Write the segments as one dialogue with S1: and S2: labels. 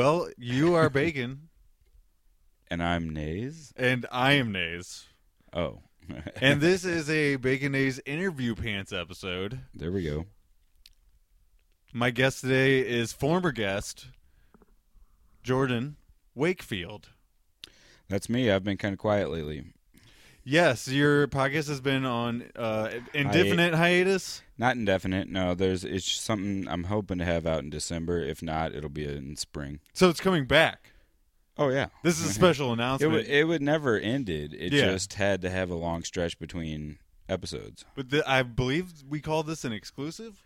S1: Well, you are Bacon,
S2: And I'm Nays.
S1: and I am Nays.
S2: Oh.
S1: And this is a Bacon Nays interview pants episode.
S2: there we go.
S1: My guest today is former guest Jordan Wakefield.
S2: That's me. I've been kind of quiet lately.
S1: Yes, your podcast has been on uh, indefinite hiatus.
S2: Not indefinite. No, there's it's something I'm hoping to have out in December. If not, it'll be in spring.
S1: So it's coming back.
S2: Oh yeah.
S1: This is a special
S2: It
S1: announcement.
S2: would it would never ended. It
S1: Yeah.
S2: just had to have a long stretch between episodes.
S1: but the, I believe we call this an exclusive.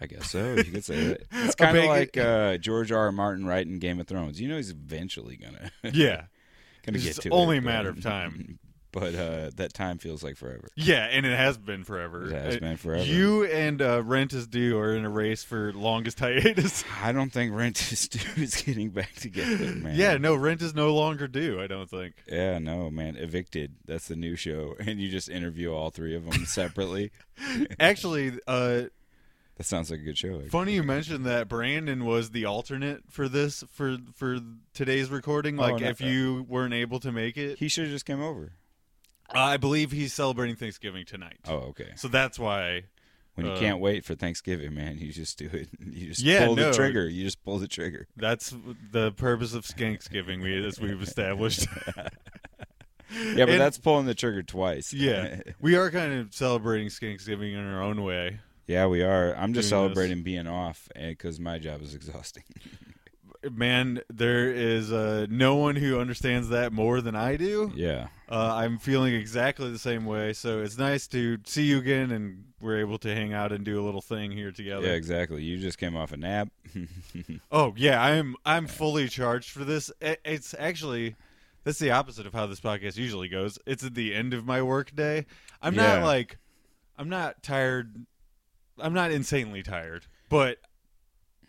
S2: I guess so. You could say it. It's kind of like uh, George R. R. Martin writing Game of Thrones. You know he's eventually gonna
S1: Yeah.
S2: gonna
S1: It's
S2: get to
S1: only
S2: it,
S1: a matter of time.
S2: But uh, that time feels like forever.
S1: Yeah, and it has been forever.
S2: It has
S1: Uh,
S2: been forever.
S1: You and uh, Rent is Due are in a race for longest hiatus.
S2: I don't think Rent is Due is getting back together, man.
S1: yeah, no, Rent is no longer due. I don't think.
S2: Yeah, no, man. Evicted. That's the new show, and you just interview all three of them separately.
S1: Actually, uh,
S2: That sounds like a good show. actually.
S1: funny you mentioned that Brandon was the alternate for this for for today's recording. Like,
S2: Oh, no.
S1: if you weren't able to make it,
S2: He should have just came over.
S1: I believe he's celebrating Thanksgiving tonight.
S2: Oh, okay.
S1: So that's why.
S2: When you
S1: Uh,
S2: can't wait for Thanksgiving, man, you just do it. You just
S1: Yeah,
S2: pull
S1: no.
S2: the trigger. You just pull the trigger.
S1: That's the purpose of Skanksgiving, we as we've established.
S2: Yeah, but
S1: And-
S2: that's pulling the trigger twice.
S1: yeah, we are kind of celebrating Skanksgiving in our own way.
S2: yeah, we are. I'm just
S1: Doing this.
S2: celebrating being off because my job is exhausting.
S1: Man, there is uh, no one who understands that more than I do.
S2: yeah.
S1: Uh, I'm feeling exactly the same way, so it's nice to see you again, and we're able to hang out and do a little thing here together.
S2: Yeah, exactly. You just came off a nap.
S1: Oh yeah, I'm I'm fully charged for this. It's actually that's the opposite of how this podcast usually goes. It's at the end of my work day. I'm not like I'm not tired. I'm not insanely tired, but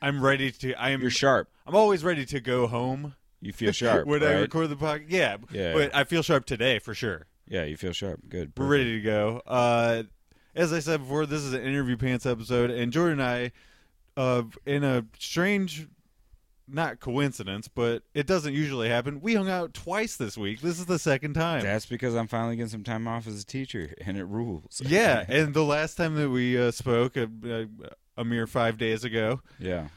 S1: I'm ready to. I am.
S2: You're sharp.
S1: I'm always ready to go home
S2: You feel sharp.
S1: when I
S2: right?
S1: record the podcast. Yeah,
S2: Yeah.
S1: but I feel sharp today for sure.
S2: Yeah, you feel sharp. Good.
S1: We're ready to go. Uh, as I said before, this is an interview pants episode, and Jordan and I, uh, in a strange, not coincidence, but it doesn't usually happen. We hung out twice this week. This is the second time.
S2: That's because I'm finally getting some time off as a teacher, and it rules.
S1: yeah, and the last time that we uh, spoke, a, a, a mere five days ago,
S2: yeah.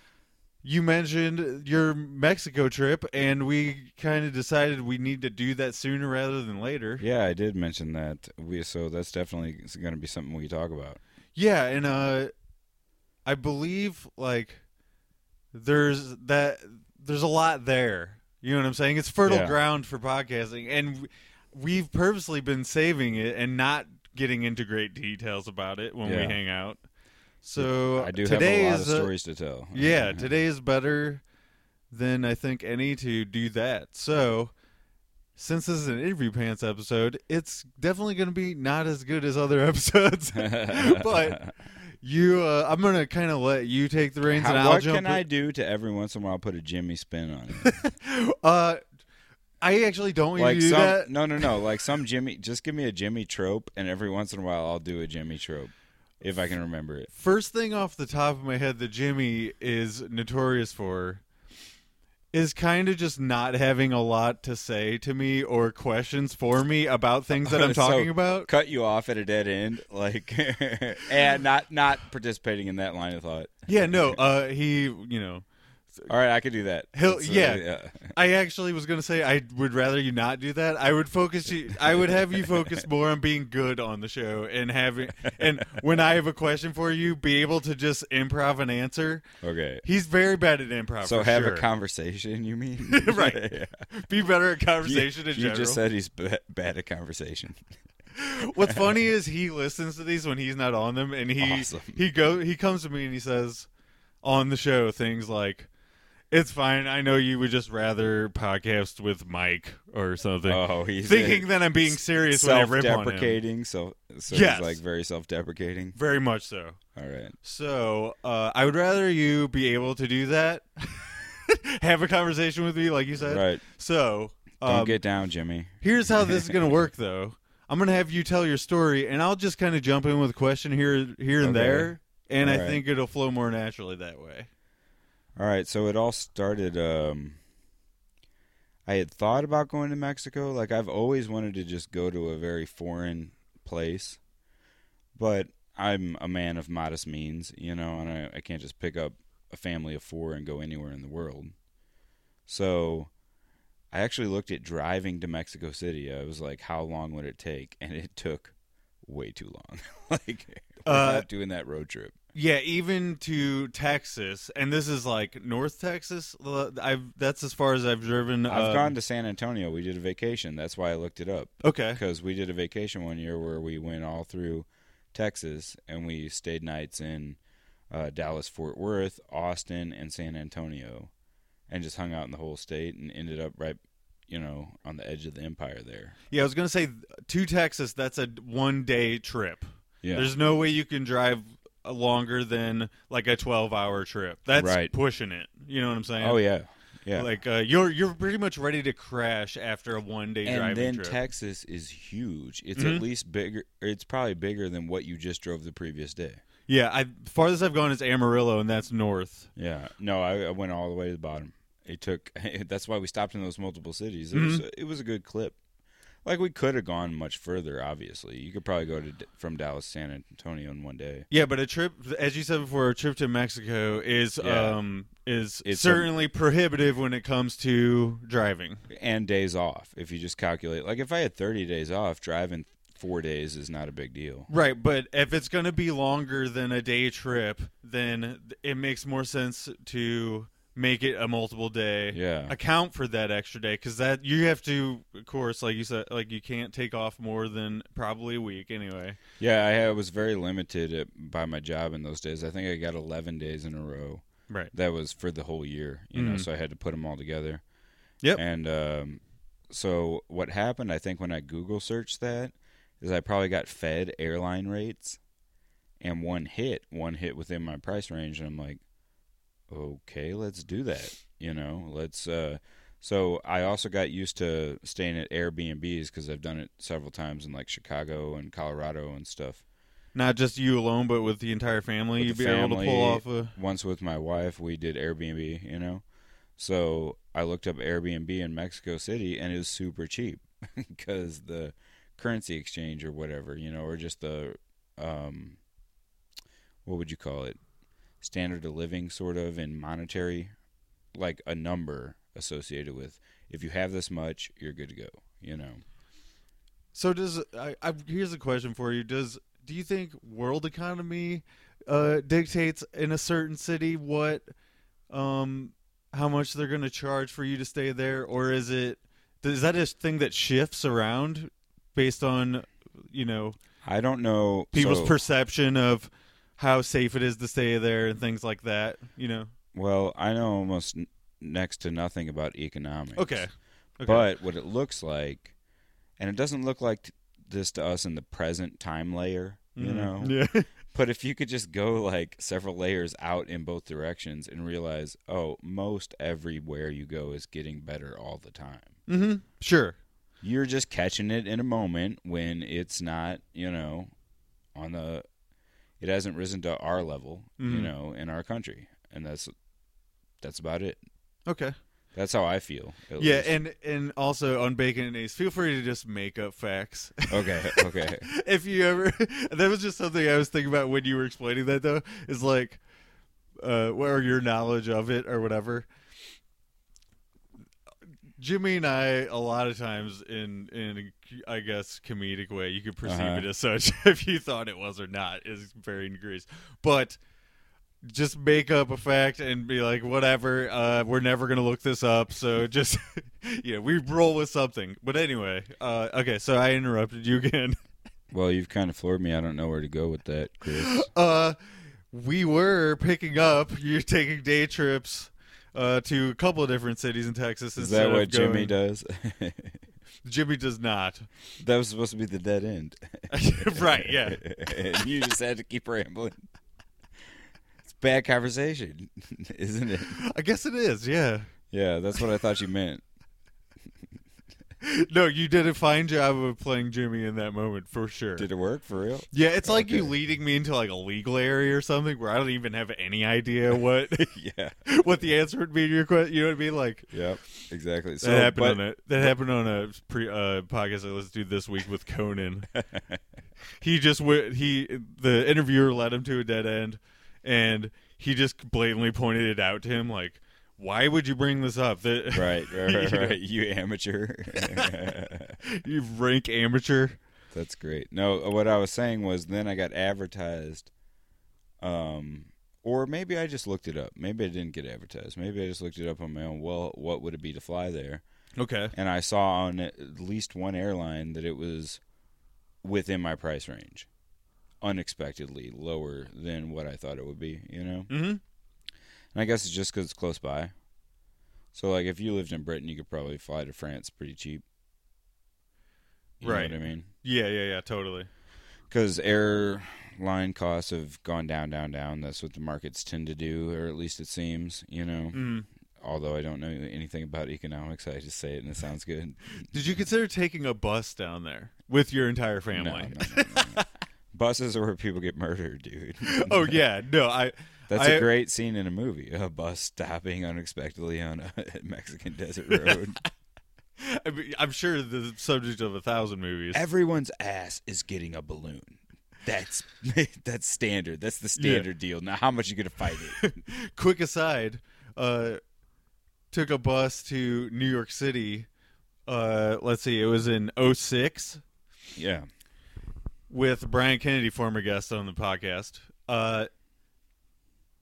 S1: You mentioned your Mexico trip, and we kind of decided we need to do that sooner rather than later.
S2: Yeah, I did mention that. We so that's definitely going to be something we talk about.
S1: Yeah, and uh I believe like there's that there's a lot there. You know what I'm saying? It's fertile
S2: Yeah.
S1: ground for podcasting and we've purposely been saving it and not getting into great details about it when we hang out. So
S2: I do have
S1: today
S2: a lot
S1: is
S2: of stories to tell.
S1: yeah, today is better than I think any to do that. So, since this is an interview pants episode, it's definitely going to be not as good as other episodes. but you, uh, I'm going to kind of let you take the reins,
S2: How-
S1: and I'll
S2: what
S1: jump.
S2: can I do to every once in a while put a Jimmy spin on it?
S1: Uh, I actually don't
S2: like
S1: do
S2: some,
S1: that.
S2: no, no, no. Like some Jimmy. Just give me a Jimmy trope, and every once in a while I'll do a Jimmy trope if I can remember it.
S1: First thing off the top of my head that Jimmy is notorious for is kind of just not having a lot to say to me or questions for me about things that I'm
S2: So,
S1: talking about.
S2: Cut you off at a dead end, like, and not not participating in that line of thought.
S1: Yeah, no, uh, he, you know,
S2: All right, I could do that.
S1: He'll-
S2: uh,
S1: yeah. I actually was gonna say I would rather you not do that. I would focus you. I would have you focus more on being good on the show and having and when I have a question for you, be able to just improv an answer.
S2: Okay.
S1: He's very bad at improv.
S2: So have
S1: sure.
S2: a conversation. You mean
S1: Right.
S2: Yeah.
S1: Be better at
S2: You,
S1: conversation in
S2: you
S1: general.
S2: just said he's ba- bad at conversation.
S1: What's funny is he listens to these when he's not on them, and he
S2: Awesome.
S1: he go he comes to me and he says on the show things like. It's fine. I know you would just rather podcast with Mike or something.
S2: Oh, he's
S1: thinking that I'm being serious when I rip on him.
S2: self-deprecating. So, so
S1: Yes.
S2: he's like very self-deprecating.
S1: Very much so.
S2: All right.
S1: So uh, I would rather you be able to do that, have a conversation with me, like you said.
S2: Right.
S1: So
S2: Don't
S1: um,
S2: get down, Jimmy.
S1: here's how this is going to work, though. I'm going to have you tell your story, and I'll just kind of jump in with a question here, here and
S2: Okay.
S1: there, and I think it'll flow more naturally that way.
S2: All right, so it all started. Um, I had thought about going to Mexico. Like I've always wanted to just go to a very foreign place, but I'm a man of modest means, you know, and I, I can't just pick up a family of four and go anywhere in the world. So I actually looked at driving to Mexico City. I was like, how long would it take? And it took way too long. like we're
S1: Uh,
S2: not doing that road trip.
S1: Yeah, even to Texas, and this is like North Texas. I've that's as far as I've driven.
S2: I've
S1: uh,
S2: gone to San Antonio. We did a vacation. That's why I looked it up.
S1: Okay.
S2: because we did a vacation one year where we went all through Texas and we stayed nights in uh, Dallas, Fort Worth, Austin, and San Antonio, and just hung out in the whole state and ended up right, you know, on the edge of the empire there.
S1: Yeah, I was gonna say to Texas. That's a one day trip.
S2: Yeah,
S1: There's no way you can drive longer than like a 12 hour trip. That's
S2: Right.
S1: pushing it. You know what I'm saying?
S2: oh yeah, yeah.
S1: Like uh, you're you're pretty much ready to crash after a one day
S2: and then
S1: trip.
S2: Texas is huge. It's
S1: Mhm.
S2: at least bigger. It's probably bigger than what you just drove the previous day.
S1: yeah, I farthest I've gone is Amarillo, and that's north.
S2: Yeah, no, I, I went all the way to the bottom. It took. That's why we stopped in those multiple cities. It was
S1: Mm-hmm.
S2: it was a good clip. Like we could have gone much further. Obviously, you could probably go to from Dallas to San Antonio in one day.
S1: Yeah, but a trip, as you said before, a trip to Mexico is
S2: Yeah.
S1: um is
S2: It's a-
S1: certainly prohibitive when it comes to driving.
S2: And days off. If you just calculate, like if I had thirty days off, driving four days is not a big deal.
S1: Right, but if it's going to be longer than a day trip, then it makes more sense to make it a multiple day.
S2: Yeah.
S1: Account for that extra day cuz that you have to of course like you said like you can't take off more than probably a week anyway.
S2: Yeah, I, was very limited at, by my job in those days. I think I got eleven days in a row.
S1: Right.
S2: That was for the whole year, you know.
S1: Mhm.
S2: So I had to put them all together.
S1: Yep.
S2: And um, so what happened? I think when I Google searched that, is I probably got fed airline rates, and one hit, one hit within my price range, and I'm like, okay, let's do that. You know, let's. Uh, so I also got used to staying at Airbnbs because I've done it several times in like Chicago and Colorado and stuff.
S1: Not just you alone but with the entire family
S2: With
S1: you'd be able to pull off a
S2: once with my wife we did airbnb you know so i looked up airbnb in mexico city and it was super cheap because the currency exchange or whatever you know or just the um what would you call it standard of living sort of in monetary like a number associated with if you have this much you're good to go you know?
S1: So does I, I here's a question for you. Does do you think world economy uh, dictates in a certain city what um how much they're going to charge for you to stay there? Or is it is that a thing that shifts around based on you know
S2: i don't know.
S1: people's
S2: so-
S1: perception of how safe it is to stay there and things like that, you know?
S2: well i know almost n- next to nothing about economics
S1: Okay. Okay.
S2: But what it looks like, and it doesn't look like t- this to us in the present time layer, you
S1: Mhm.
S2: know.
S1: Yeah.
S2: But if you could just go like several layers out in both directions and realize, oh, most everywhere you go is getting better all the time.
S1: mhm. Sure.
S2: You're just catching it in a moment when it's not, you know, on the. It hasn't risen to our level, you
S1: Mhm.
S2: know, in our country, and that's that's about it.
S1: Okay.
S2: That's how I feel.
S1: Yeah,
S2: least.
S1: and and also on Bacon and Ace, feel free to just make up facts.
S2: okay, okay.
S1: if you ever that was just something I was thinking about when you were explaining that though, is like uh or your knowledge of it or whatever. Jimmy and I a lot of times in in I guess comedic way, you could perceive
S2: Uh-huh.
S1: it as such if you thought it was or not is varying degrees. But just make up a fact and be like, whatever. Uh, we're never gonna look this up, so just yeah, we roll with something. But anyway, uh, okay. So I interrupted you again.
S2: Well, you've kind of floored me. I don't know where to go with that, Chris.
S1: Uh, we were picking up. You're taking day trips uh, to a couple of different cities in Texas.
S2: Is that what Jimmy does?
S1: Jimmy does not.
S2: that was supposed to be the dead end.
S1: right? Yeah.
S2: and you just had to keep rambling. It's bad conversation, isn't it?
S1: I guess it is. Yeah.
S2: Yeah, that's what I thought you meant.
S1: no, you did a fine job of playing Jimmy in that moment for sure.
S2: Did it work for real?
S1: yeah, it's like you leading me into like a legal area or something where I don't even have any idea what
S2: yeah.
S1: what the answer would be to your question. You know what I mean? Like
S2: Yep. Exactly. So
S1: that happened
S2: but,
S1: on a that happened on a pre uh, podcast I listened to this week with Conan. he just went. He the interviewer led him to a dead end, and he just blatantly pointed it out to him like. Why would you bring this up?
S2: Right, right, right, right. You amateur.
S1: you rank amateur.
S2: That's great. No, what I was saying was then I got advertised, um, or maybe I just looked it up. Maybe I didn't get advertised. Maybe I just looked it up on my own. Well, what would it be to fly there?
S1: Okay.
S2: And I saw on at least one airline that it was within my price range, unexpectedly lower than what I thought it would be. You know,
S1: Mm-hmm.
S2: And I guess it's just because it's close by. So, like, if you lived in Britain, you could probably fly to France pretty cheap. You know
S1: Right.
S2: what I mean?
S1: Yeah, yeah, yeah, totally.
S2: because airline costs have gone down, down, down. That's what the markets tend to do, or at least it seems. You know,
S1: Mm.
S2: although I don't know anything about economics, I just say it and it sounds good.
S1: Did you consider taking a bus down there with your entire family?
S2: no, no, no. Buses are where people get murdered, dude.
S1: oh yeah, no, I.
S2: That's
S1: a
S2: a great scene in a movie. A bus stopping unexpectedly on a Mexican desert road.
S1: I mean, I'm sure the subject of a thousand movies.
S2: Everyone's ass is getting a balloon. That's that's standard. That's the standard deal. Now, how much you gonna fight it?
S1: Quick aside, uh, took a bus to New York City. Uh, let's see, it was in 06
S2: yeah.
S1: with Brian Kennedy, former guest on the podcast. Uh,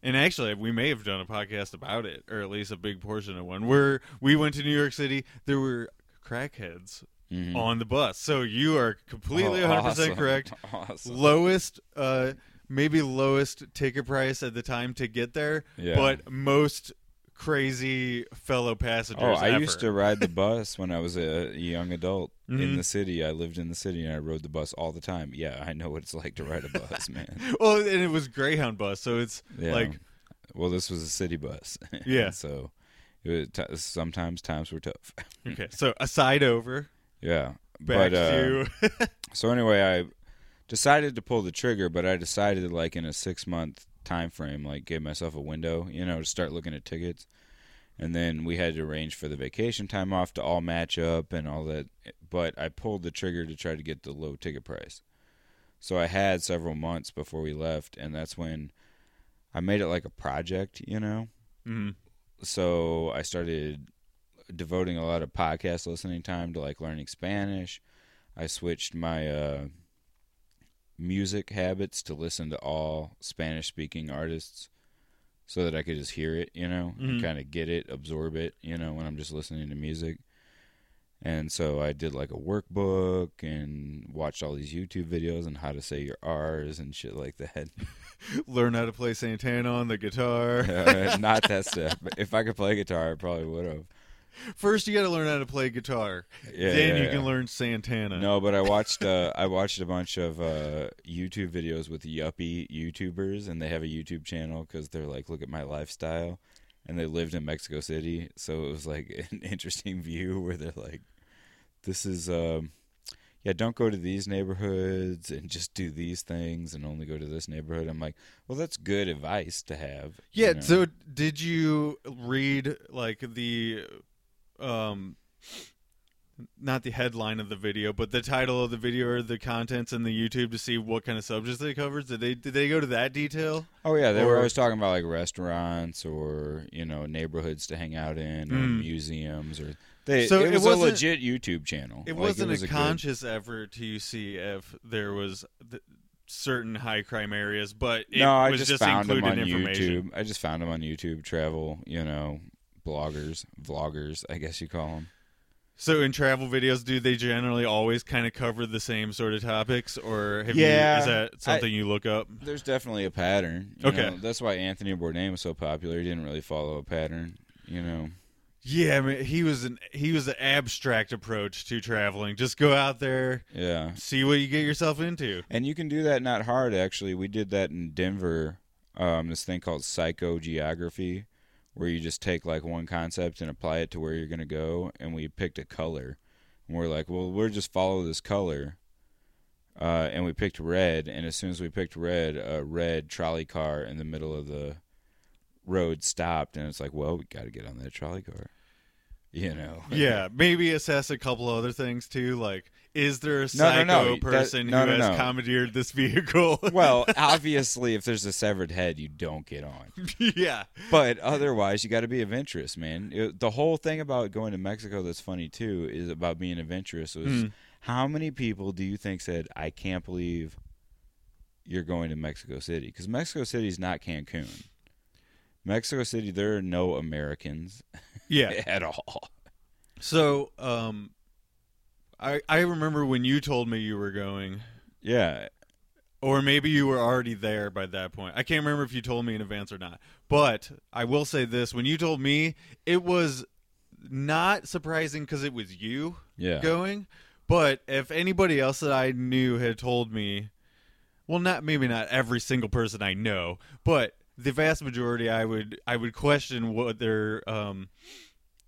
S1: and actually, we may have done a podcast about it, or at least a big portion of one. Where we went to New York City, there were crackheads
S2: Mhm.
S1: on the bus. So you are completely
S2: Oh,
S1: 100%
S2: awesome.
S1: correct.
S2: Awesome.
S1: Lowest, uh, maybe lowest ticket price at the time to get there,
S2: Yeah.
S1: but most crazy fellow passengers.
S2: Oh, I
S1: ever.
S2: used to ride the bus when I was a young adult in
S1: Mhm.
S2: the city. I lived in the city and I rode the bus all the time. Yeah, I know what it's like to ride a bus, man.
S1: Well, and it was Greyhound bus, so it's
S2: Yeah.
S1: like
S2: well, this was a city bus.
S1: Yeah.
S2: so it was t- sometimes times were tough.
S1: okay. So aside over,
S2: yeah.
S1: back
S2: but uh,
S1: to
S2: so anyway, I decided to pull the trigger, but I decided like in a six month time frame, like gave myself a window, you know, to start looking at tickets. And then we had to arrange for the vacation time off to all match up and all that. But I pulled the trigger to try to get the low ticket price. So I had several months before we left, and that's when I made it like a project, you know.
S1: Mhm.
S2: So I started devoting a lot of podcast listening time to like learning Spanish. I switched my uh, music habits to listen to all Spanish speaking artists so that I could just hear it, you know,
S1: Mhm.
S2: and kind of get it, absorb it, you know, when I'm just listening to music. And so I did like a workbook and watched all these YouTube videos on how to say your R's and shit like that.
S1: learn how to play Santana on the guitar.
S2: Uh, Not that stuff. But if I could play guitar, I probably would have.
S1: First, you got to learn how to play guitar.
S2: Yeah,
S1: then
S2: yeah,
S1: you can learn Santana.
S2: No, but I watched uh, I watched a bunch of uh, YouTube videos with yuppie YouTubers, and they have a YouTube channel because they're like, look at my lifestyle, and they lived in Mexico City, so it was like an interesting view where they're like, this is um, yeah, don't go to these neighborhoods and just do these things and only go to this neighborhood. I'm like, well, that's good advice to have. you
S1: Yeah.
S2: know?
S1: So, did you read like the, um, not the headline of the video, but the title of the video or the contents in the YouTube to see what kind of subjects they covered? Did they did they go to that detail?
S2: Oh yeah, they were always talking about like restaurants or you know neighborhoods to hang out in or
S1: Mm.
S2: museums or they.
S1: So
S2: it
S1: it
S2: was a
S1: wasn't-
S2: legit YouTube channel.
S1: It
S2: Like,
S1: wasn't
S2: was
S1: a
S2: good-
S1: conscious effort to see if there was th- certain high crime areas, but it
S2: no, I
S1: was
S2: just,
S1: just,
S2: found them on
S1: information.
S2: YouTube. I just found them on YouTube. Travel, you know, bloggers, vloggers, I guess you call them.
S1: So in travel videos, do they generally always kind of cover the same sort of topics, or have
S2: Yeah,
S1: you, is that something you look up?
S2: There's definitely a pattern. you
S1: Okay.
S2: know. that's why Anthony Bourdain was so popular. He didn't really follow a pattern. You know,
S1: Yeah, I mean, he was an he was an abstract approach to traveling. Just go out there,
S2: yeah.
S1: see what you get yourself into.
S2: And you can do that not hard actually. We did that in Denver. Um, this thing called psychogeography, where you just take like one concept and apply it to where you're gonna go. And we picked a color. And we're like, well, we'll just follow this color. Uh, and we picked red, and as soon as we picked red, a red trolley car in the middle of the road stopped, and it's like, well, we got to get on that trolley car. You know?
S1: Yeah, maybe assess a couple other things too, like is there a
S2: No, no,
S1: psycho
S2: no, that-
S1: person
S2: no,
S1: who
S2: no,
S1: has
S2: no.
S1: commandeered this vehicle?
S2: well, obviously, if there's a severed head, you don't get on.
S1: yeah,
S2: But otherwise, you got to be adventurous, man. It- the whole thing about going to Mexico that's funny too is about being adventurous. Was
S1: Mm.
S2: how many people do you think said, "I can't believe you're going to Mexico City"? Because Mexico City is not Cancun. Mexico City, there are no Americans
S1: yeah.
S2: at all.
S1: So, um, I I remember when you told me you were going,
S2: Yeah,
S1: or maybe you were already there by that point. I can't remember if you told me in advance or not. But I will say this: when you told me, it was not surprising because it was you
S2: yeah,
S1: going. But if anybody else that I knew had told me, well, not maybe not every single person I know, but the vast majority, I would I would question what their um,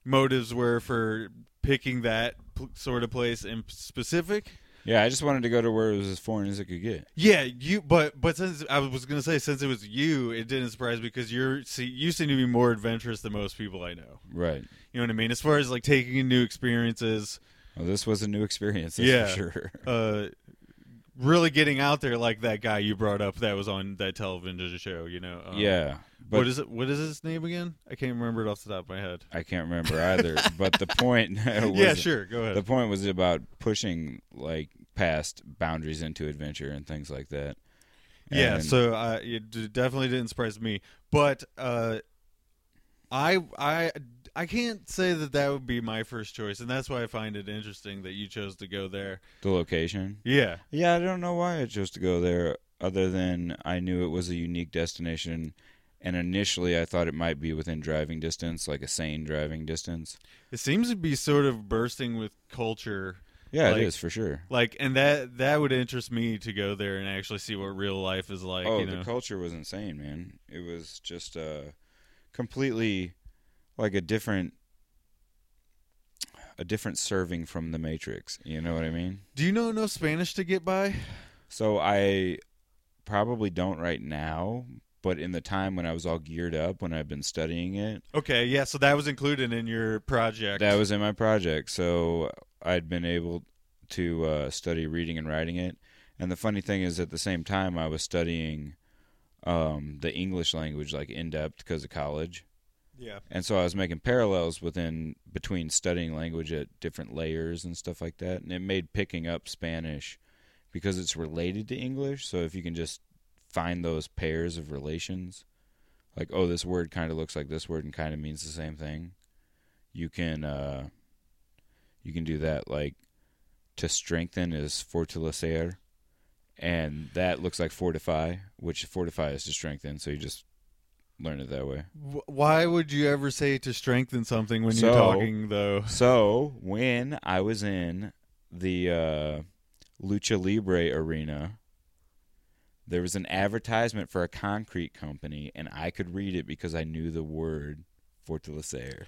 S1: motives were for picking that p- sort of place in specific.
S2: yeah. I just wanted to go to where it was as foreign as it could get.
S1: Yeah, you. But but since I was gonna say since it was you, it didn't surprise me because you're see you seem to be more adventurous than most people I know.
S2: Right.
S1: You know what I mean? As far as like taking in new experiences,
S2: Well, this was a new experience. That's
S1: Yeah.
S2: for sure.
S1: uh, really getting out there like that guy you brought up that was on that television show. You know? Um,
S2: yeah, but
S1: what is it? What is his name again? I can't remember it off the top of my head.
S2: I can't remember either. but the point, was,
S1: yeah, sure. Go ahead.
S2: The point was about pushing like past boundaries into adventure and things like that.
S1: Yeah, so uh, it definitely didn't surprise me, but uh, I I I can't say that that would be my first choice, and that's why I find it interesting that you chose to go there.
S2: the location.
S1: Yeah,
S2: Yeah, I don't know why I chose to go there, other than I knew it was a unique destination, and initially I thought it might be within driving distance, like a sane driving distance.
S1: it seems to be sort of bursting with culture,
S2: Yeah,
S1: Like-
S2: it is for sure.
S1: like, and that that would interest me to go there and actually see what real life is like.
S2: oh,
S1: you
S2: the
S1: know?
S2: culture was insane, man. It was just uh, completely like a different, a different serving from the Matrix. You know what I mean?
S1: Do you know enough Spanish to get by?
S2: So I probably don't right now, but in the time when I was all geared up, when I've been studying it,
S1: Okay, yeah, so that was included in your project.
S2: that was in my project. So I'd been able to uh, study reading and writing it. And the funny thing is, at the same time, I was studying um, the English language like in depth because of college.
S1: yeah.
S2: And so I was making parallels within between studying language at different layers and stuff like that. And it made picking up Spanish because it's related to English. So if you can just find those pairs of relations, like oh, this word kind of looks like this word and kind of means the same thing, you can uh, you can do that. Like to strengthen is fortalecer, and that looks like fortify, which fortify is to strengthen. So you just learn it that way.
S1: Why would you ever say to strengthen something when you're talking though?
S2: So when I was in the uh, Lucha Libre arena, there was an advertisement for a concrete company, and I could read it because I knew the word fortalecer.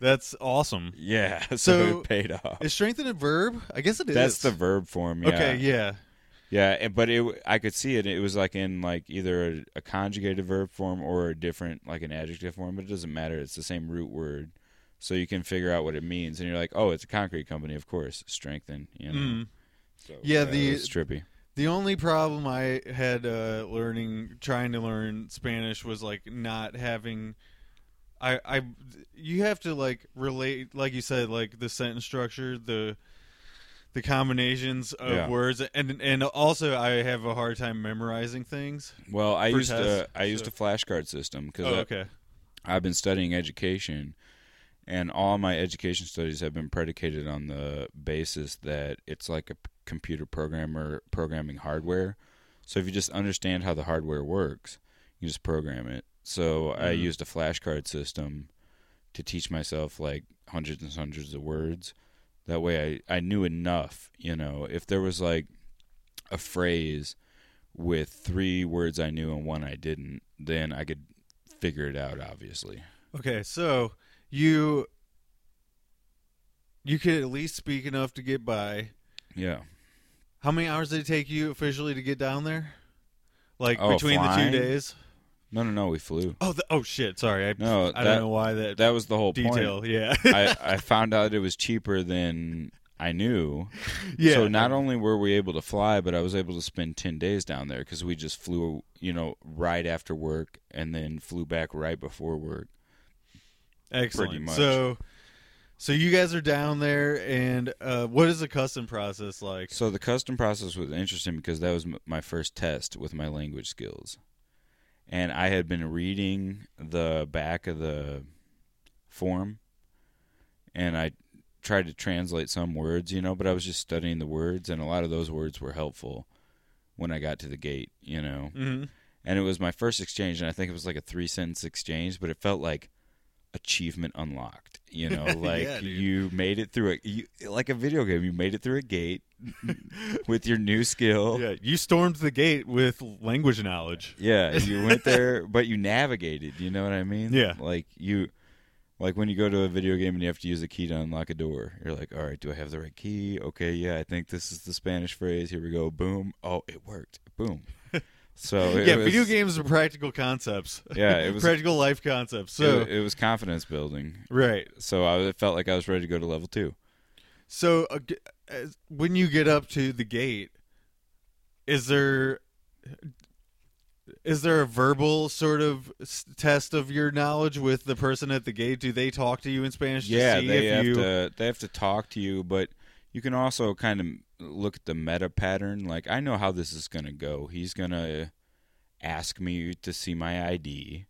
S1: That's awesome.
S2: Yeah, so,
S1: So,
S2: it paid off.
S1: Is strengthen a verb? I guess it is.
S2: That's the verb form. Yeah.
S1: Okay, yeah.
S2: Yeah, but it I could see it. It was like in like either a, a conjugated verb form or a different like an adjective form, but it doesn't matter. It's the same root word, so you can figure out what it means. And you're like, oh, it's a concrete company, of course. Strengthen, you know.
S1: Mm.
S2: So,
S1: Yeah,
S2: it
S1: the-
S2: was trippy.
S1: The only problem I had uh, learning, trying to learn Spanish, was like not having. I, I, you have to like relate, like you said, like the sentence structure, the, the combinations of
S2: Yeah.
S1: words, and and also I have a hard time memorizing things.
S2: Well, I used a
S1: tests,
S2: I used a flashcard system because
S1: Oh, okay.
S2: I've been studying education, and all my education studies have been predicated on the basis that it's like a computer programmer programming hardware. So if you just understand how the hardware works, you just program it. So I
S1: Mhm.
S2: used a flashcard system to teach myself like hundreds and hundreds of words. That way I, I knew enough, you know, if there was like a phrase with three words I knew and one I didn't, then I could figure it out obviously.
S1: Okay, so you you could at least speak enough to get by.
S2: Yeah.
S1: How many hours did it take you officially to get down there? Like
S2: Oh,
S1: between the
S2: flying?
S1: two days?
S2: No, no, no. We flew.
S1: Oh, the, oh shit! Sorry, I
S2: No,
S1: I
S2: that-
S1: don't know why that,
S2: That was the whole point.
S1: detail. Yeah,
S2: I, I found out it was cheaper than I knew.
S1: yeah.
S2: So not only were we able to fly, but I was able to spend 10 days down there because we just flew, you know, right after work and then flew back right before work.
S1: excellent.
S2: pretty much.
S1: So, so you guys are down there, and uh, what is the custom process like?
S2: So the custom process was interesting because that was m- my first test with my language skills. And I had been reading the back of the form and I tried to translate some words, you know, but I was just studying the words and a lot of those words were helpful when I got to the gate, you know.
S1: hmm
S2: and it was my first exchange and i think it was like a three sentence exchange but it felt like achievement unlocked you know like
S1: Yeah,
S2: you made it through a you, like a video game you made it through a gate with your new skill.
S1: Yeah, you stormed the gate with language knowledge.
S2: Yeah, you went there but you navigated you know what i mean?
S1: Yeah.
S2: like you like when you go to a video game and you have to use a key to unlock a door you're like all right do i have the right key? Okay yeah i think this is the spanish phrase here we go boom oh it worked boom so it
S1: yeah,
S2: was-
S1: video games are practical concepts.
S2: Yeah, it was-
S1: practical life concepts. So
S2: it, it was confidence building
S1: right.
S2: so I it felt like I was ready to go to level two.
S1: So uh, as- when you get up to the gate, is there is there a verbal sort of test of your knowledge with the person at the gate? Do they talk to you in Spanish?
S2: Yeah,
S1: to see
S2: they have
S1: you...
S2: to they have to talk to you, but you can also kind of look at the meta pattern. Like I know how this is gonna go. He's gonna ask me to see my ID.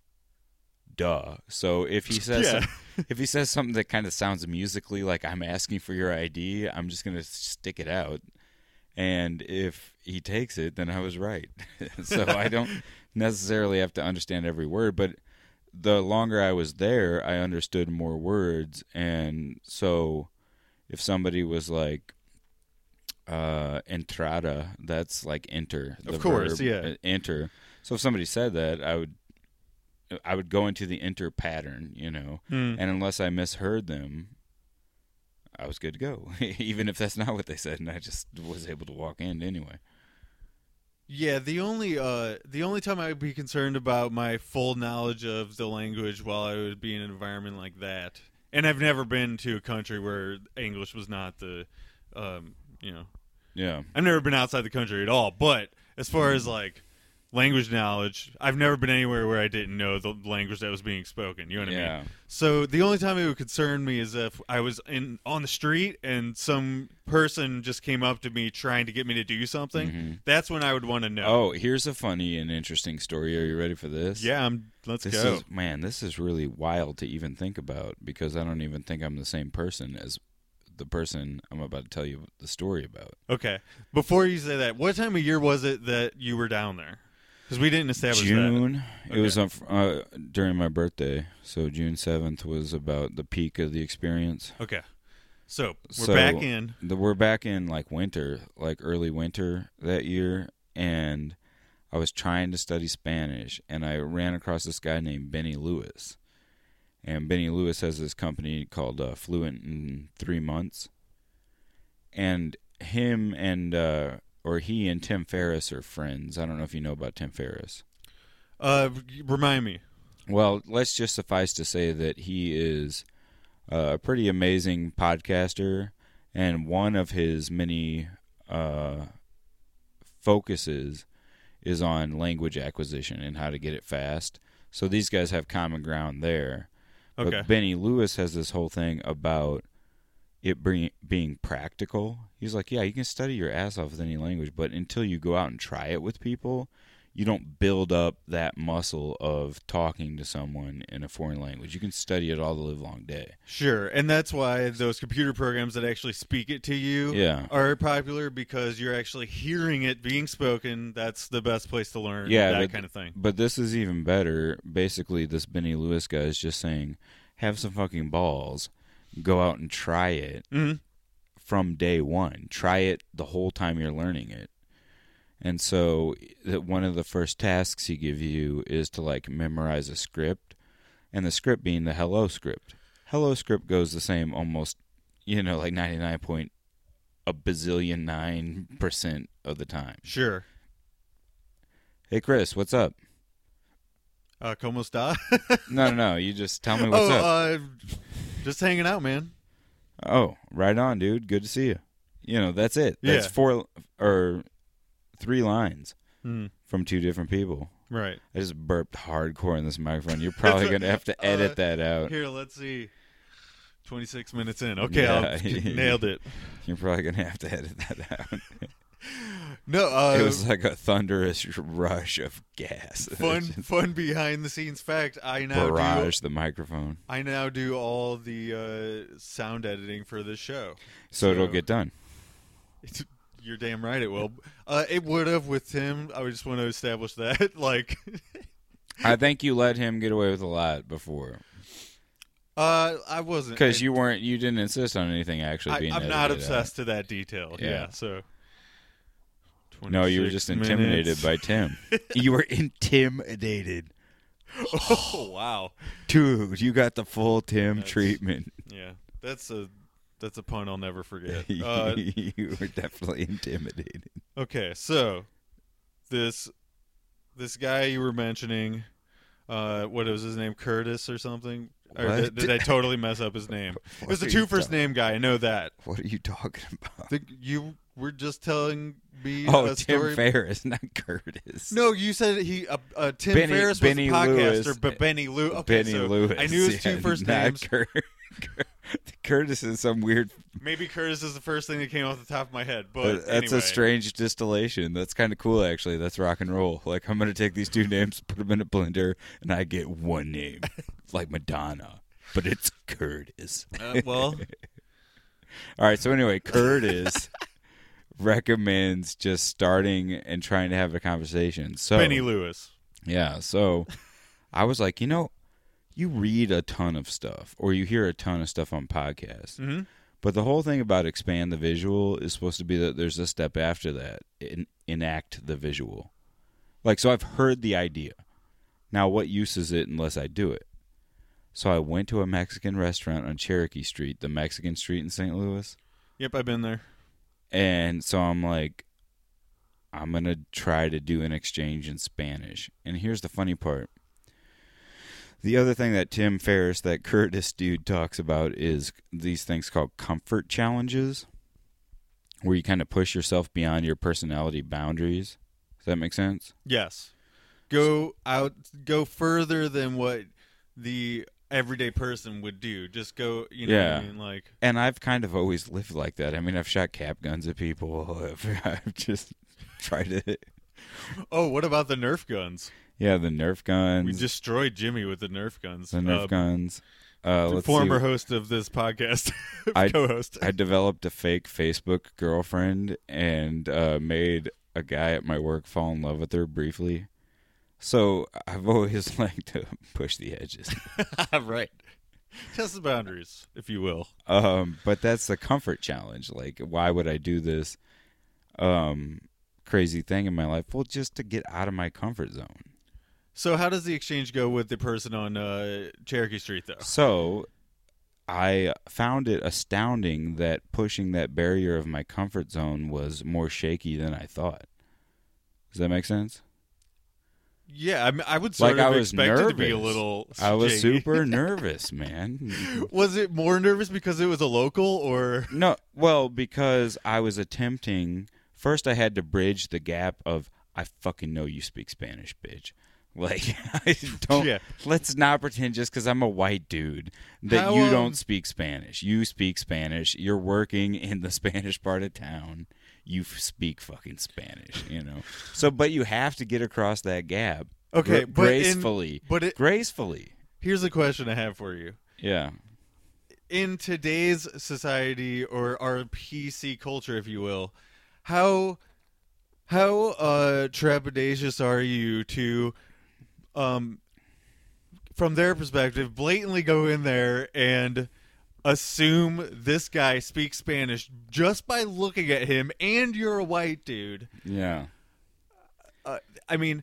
S2: Duh. So if he says
S1: Yeah.
S2: if he says something that kind of sounds musically like I'm asking for your ID, I'm just gonna stick it out. And if he takes it, then I was right. so I don't necessarily have to understand every word, but the longer I was there, I understood more words. And so if somebody was like, uh, entrada, that's like enter.
S1: Of course,
S2: verb,
S1: yeah.
S2: uh, Enter. So if somebody said that, I would, I would go into the enter pattern, you know,
S1: Hmm.
S2: and unless I misheard them, I was good to go. Even if that's not what they said, and I just was able to walk in anyway.
S1: Yeah, the only uh the only time I would be concerned about my full knowledge of the language while I would be in an environment like that, and I've never been to a country where English was not the, um, you know,
S2: Yeah.
S1: I've never been outside the country at all. But as far as like language knowledge, I've never been anywhere where I didn't know the language that was being spoken. You know what I
S2: Yeah.
S1: mean? So the only time it would concern me is if I was in on the street and some person just came up to me trying to get me to do something.
S2: Mhm.
S1: That's when I would want to know.
S2: Oh, here's a funny and interesting story. Are you ready for this?
S1: Yeah, I'm. Let's
S2: This
S1: go.
S2: is man, this is really wild to even think about because I don't even think I'm the same person as the person I'm about to tell you the story about.
S1: okay. Before you say that, what time of year was it that you were down there? Because we didn't establish that.
S2: June. It was
S1: Okay.
S2: uh, during my birthday, so June seventh was about the peak of the experience.
S1: Okay. So we're
S2: So-
S1: back in.
S2: The, we're back in like winter, like early winter that year, and I was trying to study Spanish, and I ran across this guy named Benny Lewis, and Benny Lewis has this company called uh, Fluent in three months, and him and uh, or he and Tim Ferriss are friends. I don't know if you know about Tim Ferriss.
S1: Uh, remind me.
S2: Well, let's just suffice to say that he is uh, a pretty amazing podcaster, and one of his many uh, focuses is on language acquisition and how to get it fast. So these guys have common ground there.
S1: Okay.
S2: But Benny Lewis has this whole thing about it bring, being practical. He's like, yeah, you can study your ass off with any language, but until you go out and try it with people, you don't build up that muscle of talking to someone in a foreign language. You can study it all the live long day.
S1: Sure, and that's why those computer programs that actually speak it to you
S2: Yeah.
S1: are popular because you're actually hearing it being spoken. That's the best place to learn
S2: Yeah,
S1: that
S2: but-
S1: kind of thing.
S2: But this is even better. Basically, this Benny Lewis guy is just saying, have some fucking balls, go out and try it
S1: Mhm.
S2: from day one. Try it the whole time you're learning it. And so, that one of the first tasks he give you is to like memorize a script, and the script being the hello script. Hello script goes the same almost, you know, like ninety nine point a bazillion nine percent of the time.
S1: Sure.
S2: Hey Chris, what's up?
S1: Uh, como está?
S2: No, no, no. You just tell me what's
S1: oh,
S2: up.
S1: uh, just hanging out, man.
S2: oh, right on, dude. Good to see you. You know, that's it. That's
S1: Yeah.
S2: four or three lines
S1: Hmm.
S2: from two different people.
S1: Right.
S2: I just burped hardcore in this microphone. You're probably gonna have to edit
S1: Uh,
S2: that out.
S1: Here, let's see. 26 minutes in. Okay,
S2: Yeah.
S1: I nailed it.
S2: You're probably gonna have to edit that out.
S1: No, uh,
S2: it was like a thunderous rush of gas.
S1: fun, fun behind the scenes fact. I now do.
S2: the microphone,
S1: I now do all the uh, sound editing for this show.
S2: so it'll get done.
S1: It's, you're damn right it will. Uh, it would have with Tim. I just want to establish that. like,
S2: I think you let him get away with a lot before
S1: uh, I wasn't
S2: because you weren't. You didn't insist on anything actually
S1: I,
S2: being.
S1: I'm not
S2: edited out.
S1: obsessed to that detail. Yeah.
S2: Yeah.
S1: so.
S2: No, you were just intimidated
S1: minutes.
S2: by Tim. you were intimidated,
S1: oh wow.
S2: dude. You got the full Tim
S1: That's-
S2: treatment.
S1: Yeah, that's a that's a pun I'll never forget. Uh,
S2: you were definitely intimidated.
S1: okay, so this this guy you were mentioning, uh, what was his name, Curtis or something? Or did, did I totally mess up his name? It was a
S2: What are you
S1: two first
S2: ta-
S1: name guy. I know that.
S2: What are you talking about?
S1: The, you were just telling me
S2: Oh, Tim
S1: story.
S2: Ferriss, not Curtis.
S1: no, you said he uh, uh, Tim
S2: Benny-
S1: Ferriss was
S2: Benny
S1: a podcaster,
S2: Lewis.
S1: but Benny Lewis. Okay,
S2: Benny
S1: so
S2: Lewis.
S1: I knew his two
S2: yeah,
S1: first names.
S2: Cur- Cur- Curtis is some weird.
S1: Maybe Curtis is the first thing that came off the top of my head, but
S2: that's
S1: anyway.
S2: a strange distillation. That's kind of cool, actually. That's rock and roll. Like I'm gonna take these two names, put them in a blender, and I get one name, like Madonna, but it's Curtis.
S1: Uh, well,
S2: All right. So anyway, Curtis recommends just starting and trying to have a conversation. So
S1: Benny Lewis.
S2: Yeah. So I was like, you know, you read a ton of stuff or you hear a ton of stuff on podcasts.
S1: Mm-hmm.
S2: But the whole thing about expand the visual is supposed to be that there's a step after that, en- enact the visual. Like, so I've heard the idea. Now, what use is it unless I do it? So I went to a Mexican restaurant on Cherokee Street, the Mexican street in St. Louis.
S1: Yep, I've been there.
S2: And so I'm like, I'm going to try to do an exchange in Spanish. And here's the funny part. The other thing that Tim Ferriss, that Curtis dude, talks about is these things called comfort challenges, where you kind of push yourself beyond your personality boundaries. Does that make sense?
S1: Yes. Go out go further than what the everyday person would do. Just go, you know
S2: Yeah.
S1: what I mean? Like
S2: And I've kind of always lived like that. I mean, I've shot cap guns at people. I've, I've just tried to,
S1: Oh, what about the Nerf guns?
S2: Yeah, the Nerf guns,
S1: We destroyed Jimmy with the Nerf guns.
S2: the Nerf
S1: Uh,
S2: guns. Uh,
S1: the
S2: let's
S1: former
S2: see.
S1: host of this podcast,
S2: I-
S1: co-host.
S2: I developed a fake Facebook girlfriend and uh, made a guy at my work fall in love with her briefly. So I've always liked to push the edges.
S1: right. Test the boundaries, if you will.
S2: Um, but that's the comfort challenge. Like, why would I do this um, crazy thing in my life? Well, just to get out of my comfort zone.
S1: So, how does the exchange go with the person on uh, Cherokee Street, though?
S2: So I found it astounding that pushing that barrier of my comfort zone was more shaky than I thought. Does that make sense?
S1: Yeah, I, mean, I would sort
S2: Like, I was
S1: expect it to be a
S2: nervous.
S1: little.
S2: I was
S1: shaky.
S2: super nervous, man.
S1: Was it more nervous because it was a local, or
S2: No, well, because I was attempting. First, I had to bridge the gap of I fucking know you speak Spanish, bitch. Like, I don't.
S1: Yeah.
S2: Let's not pretend just because I'm a white dude that
S1: How,
S2: you
S1: um,
S2: don't speak Spanish. You speak Spanish. You're working in the Spanish part of town. You f- speak fucking Spanish, you know. So, but you have to get across that gap.
S1: Okay,
S2: gra-
S1: but in-
S2: gracefully.
S1: but it,
S2: gracefully.
S1: here's a question I have for you.
S2: Yeah.
S1: in today's society or our PC culture, if you will, how how uh, trepidatious are you to, um, from their perspective, blatantly go in there and assume this guy speaks Spanish just by looking at him, and you're a white dude?
S2: Yeah.
S1: Uh, I mean,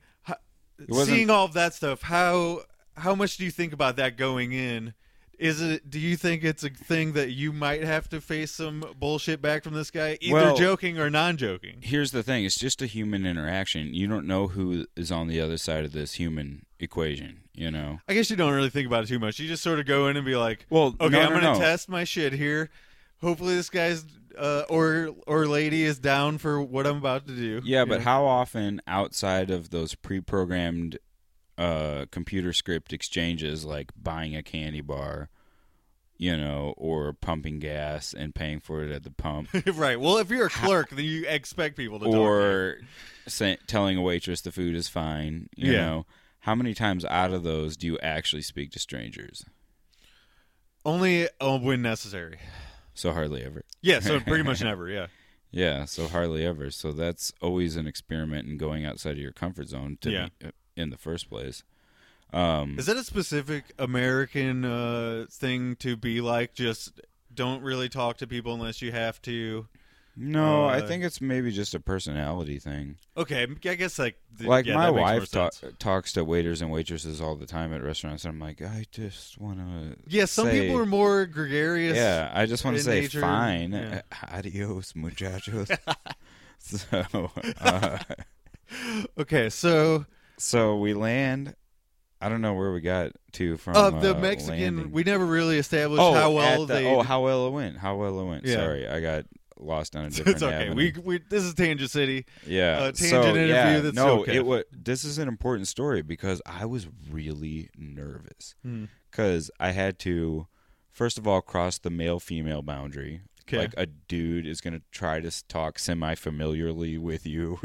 S1: seeing all of that stuff, how how much do you think about that going in? Is it? Do you think it's a thing that you might have to face some bullshit back from this guy, either
S2: Well-
S1: joking or non-joking?
S2: Here's the thing: it's just a human interaction. You don't know who is on the other side of this human equation. You know.
S1: I guess you don't really think about it too much. You just sort of go in and be like,
S2: Well,
S1: okay,
S2: no,
S1: I'm
S2: no,
S1: gonna
S2: no.
S1: test my shit here. Hopefully, this guy's uh, or or lady is down for what I'm about to do.
S2: Yeah, but how often outside of those pre-programmed uh, computer script exchanges, like buying a candy bar, you know, or pumping gas and paying for it at the pump,
S1: right. Well, if you're a clerk, then you expect people to talk. to you.
S2: or say, telling a waitress the food is fine, you
S1: Yeah.
S2: know, how many times out of those do you actually speak to strangers?
S1: only uh, when necessary.
S2: So hardly ever.
S1: Yeah. So pretty much never. Yeah.
S2: Yeah, so hardly ever. So that's always an experiment in going outside of your comfort zone to
S1: Yeah.
S2: be, in the first place. Um,
S1: Is that a specific American uh, thing to be like? Just don't really talk to people unless you have to.
S2: no, I
S1: uh,
S2: think it's maybe just a personality thing.
S1: Okay, I guess like th-
S2: Like
S1: yeah,
S2: my wife ta- talks to waiters and waitresses all the time at restaurants, and I'm like, I just want to.
S1: Yeah, some people are more gregarious.
S2: Yeah, I just want to say
S1: nature,
S2: fine,
S1: yeah.
S2: adios, muchachos. so, uh,
S1: Okay, so
S2: so we land. I don't know where we got to from.
S1: uh, the
S2: uh,
S1: Mexican,
S2: landing.
S1: we never really established
S2: oh,
S1: how well
S2: at the-
S1: they.
S2: oh how well it went. How well it went.
S1: Yeah.
S2: Sorry, I got lost on a different.
S1: it's okay.
S2: avenue.
S1: We we this is Tangent City.
S2: yeah
S1: uh, tangent
S2: so,
S1: interview,
S2: Yeah,
S1: that's
S2: no,
S1: okay.
S2: it was. This is an important story because I was really nervous
S1: Hmm.
S2: because I had to, first of all, cross the male female boundary.
S1: Okay.
S2: Like a dude is gonna try to talk semi familiarly with you,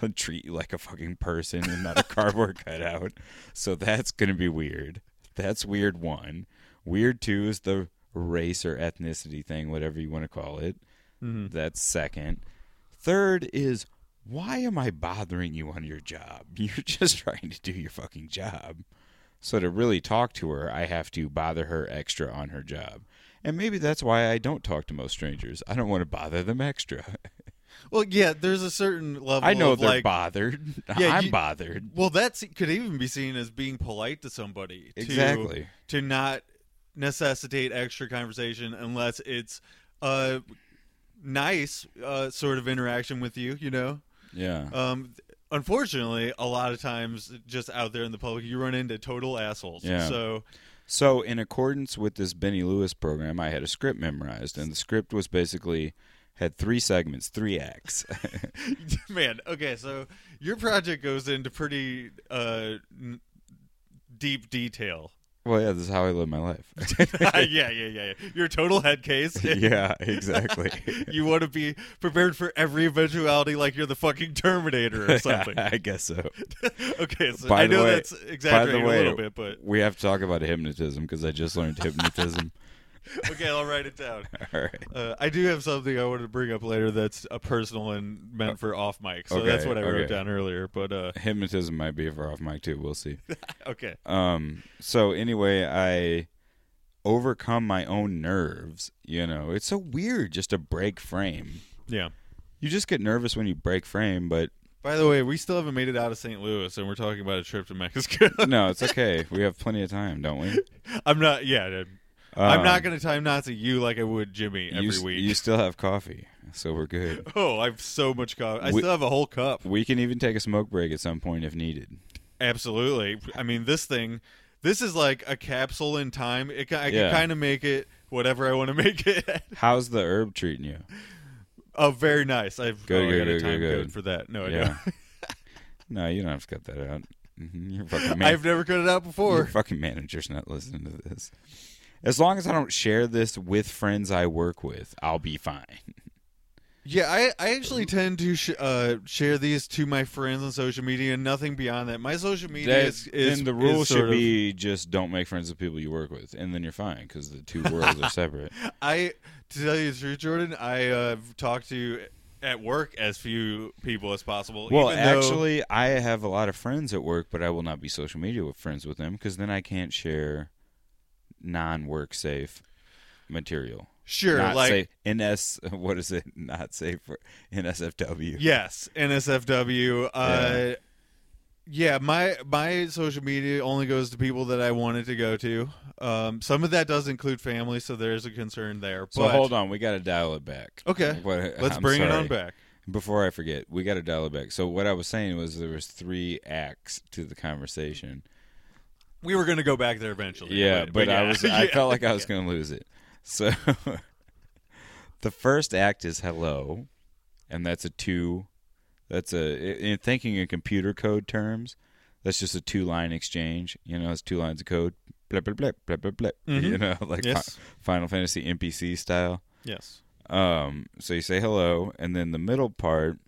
S2: and treat you like a fucking person and not a cardboard cutout. So that's gonna be weird. That's weird one. Weird two is the race or ethnicity thing, whatever you want to call it.
S1: Mhm.
S2: That's second. Third is why am I bothering you on your job? You're just trying to do your fucking job. So to really talk to her, I have to bother her extra on her job. And maybe that's why I don't talk to most strangers. I don't want to bother them extra.
S1: Well, yeah, there's a certain level.
S2: I know they're
S1: like,
S2: bothered.
S1: Yeah,
S2: I'm
S1: you-
S2: bothered.
S1: Well, that could even be seen as being polite to somebody. To,
S2: Exactly.
S1: To not necessitate extra conversation unless it's a nice uh, sort of interaction with you. You know.
S2: Yeah.
S1: Um, unfortunately, a lot of times, just out there in the public, you run into total assholes.
S2: Yeah.
S1: So
S2: So, in accordance with this Benny Lewis program, I had a script memorized, and the script was basically had three segments, three acts.
S1: Man, okay, so your project goes into pretty uh, n- deep detail.
S2: Well, yeah, this is how I live my life.
S1: yeah, yeah, yeah, yeah. You're a total head case.
S2: yeah, exactly.
S1: you want to be prepared for every eventuality, like you're the fucking Terminator or something.
S2: I guess so.
S1: okay, so
S2: By
S1: I know
S2: way-
S1: that's
S2: By
S1: exaggerating
S2: the way,
S1: a little bit, but
S2: we have to talk about hypnotism because I just learned hypnotism.
S1: okay, I'll write it down.
S2: All right.
S1: Uh, I do have something I wanted to bring up later that's a personal and meant for off mic, so
S2: Okay,
S1: that's what I wrote
S2: okay.
S1: down earlier. But uh,
S2: Hypnotism might be for off mic too. We'll see.
S1: okay,
S2: Um. So anyway, I overcome my own nerves. You know, it's so weird just to break frame.
S1: yeah.
S2: You just get nervous when you break frame, but
S1: By the way, we still haven't made it out of St. Louis, and we're talking about a trip to Mexico.
S2: no, it's okay. We have plenty of time, don't we?
S1: I'm not. Yeah. I'm not going to time Nazi you like I would Jimmy every
S2: you, s-
S1: week.
S2: You still have coffee, so we're good.
S1: oh, I have so much coffee. I
S2: We-
S1: still have a whole cup.
S2: We can even take a smoke break at some point if needed.
S1: Absolutely. I mean, this thing, this is like a capsule in time. It, ca- I
S2: Yeah.
S1: can kind of make it whatever I want to make it.
S2: How's the herb treating you?
S1: oh, very nice. I've
S2: Good,
S1: oh, I
S2: good,
S1: got a
S2: good,
S1: time
S2: good,
S1: code
S2: good.
S1: for that. No,
S2: Yeah. no, you don't have to cut that out. Mhm, Your fucking man-
S1: I've never cut it out before.
S2: your
S1: before.
S2: fucking manager's not listening to this. As long as I don't share this with friends I work with, I'll be fine.
S1: Yeah, I, I actually tend to sh- uh, share these to my friends on social media, and nothing beyond that. My social media
S2: That-
S1: is, is
S2: the
S1: is
S2: rule
S1: sort
S2: should
S1: of-
S2: be just don't make friends with people you work with, and then you're fine because the two worlds are separate.
S1: I to tell you the truth, Jordan, I uh, have talked to at work as few people as possible.
S2: Well,
S1: though-
S2: actually, I have a lot of friends at work, but I will not be social media with friends with them because then I can't share non-work safe material.
S1: sure,
S2: not
S1: like
S2: safe. NS. What is it? Not safe for NSFW.
S1: yes, NSFW. Uh, Yeah, my my social media only goes to people that I wanted to go to. Um, some of that does include family, so there's a concern there.
S2: So
S1: but,
S2: hold on, we got to dial it back.
S1: Okay,
S2: What-
S1: let's
S2: I'm
S1: bring it on back.
S2: Before I forget, we got to dial it back. So what I was saying was there was three acts to the conversation.
S1: We were going to go back there eventually.
S2: Yeah, but, I
S1: yeah.
S2: was I felt like I was going to lose it. So the first act is hello, and that's a two. That's a in thinking in computer code terms. That's just a two line exchange. You know, it's two lines of code. Blip blip blip blip blip blip.
S1: Mhm.
S2: You know, like
S1: Yes.
S2: Final Fantasy NPC style.
S1: Yes.
S2: Um, so you say hello, and then the middle part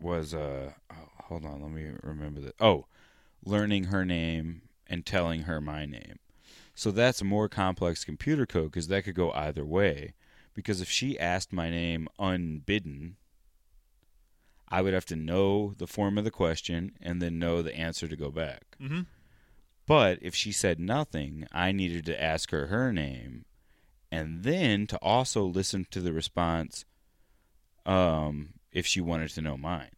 S2: was uh, oh, hold on, let me remember that. Oh, learning her name and telling her my name. So that's more complex computer code because that could go either way. Because if she asked my name unbidden, I would have to know the form of the question and then know the answer to go back.
S1: Mm-hmm.
S2: But if she said nothing, I needed to ask her her name and then to also listen to the response um, if she wanted to know mine.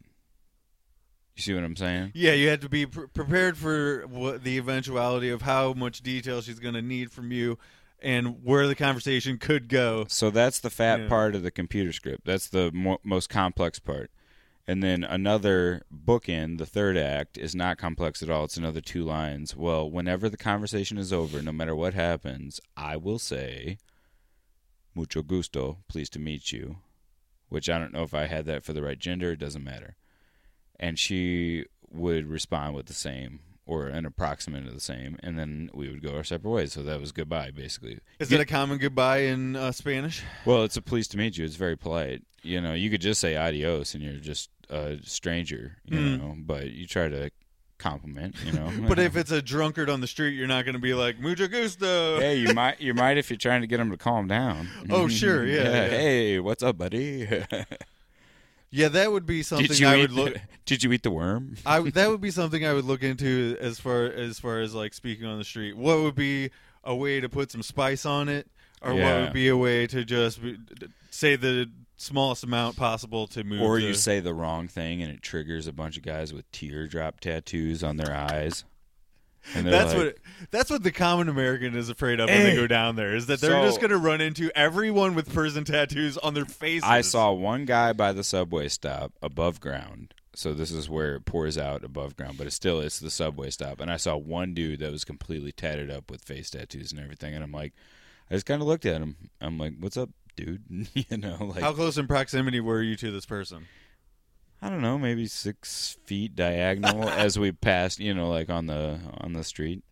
S2: You see what I'm saying?
S1: Yeah, you had to be pr- prepared for what the eventuality of how much detail she's going to need from you, and where the conversation could go.
S2: So that's the fat
S1: Yeah.
S2: part of the computer script. That's the mo- most complex part. And then another bookend, the third act, is not complex at all. It's another two lines. Well, whenever the conversation is over, no matter what happens, I will say, mucho gusto, pleased to meet you. Which I don't know if I had that for the right gender. It doesn't matter. And she would respond with the same or an approximate of the same. And then we would go our separate ways. So that was goodbye, basically.
S1: Is it a common goodbye in uh, Spanish?
S2: Well, it's a pleased to meet you. It's very polite. You know, you could just say adios and you're just a stranger, you
S1: Mm.
S2: know, but you try to compliment, you know.
S1: But if it's a drunkard on the street, you're not going to be like mucho gusto.
S2: Hey, you might you might if you're trying to get him to calm down.
S1: Oh, sure, yeah, yeah.
S2: Hey, what's up, buddy?
S1: Yeah, that would be something
S2: did you
S1: I
S2: eat
S1: would look.
S2: Did you eat the worm?
S1: I that would be something I would look into as far as far as like speaking on the street. What would be a way to put some spice on it, or what would be a way to just be, say the smallest amount possible to move?
S2: Or
S1: the-
S2: you say the wrong thing and it triggers a bunch of guys with teardrop tattoos on their eyes.
S1: That's
S2: like,
S1: what that's what the common American is afraid of when
S2: Hey.
S1: they go down there. Is that they're
S2: So-
S1: just going to run into everyone with prison tattoos on their faces.
S2: I saw one guy by the subway stop above ground. So this is where it pours out above ground, but it still it's the subway stop. And I saw one dude that was completely tatted up with face tattoos and everything. And I'm like, I just kind of looked at him. I'm like, "What's up, dude?" you know, like
S1: How close in proximity were you to this person?
S2: I don't know, maybe six feet diagonal as we passed. You know, like on the on the street.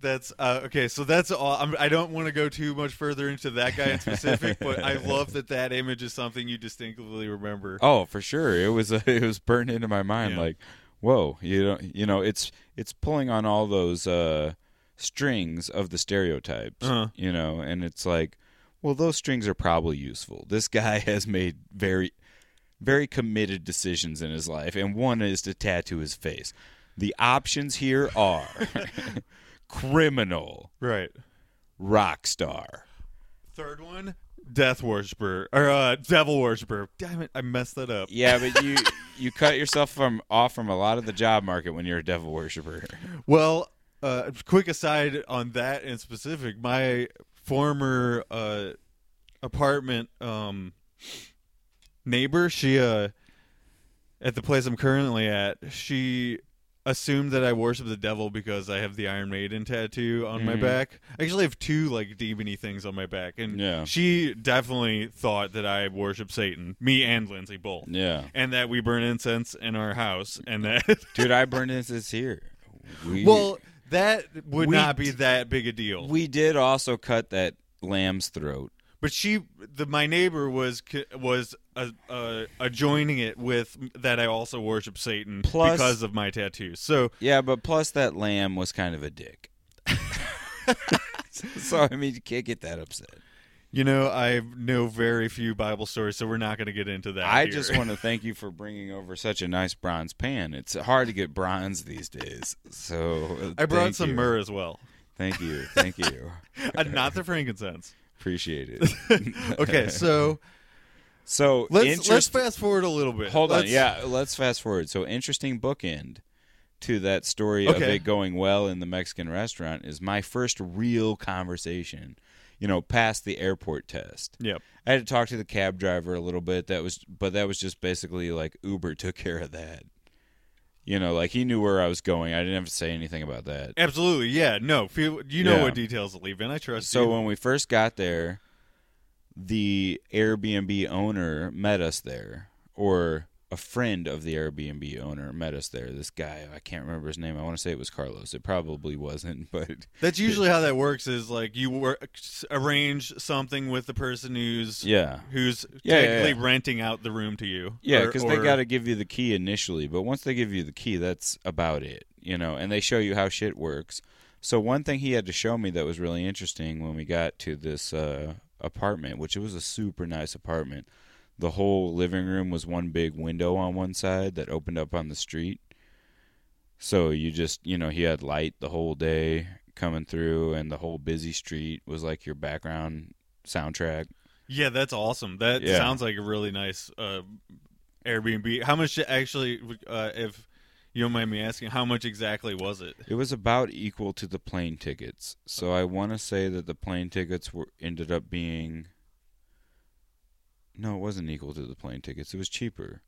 S1: That's uh, okay. So that's all. I'm, I don't want to go too much further into that guy in specific, but I love that that image is something you distinctively remember.
S2: Oh, for sure. It was it was burned into my mind
S1: Yeah.
S2: like, whoa, you know, you know, it's it's pulling on all those uh strings of the stereotypes,
S1: Uh-huh.
S2: you know, and it's like, well, those strings are probably useful. This guy has made very very committed decisions in his life, and one is to tattoo his face. The options here are criminal,
S1: Right.
S2: rock star.
S1: Third one, death worshiper or uh, devil worshiper. Damn it, I messed that up.
S2: Yeah, but you you cut yourself from off from a lot of the job market when you're a devil worshiper.
S1: Well, uh, quick aside on that in specific, my former uh, apartment um, neighbor, she uh, at the place I'm currently at, she assumed that I worship the devil because I have the Iron Maiden tattoo on my
S2: Mhm.
S1: back. I actually have two like demony things on my back, and
S2: Yeah.
S1: she definitely thought that I worship Satan, me and Lindsay both,
S2: Yeah.
S1: and that we burn incense in our house, and that
S2: Dude, I burned incense here. We,
S1: Well, that would
S2: We
S1: not be that big a deal.
S2: we did also cut that lamb's throat.
S1: But she, the my neighbor was was uh, uh, adjoining it with that I also worship Satan
S2: Plus-
S1: because of my tattoos. So
S2: Yeah, but plus that lamb was kind of a dick. so I mean, you can't get that upset.
S1: you know, I know very few Bible stories, so we're not going to get into that.
S2: I
S1: here.
S2: just want to thank you for bringing over such a nice bronze pan. It's hard to get bronze these days. So
S1: I brought some
S2: you.
S1: myrrh as well,
S2: Thank you, thank you.
S1: uh, not the frankincense.
S2: Appreciate it.
S1: okay, so
S2: So
S1: Let's let's fast forward a little bit.
S2: Hold on,
S1: Let's-
S2: yeah, let's fast forward. So interesting bookend to that story of
S1: Okay.
S2: it going well in the Mexican restaurant is my first real conversation. You know, past the airport test.
S1: Yep.
S2: I had to talk to the cab driver a little bit. That was, but that was just basically like Uber took care of that. You know, like he knew where I was going. I didn't have to say anything about that.
S1: Absolutely. Yeah. No. Feel you know
S2: Yeah.
S1: what details to leave in. I trust you.
S2: So
S1: you.
S2: when we first got there, the Airbnb owner met us there, or a friend of the Airbnb owner met us there. This guy, I can't remember his name. I want to say it was Carlos. It probably wasn't, but
S1: That's usually how that works. Is like you work, arrange something with the person who's
S2: yeah.
S1: who's
S2: Yeah, yeah,
S1: technically
S2: yeah.
S1: renting out the room to you.
S2: Yeah,
S1: Or-
S2: because they got to give you the key initially, but once they give you the key, that's about it, you know. And they show you how shit works. So one thing he had to show me that was really interesting when we got to this uh, apartment, which it was a super nice apartment. The whole living room was one big window on one side that opened up on the street. So you just, you know, he had light the whole day coming through, and the whole busy street was like your background soundtrack.
S1: Yeah, that's awesome. That
S2: Yeah.
S1: sounds like a really nice uh, Airbnb. How much actually? Uh, if you don't mind me asking, how much exactly was it?
S2: It was about equal to the plane tickets. So I want to say that the plane tickets were ended up being No, it wasn't equal to the plane tickets. It was cheaper.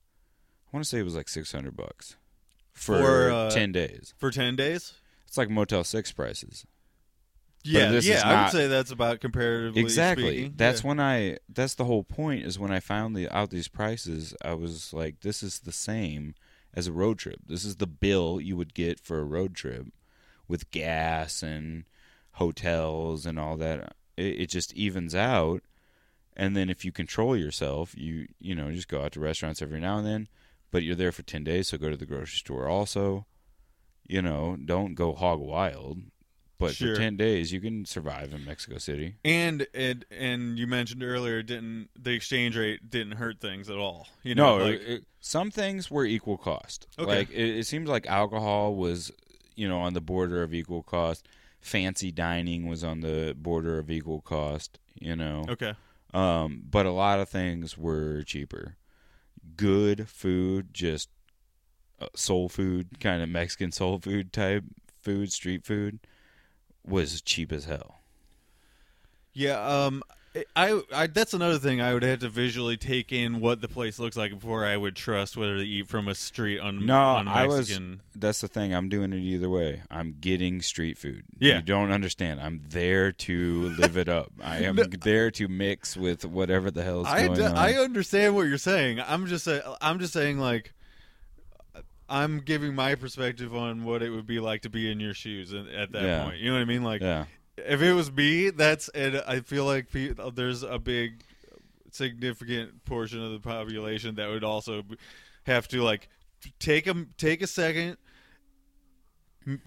S2: I want to say it was like 600 bucks for,
S1: For, uh,
S2: 10 days.
S1: For ten days?
S2: It's like Motel 6 prices.
S1: Yeah,
S2: this
S1: yeah.
S2: is
S1: I would
S2: not-
S1: say that's about comparatively
S2: Exactly.
S1: speaking.
S2: That's
S1: yeah.
S2: when I that's the whole point is when I found the out these prices, I was like this is the same as a road trip. This is the bill you would get for a road trip with gas and hotels and all that. It, it just evens out. And then if you control yourself, you you know, just go out to restaurants every now and then, but you're there for 10 days, so go to the grocery store also. You know, don't go hog wild. But
S1: Sure.
S2: for 10 days, you can survive in Mexico City.
S1: And and and you mentioned earlier, didn't the exchange rate didn't hurt things at all? You know,
S2: no,
S1: like
S2: it- some things were equal cost.
S1: Okay.
S2: Like it, it seems like alcohol was, you know, on the border of equal cost. Fancy dining was on the border of equal cost. You know,
S1: okay,
S2: um, but a lot of things were cheaper. Good food, just uh, soul food, kind of Mexican soul food type food, street food, was cheap as hell.
S1: yeah. Um, I, I that's another thing I would have to visually take in what the place looks like before I would trust whether to eat from a street on
S2: No,
S1: on
S2: I was-
S1: Mexican.
S2: That's the thing. I'm doing it either way. I'm getting street food.
S1: Yeah.
S2: You don't understand. I'm there to live it up. I am there to mix with whatever the hell is
S1: I,
S2: going
S1: d-
S2: on.
S1: I understand what you're saying. I'm just say, I'm just saying like I'm giving my perspective on what it would be like to be in your shoes at, at that
S2: Yeah.
S1: point. You know what I mean? Like
S2: yeah.
S1: If it was me, that's and I feel like pe- there's a big significant portion of the population that would also have to like take a take a second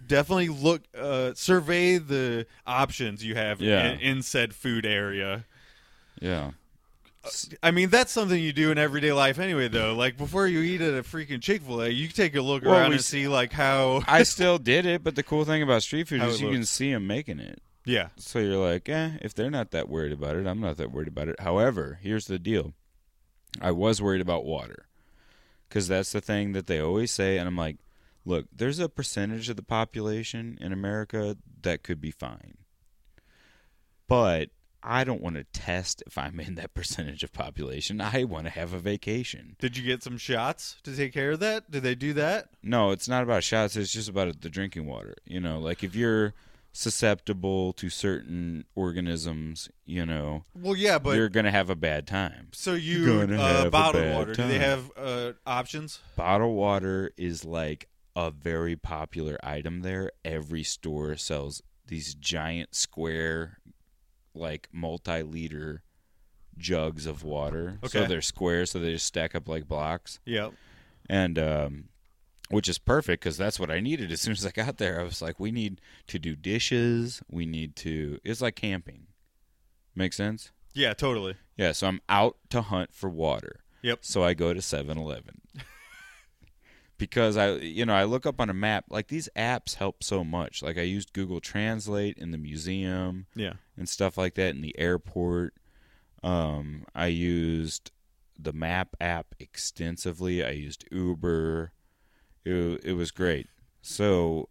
S1: definitely look uh survey the options you have
S2: Yeah.
S1: in, in said food area
S2: Yeah.
S1: I mean, that's something you do in everyday life anyway, though. Like before you eat at a freaking Chick Fil A, you take a look
S2: Well,
S1: around and see like how.
S2: I still did it, but the cool thing about street food is you can see them making it.
S1: Yeah,
S2: So you're like, eh, if they're not that worried about it, I'm not that worried about it. However, here's the deal. I was worried about water. Because that's the thing that they always say. And I'm like, look, there's a percentage of the population in America that could be fine. But I don't want to test if I'm in that percentage of population. I want to have a vacation.
S1: did you get some shots to take care of that? Did they do that?
S2: No, it's not about shots. It's just about the drinking water. You know, like if you're susceptible to certain organisms, you know,
S1: Well, yeah, but
S2: you're gonna have a bad time.
S1: so you
S2: gonna have
S1: uh,
S2: a
S1: bottled
S2: bad
S1: water. Do they have uh, options?
S2: Bottled water is like a very popular item there. Every store sells these giant square, like multi-liter jugs of water.
S1: Okay.
S2: So they're square, so they just stack up like blocks.
S1: Yep.
S2: and um, which is perfect because that's what I needed. As soon as I got there, I was like, "We need to do dishes. We need to." It's like camping. Make sense?
S1: Yeah, totally.
S2: Yeah. So I'm out to hunt for water.
S1: Yep.
S2: So I go to 7-Eleven because I, you know, I look up on a map. Like these apps help so much. Like I used Google Translate in the museum
S1: Yeah.
S2: and stuff like that in the airport. Um, I used the map app extensively. I used Uber. It, it was great. So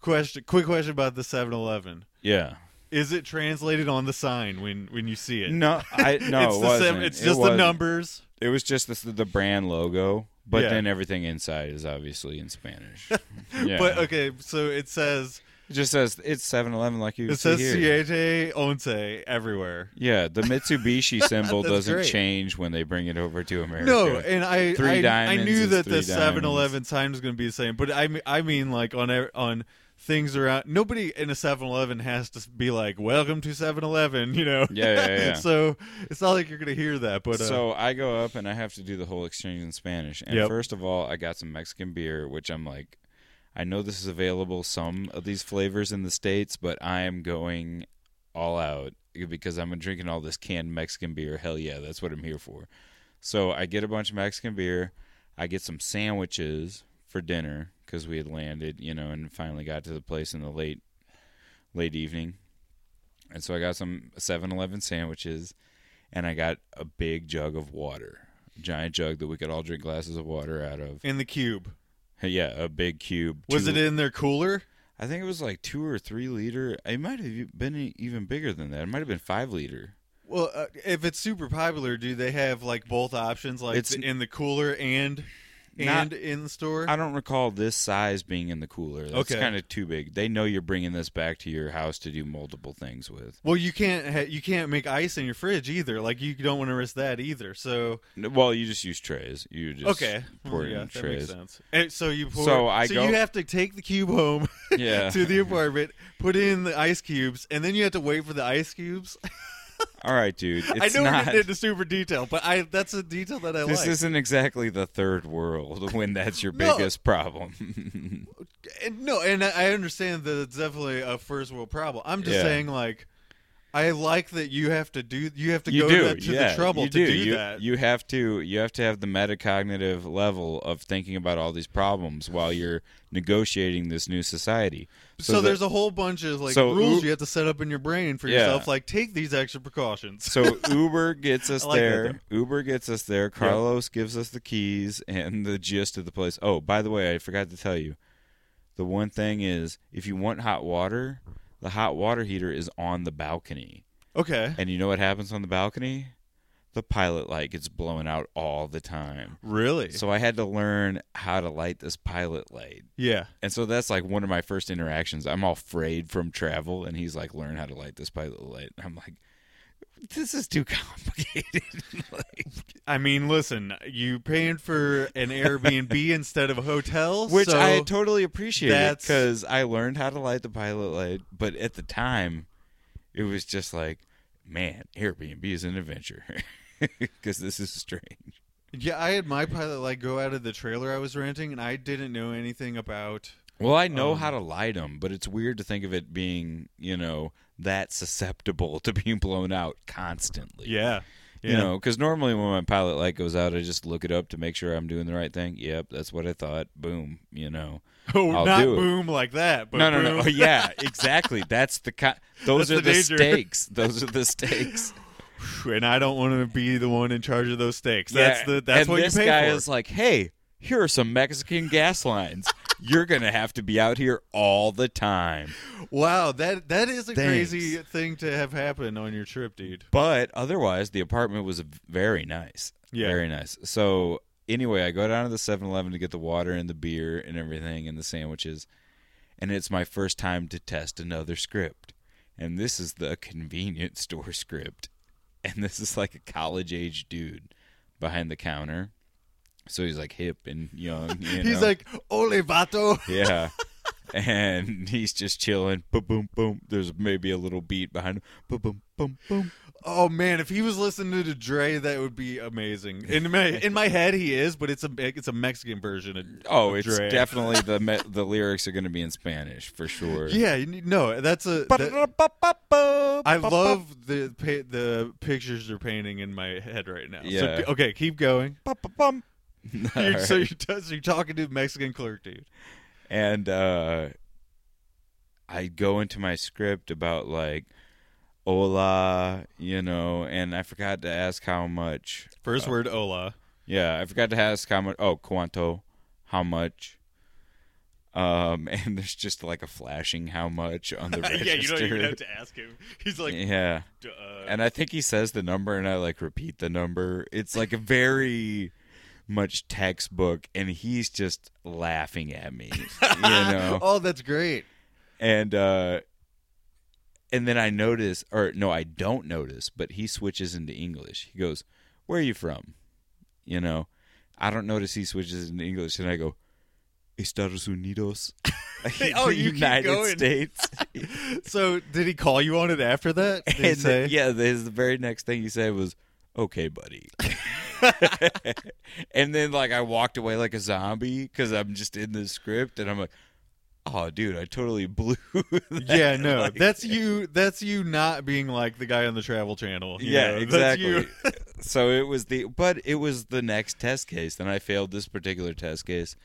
S1: Question. Quick question about the 7-Eleven.
S2: yeah,
S1: Is it translated on the sign when when you see it?
S2: no, I no,
S1: it's
S2: it wasn't.
S1: seven- it's
S2: It
S1: just the numbers.
S2: It was just the, the brand logo, but
S1: Yeah.
S2: then everything inside is obviously in Spanish. yeah.
S1: But okay, so it says
S2: it just says it's 7-Eleven like you
S1: it
S2: see
S1: says. Siete Once everywhere.
S2: Yeah, the Mitsubishi symbol
S1: That's
S2: doesn't
S1: great.
S2: change when they bring it over to America.
S1: No, and I
S2: Three
S1: I, I knew that the 7-Eleven sign was going to be the same, but I mean, I mean like on on things around nobody in a 7-Eleven has to be like welcome to 7-Eleven, you know.
S2: Yeah, yeah, yeah.
S1: so it's not like you're going to hear that, but uh,
S2: so I go up and I have to do the whole exchange in Spanish. And
S1: Yep.
S2: first of all, I got some Mexican beer, which I'm like, I know this is available some of these flavors in the states, but I am going all out because I'm drinking all this canned Mexican beer. Hell yeah, that's what I'm here for. So I get a bunch of Mexican beer. I get some sandwiches for dinner because we had landed, you know, and finally got to the place in the late late evening. And so I got some 7-Eleven sandwiches and I got a big jug of water, giant jug that we could all drink glasses of water out of.
S1: in the cube.
S2: Yeah, a big cube.
S1: Was
S2: two-
S1: it in their cooler?
S2: I think it was like two or three liter. It might have been even bigger than that. It might have been five liter.
S1: Well, uh, if it's super popular, do they have like both options, like
S2: It's-
S1: in the cooler and
S2: Not-
S1: and in the store?
S2: I don't recall this size being in the cooler. That's
S1: Okay.
S2: kind of too big. They know you're bringing this back to your house to do multiple things with.
S1: Well, you can't ha- you can't make ice in your fridge either. Like you don't want to risk that either. So
S2: N- Well, you just use trays. You just
S1: okay,
S2: pour
S1: Well,
S2: it
S1: yeah,
S2: in
S1: that makes
S2: trays.
S1: sense. And so you pour,
S2: So I go-
S1: you have to take the cube home
S2: Yeah.
S1: to the apartment, put in the ice cubes, and then you have to wait for the ice cubes.
S2: All right, dude. It's
S1: I know
S2: not.
S1: we're getting into super detail, but I that's a detail that I
S2: this
S1: like.
S2: This isn't exactly the third world when that's your
S1: No.
S2: biggest problem.
S1: And, no, and I I understand that it's definitely a first world problem. I'm just
S2: Yeah.
S1: saying, like, I like that you have to do you have to
S2: you
S1: go
S2: do,
S1: to,
S2: yeah,
S1: the trouble
S2: you
S1: to do,
S2: you,
S1: that.
S2: You have to you have to have the metacognitive level of thinking about all these problems while you're negotiating this new society.
S1: so
S2: the-
S1: there's a whole bunch of like
S2: So
S1: rules
S2: U-
S1: you have to set up in your brain for
S2: Yeah.
S1: yourself. Like, take these extra precautions.
S2: So Uber gets us
S1: like
S2: there. Uber gets us there. Carlos gives us the keys and the gist of the place. Oh, by the way, I forgot to tell you. The one thing is, if you want hot water, the hot water heater is on the balcony.
S1: okay,
S2: And you know what happens on the balcony? The pilot light gets blown out all the time.
S1: really?
S2: So I had to learn how to light this pilot light.
S1: yeah.
S2: And so that's like one of my first interactions. I'm all frayed from travel, and he's like, "Learn how to light this pilot light." And I'm like, "This is too complicated." like,
S1: I mean, listen, you paying for an Airbnb instead of a hotel,
S2: which
S1: so
S2: I totally appreciate because I learned how to light the pilot light. But at the time, it was just like, "Man, Airbnb is an adventure," because this is strange.
S1: yeah, I had my pilot light go out of the trailer I was renting, and I didn't know anything about.
S2: Well, I know
S1: Um,
S2: how to light them, but it's weird to think of it being, you know, that susceptible to being blown out constantly.
S1: Yeah, yeah.
S2: You know, because normally when my pilot light goes out, I just look it up to make sure I'm doing the right thing. Yep, that's what I thought. Boom. You know.
S1: oh,
S2: I'll
S1: not boom like that, but
S2: no, no, no.
S1: boom.
S2: Oh, yeah, exactly. That's the ki- Those
S1: That's
S2: are
S1: the
S2: the, stakes. Those are the stakes.
S1: and I don't want to be the one in charge of those stakes. That's the that's
S2: and
S1: what
S2: this
S1: you pay
S2: guy
S1: for.
S2: is like, hey, here are some Mexican gas lines. You're gonna have to be out here all the time.
S1: wow, that that is a
S2: Thanks.
S1: crazy thing to have happen on your trip, dude.
S2: But otherwise, the apartment was very nice.
S1: Yeah.
S2: Very nice. So, anyway, I go down to the 7 Eleven to get the water and the beer and everything and the sandwiches. And it's my first time to test another script. And this is the convenience store script. And this is like a college age dude behind the counter. So he's like hip and young. You
S1: He's
S2: know?
S1: like, "Ole vato."
S2: Yeah. and he's just chilling. Boom, boom, boom. There's maybe a little beat behind him. Boom, boom, boom, boom.
S1: Oh man, if he was listening to Dre, that would be amazing. In my in my head, he is, but it's a it's a Mexican version of
S2: Oh,
S1: of
S2: it's
S1: Dre.
S2: definitely the me- the lyrics are going to be in Spanish for sure.
S1: Yeah, no, that's a. that- I love the the pictures they're painting in my head right now.
S2: Yeah.
S1: So, okay, keep going. You're, So you're, t- so you're talking to the Mexican clerk, dude.
S2: and uh, I go into my script about like, hola, you know, and I forgot to ask how much.
S1: First word hola.
S2: Yeah, I forgot to ask how much. Oh, cuánto, how much? Um, and there's just like a flashing how much on the register.
S1: yeah, you don't even have to ask him. He's like,
S2: yeah, and I think he says the number, and I like repeat the number. It's like a very much textbook, and he's just laughing at me, you know.
S1: oh, that's great.
S2: and uh and then I notice or no, I don't notice, but he switches into English. He goes, "Where are you from?" You know. I don't notice he switches into English and I go, Estados Unidos.
S1: Oh, you keep
S2: United. States.
S1: So, did he call you on it after that? Did he
S2: and
S1: say?
S2: the, yeah, the, the very next thing he said was, "Okay, buddy." and then like I walked away like a zombie because I'm just in the script and I'm like, "Oh, dude, I totally blew." that."
S1: Yeah, no,
S2: Like-
S1: that's eh. you. That's you not being like the guy on the Travel Channel. you
S2: Yeah,
S1: know?
S2: Exactly. so it was the, but it was the next test case. and I failed this particular test case,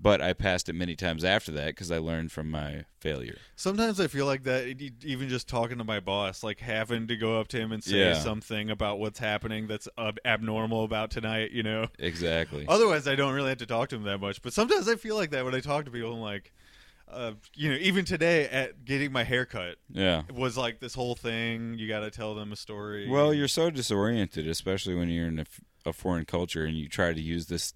S2: but I passed it many times after that because I learned from my failure.
S1: Sometimes I feel like that. Even just talking to my boss, like having to go up to him and say
S2: Yeah.
S1: something about what's happening that's ab- abnormal about tonight. You know.
S2: Exactly.
S1: Otherwise, I don't really have to talk to him that much. But sometimes I feel like that when I talk to people. I'm like, uh, you know, even today at getting my hair cut
S2: yeah.
S1: it was like this whole thing. You got to tell them a story.
S2: Well, you're so disoriented, especially when you're in a, f- a foreign culture and you try to use this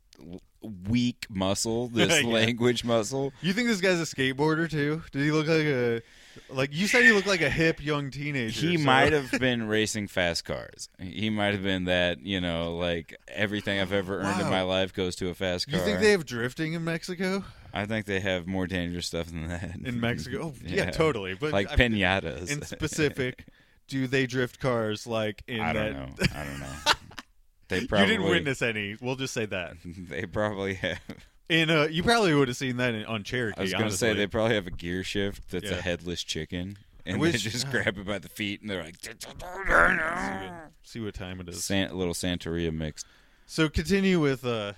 S2: weak muscle, this
S1: Yeah.
S2: language muscle.
S1: You think this guy's a skateboarder too? Did he look like a like you said he looked like a hip young teenager?
S2: He
S1: so-
S2: might have been racing fast cars. He might have been that, you know, like everything I've ever earned in my life goes to a fast car.
S1: You think they have drifting in Mexico?
S2: I think they have more dangerous stuff than that.
S1: In Mexico? Oh, yeah,
S2: Yeah.
S1: totally. But
S2: like
S1: I-
S2: pinatas.
S1: in specific, do they drift cars like in
S2: I don't know. I don't know. They
S1: you didn't witness any. We'll just say that.
S2: They probably have.
S1: In uh, you probably would have seen that in, on Cherokee.
S2: I was going to say they probably have a gear shift that's a headless chicken, and
S1: wish-
S2: they just grab it by the feet and they're like,
S1: see, what, time it is.
S2: San, little Santeria mixed,
S1: So continue with. uh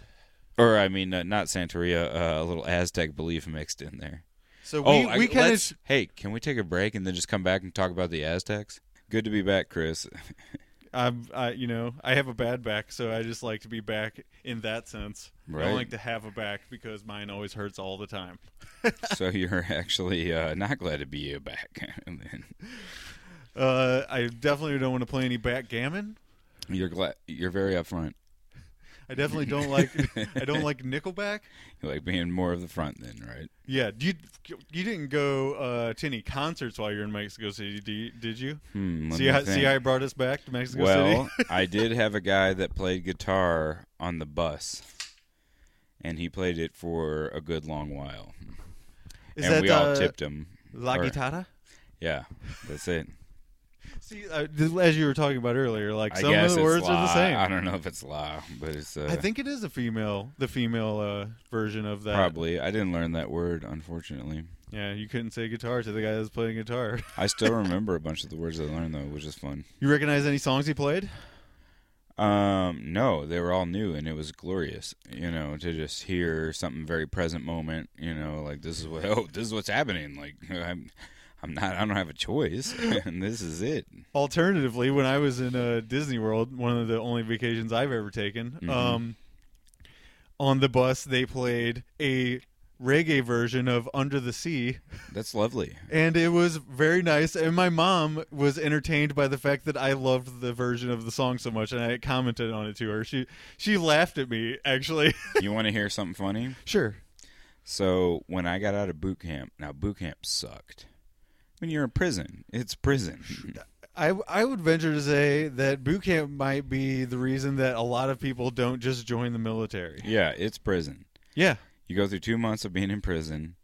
S2: or I mean, uh, not Santeria, uh, a little Aztec belief mixed in there.
S1: So we
S2: oh,
S1: we kind of
S2: Hey, can we take a break and then just come back and talk about the Aztecs? Good to be back, Chris.
S1: I'm I you know I have a bad back, so I just like to be back in that sense. I don't like to have a back because mine always hurts all the time.
S2: so you're actually uh, not glad to be a back. and then
S1: Uh, I definitely don't want to play any backgammon.
S2: you're glad. You're very upfront.
S1: I definitely don't like I don't like Nickelback.
S2: You like being more of the front, then, right?
S1: Yeah, you you didn't go uh, to any concerts while you're in Mexico City, you, did you?
S2: Hmm,
S1: See how,
S2: think.
S1: see how I brought us back to Mexico
S2: well,
S1: City?
S2: I did have a guy that played guitar on the bus, and he played it for a good long while.
S1: Is
S2: and
S1: that
S2: we all
S1: uh,
S2: tipped him.
S1: La
S2: or-
S1: Guitarra?
S2: Yeah, that's it.
S1: See, uh, as you were talking about earlier, like
S2: I
S1: some of the words are the same.
S2: I don't know if it's la, but it's. Uh,
S1: I think it is a female, the female uh, version of that.
S2: probably. I didn't learn that word, unfortunately.
S1: Yeah, you couldn't say guitar to the guy that's playing guitar.
S2: I still remember a bunch of the words I learned though, which is fun.
S1: You recognize any songs he played?
S2: Um, no, they were all new, and it was glorious. You know, to just hear something very present moment. You know, like this is what oh, this is what's happening. Like I'm, I'm not. I don't have a choice, and this is it.
S1: Alternatively, when I was in uh, Disney World, one of the only vacations I've ever taken,
S2: Mhm.
S1: um, on the bus they played a reggae version of Under the Sea,
S2: That's lovely.
S1: and it was very nice. And my mom was entertained by the fact that I loved the version of the song so much, and I commented on it to her. She she laughed at me actually.
S2: You want to hear something funny?
S1: sure.
S2: So when I got out of boot camp, now boot camp sucked. When you're in prison, it's prison.
S1: I, I would venture to say that boot camp might be the reason that a lot of people don't just join the military.
S2: yeah, it's prison.
S1: Yeah.
S2: You go through two months of being in prison,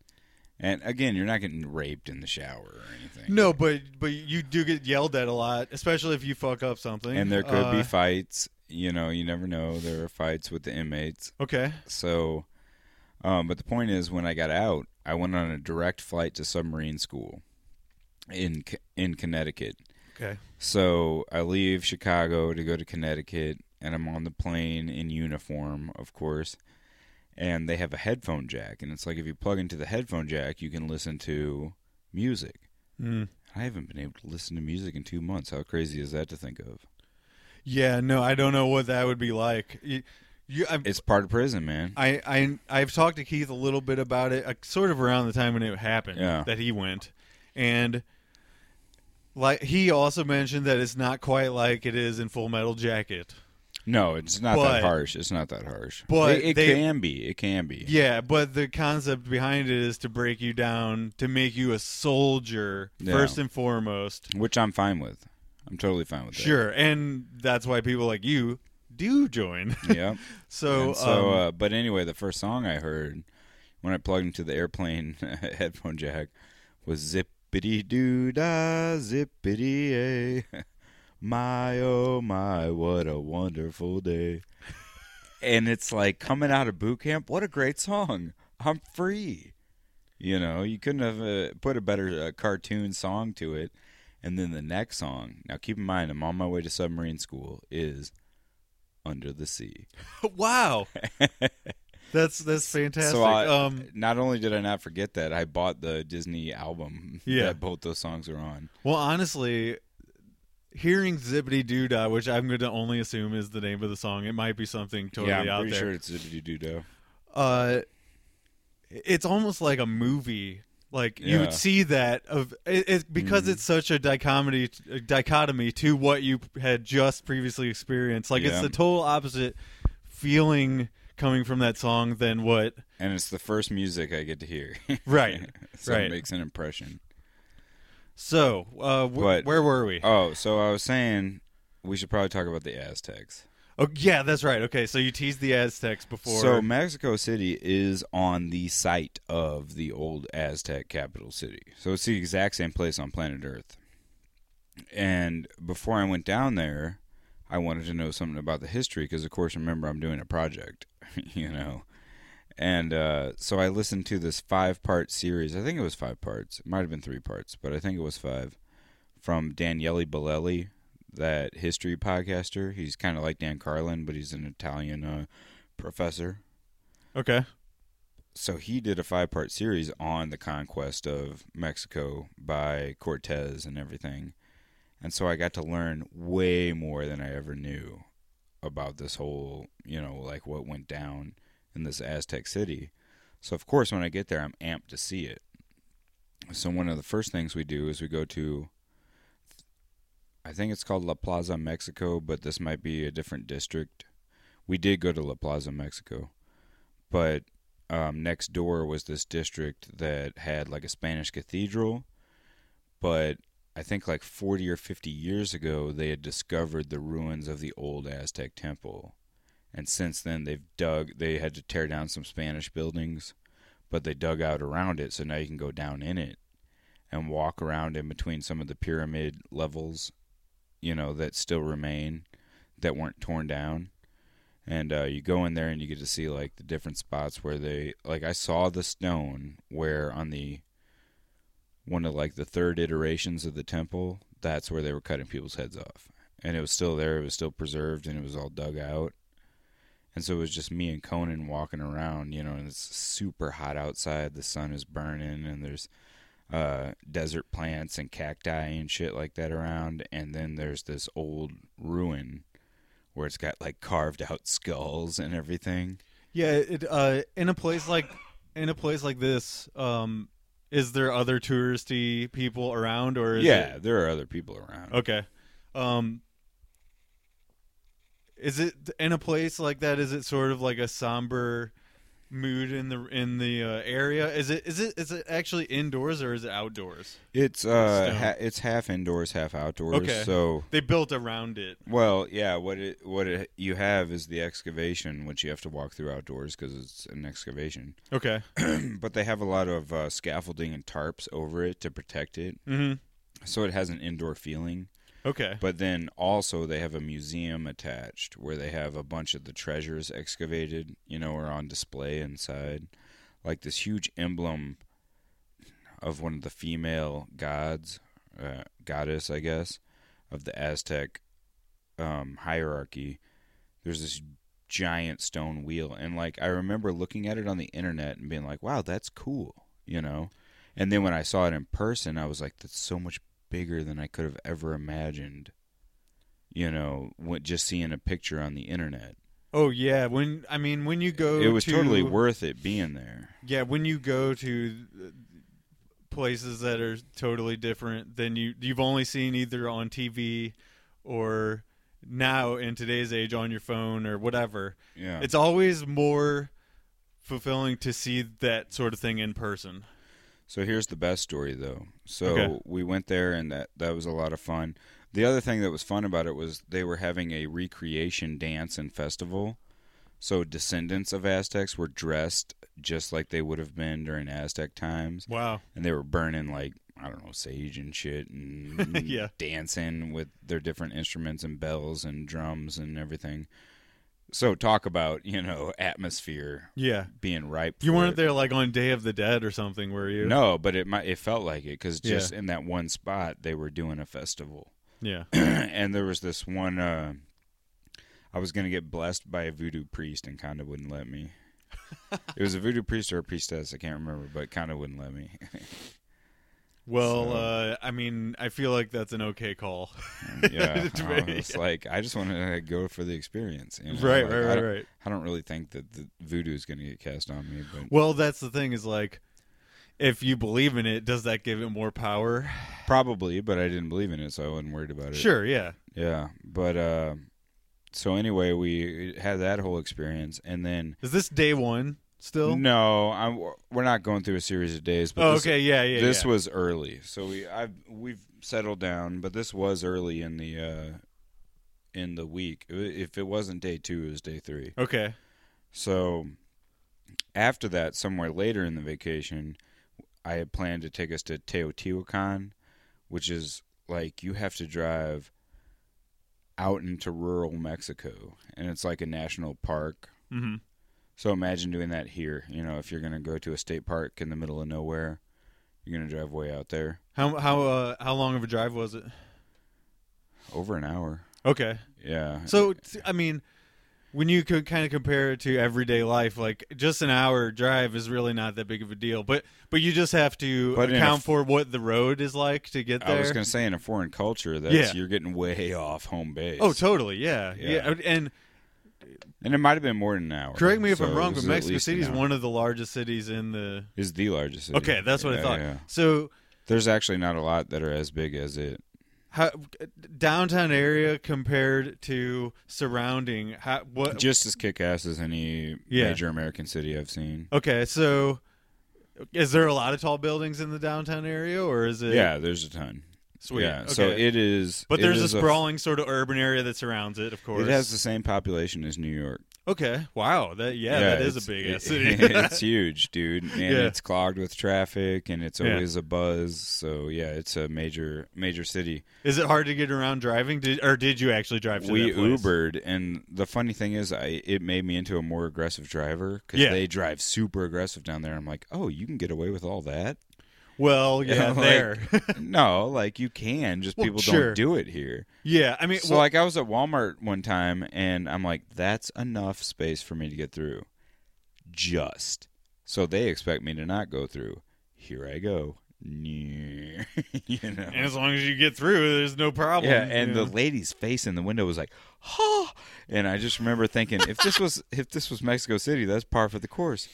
S2: and again, you're not getting raped in the shower or anything.
S1: No, but but you do get yelled at a lot, especially if you fuck up something.
S2: and there could be
S1: Uh,
S2: fights. You know, you never know. There are fights with the inmates.
S1: okay.
S2: So, um, but the point is, when I got out, I went on a direct flight to submarine school in in Connecticut.
S1: Okay.
S2: So I leave Chicago to go to Connecticut, and I'm on the plane in uniform, of course. And they have a headphone jack, and it's like if you plug into the headphone jack, you can listen to music.
S1: Mm.
S2: I haven't been able to listen to music in two months. How crazy is that to think of?
S1: Yeah, no, I don't know what that would be like. You, you, I've,
S2: It's part of prison, man.
S1: I, I, I've talked to Keith a little bit about it, uh, sort of around the time when it happened
S2: Yeah.
S1: that he went, and like he also mentioned that it's not quite like it is in Full Metal Jacket.
S2: No, it's not
S1: But-
S2: that harsh. It's not that harsh.
S1: but
S2: it, it
S1: they-
S2: can be. It can be.
S1: Yeah, but the concept behind it is to break you down, to make you a soldier
S2: Yeah.
S1: first and foremost.
S2: Which I'm fine with. I'm totally fine with that.
S1: Sure, and that's why people like you do join.
S2: Yeah.
S1: so,
S2: And so,
S1: um,
S2: uh, but anyway, the first song I heard when I plugged into the airplane headphone jack was "Zippity Doo Da, Zippity A." My oh my, what a wonderful day! and it's like coming out of boot camp. What a great song! I'm free. You know, you couldn't have uh, put a better uh, cartoon song to it. And then the next song. Now, keep in mind, I'm on my way to submarine school. Is "Under the Sea."
S1: wow, that's that's fantastic.
S2: So I,
S1: um,
S2: not only did I not forget that, I bought the Disney album
S1: Yeah.
S2: that both those songs are on.
S1: well, honestly, hearing "Zippity Doo Dah," which I'm going to only assume is the name of the song, it might be something totally
S2: yeah, I'm
S1: out
S2: pretty
S1: there.
S2: sure it's Zippity Doo Dah.
S1: uh it's almost like a movie like you would see that of it, it because
S2: Mhm.
S1: it's such a dichotomy a dichotomy to what you had just previously experienced like it's the total opposite feeling coming from that song than what
S2: And it's the first music I get to hear.
S1: Right,
S2: so
S1: right.
S2: it makes an impression.
S1: so uh wh-
S2: But-
S1: where were we
S2: Oh, so I was saying we should probably talk about the Aztecs.
S1: oh yeah that's right okay so you teased the aztecs before
S2: So Mexico City is on the site of the old Aztec capital city. So it's the exact same place on planet Earth. And before I went down there, I wanted to know something about the history because, of course, remember I'm doing a project, you know. And uh, so I listened to this five-part series. I think it was five parts. It might have been three parts, but I think it was five. From Daniele Bolelli, that history podcaster. He's kind of like Dan Carlin, but he's an Italian uh, professor
S1: okay
S2: so he did a five part series on the conquest of Mexico by Cortez and everything. And so I got to learn way more than I ever knew about this whole, you know, like what went down in this Aztec city. So of course when I get there I'm amped to see it. So one of the first things we do is we go to I think it's called La Plaza Mexico, but this might be a different district. We did go to La Plaza Mexico. But um, next door was this district that had like a Spanish cathedral, but I think like 40 or 50 years ago they had discovered the ruins of the old Aztec temple. And since then they've dug they had to tear down some Spanish buildings, but they dug out around it so now you can go down in it and walk around in between some of the pyramid levels, you know, that still remain that weren't torn down and uh, you go in there and you get to see like the different spots where they like I saw the stone where on the one of like the third iterations of the temple that's where they were cutting people's heads off. And it was still there it was still preserved and it was all dug out. And so it was just me and Conan walking around you know and it's super hot outside the sun is burning and there's uh, desert plants and cacti and shit like that around. And then there's this old ruin where it's got like carved out skulls and everything.
S1: Yeah, it, uh, in a place like in a place like this, um, is there other touristy people around, or is
S2: yeah,
S1: it,
S2: there are other people around.
S1: okay? Um, is it in a place like that? Is it sort of like a somber mood in the in the uh, area? Is it is it is it actually indoors or is it outdoors?
S2: It's uh, ha- it's half indoors, half outdoors.
S1: Okay.
S2: So,
S1: They built around it.
S2: well, yeah, what it what it, you have is the excavation, which you have to walk through outdoors because it's an excavation.
S1: Okay.
S2: but they have a lot of uh, scaffolding and tarps over it to protect it,
S1: hmm
S2: so it has an indoor feeling.
S1: Okay.
S2: But then also they have a museum attached where they have a bunch of the treasures excavated, you know, are on display inside. Like this huge emblem of one of the female gods, uh, goddess, I guess, of the Aztec um, hierarchy. There's this giant stone wheel, and like I remember looking at it on the internet and being like, "Wow, that's cool," you know. And then when I saw it in person, I was like, that's so much bigger than I could have ever imagined. You know, just seeing a picture on the internet.
S1: Oh yeah, when I mean when you go
S2: It was
S1: to,
S2: totally worth it being there.
S1: Yeah, when you go to places that are totally different than you you've only seen either on TV or now in today's age on your phone or whatever.
S2: Yeah.
S1: It's always more fulfilling to see that sort of thing in person.
S2: So here's the best story though. So
S1: Okay.
S2: we went there and that that was a lot of fun. The other thing that was fun about it was they were having a recreation dance and festival. So descendants of Aztecs were dressed just like they would have been during Aztec times
S1: Wow.
S2: and they were burning like I don't know sage and shit and
S1: Yeah.
S2: dancing with their different instruments and bells and drums and everything. So talk about, you know, atmosphere
S1: Yeah.
S2: being ripe.
S1: You weren't
S2: it.
S1: there like on Day of the Dead or something, were you?
S2: No, but it might. It felt like it because
S1: Yeah.
S2: just in that one spot they were doing a festival,
S1: Yeah.
S2: and there was this one. Uh, I was gonna get blessed by a voodoo priest, and kind of wouldn't let me. it was a voodoo priest or a priestess, I can't remember, but kind of wouldn't let me.
S1: Well,
S2: So-
S1: uh, I mean, I feel like that's an okay call.
S2: yeah,
S1: To
S2: I like, I just want to go for the experience. you know?
S1: right,
S2: Like,
S1: right,
S2: I
S1: right,
S2: don't,
S1: right.
S2: I don't really think that the voodoo is gonna get cast on me, but
S1: Well, that's the thing is like, if you believe in it, does that give it more power?
S2: probably. But I didn't believe in it, so I wasn't worried about it.
S1: Sure, yeah.
S2: Yeah, but uh, so anyway, we had that whole experience, and then
S1: Is this day one still?
S2: no, I'm, we're not going through a series of days. But
S1: oh,
S2: this,
S1: okay, yeah, yeah.
S2: this
S1: yeah.
S2: was early, so we I've we've settled down, but this was early in the uh, in the week. If it wasn't day two, it was day three.
S1: okay.
S2: So after that, somewhere later in the vacation, I had planned to take us to Teotihuacan, which is like you have to drive out into rural Mexico, and it's like a national park.
S1: hmm
S2: So imagine doing that here. You know, if you're going to go to a state park in the middle of nowhere, you're going to drive way out there.
S1: How how uh, how long of a drive was it?
S2: Over an hour.
S1: Okay,
S2: Yeah.
S1: so I mean, when you could kind of compare it to everyday life, like just an hour drive is really not that big of a deal. But but you just have to
S2: But a
S1: account for what the road is like to get there.
S2: I was going to say in a foreign culture, that's
S1: Yeah.
S2: you're getting way off home base.
S1: oh, totally, yeah,
S2: Yeah.
S1: yeah. And
S2: And it might have been more than an hour.
S1: correct me if
S2: So
S1: I'm wrong, but Mexico City is one of the largest cities in the.
S2: is the largest city.
S1: Okay, that's what I
S2: Yeah,
S1: thought.
S2: yeah.
S1: So
S2: There's actually not a lot that are as big as it.
S1: how downtown area compared to surrounding how what
S2: Just as kick ass as any
S1: Yeah.
S2: major American city I've seen.
S1: okay so is there a lot of tall buildings in the downtown area or is it
S2: Yeah, there's a ton.
S1: Sweet
S2: Yeah,
S1: okay.
S2: so it is.
S1: but
S2: it
S1: there's a
S2: is
S1: sprawling sort of urban area that surrounds it of course
S2: It has the same population as New York.
S1: okay wow that yeah, that is a big
S2: it-
S1: city
S2: it's huge, dude, and
S1: Yeah.
S2: it's clogged with traffic, and it's
S1: Yeah.
S2: always a buzz. So yeah, it's a major major city.
S1: is it hard to get around driving did, or did you actually drive to
S2: we? Ubered, and the funny thing is, I it made me into a more aggressive driver because
S1: Yeah.
S2: they drive super aggressive down there. I'm like, oh, you can get away with all that?
S1: Well yeah there
S2: no, like you can, just
S1: Well,
S2: people
S1: sure.
S2: don't do it here.
S1: yeah i mean
S2: So
S1: well,
S2: like I was at Walmart one time, and I'm like, that's enough space for me to get through. Just so they expect me to not go through. Here I go. you know.
S1: and as long as you get through there's no problem
S2: Yeah, and the
S1: know?
S2: lady's face in the window was like, "Ha!" And I just remember thinking, if this was if this was Mexico City, that's par for the course,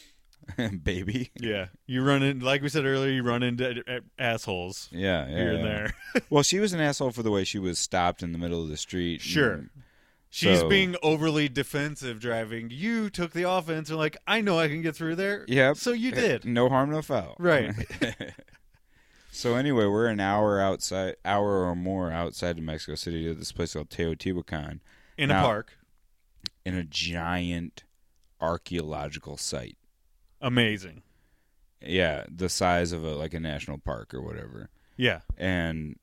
S2: baby.
S1: Yeah, you run in like we said earlier. You run into a- a- assholes
S2: Yeah, yeah.
S1: here and there.
S2: Well, she was an asshole for the way she was stopped in the middle of the street.
S1: Sure.
S2: and-
S1: She's
S2: So-
S1: being overly defensive driving. You took the offense and like, I know I can get through there.
S2: Yep.
S1: So you eh, did.
S2: No harm, no foul.
S1: Right.
S2: so anyway, we're an hour outside, hour or more outside of Mexico City to this place called Teotihuacan
S1: In a park.
S2: in a giant archaeological site.
S1: Amazing.
S2: Yeah, the size of a like a national park or whatever.
S1: Yeah.
S2: And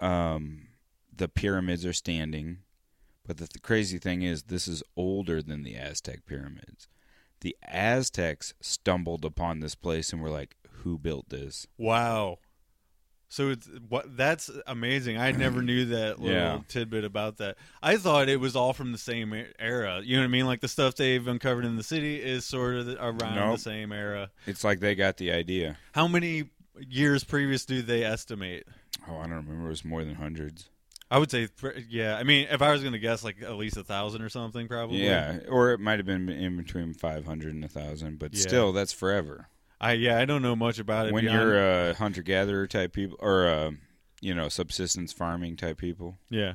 S2: um, the pyramids are standing. But the th- crazy thing is, this is older than the Aztec pyramids. The Aztecs stumbled upon this place and were like, "Who built this?"
S1: Wow. So it's what that's amazing. I never knew that little
S2: Yeah.
S1: tidbit about that. I thought it was all from the same era. You know what I mean? Like the stuff they've uncovered in the city is sort of around
S2: Nope.
S1: the same era.
S2: It's like they got the idea.
S1: How many years previous do they estimate?
S2: Oh, I don't remember. It was more than hundreds.
S1: I would say, yeah. I mean, if I was going to guess, like at least a thousand or something, probably.
S2: Yeah, or it might have been in between 500 and a 1,000, but
S1: Yeah.
S2: still, that's forever.
S1: I yeah, I don't know much about it.
S2: When
S1: beyond-
S2: you're a hunter gatherer type people, or uh, you know, subsistence farming type people.
S1: yeah,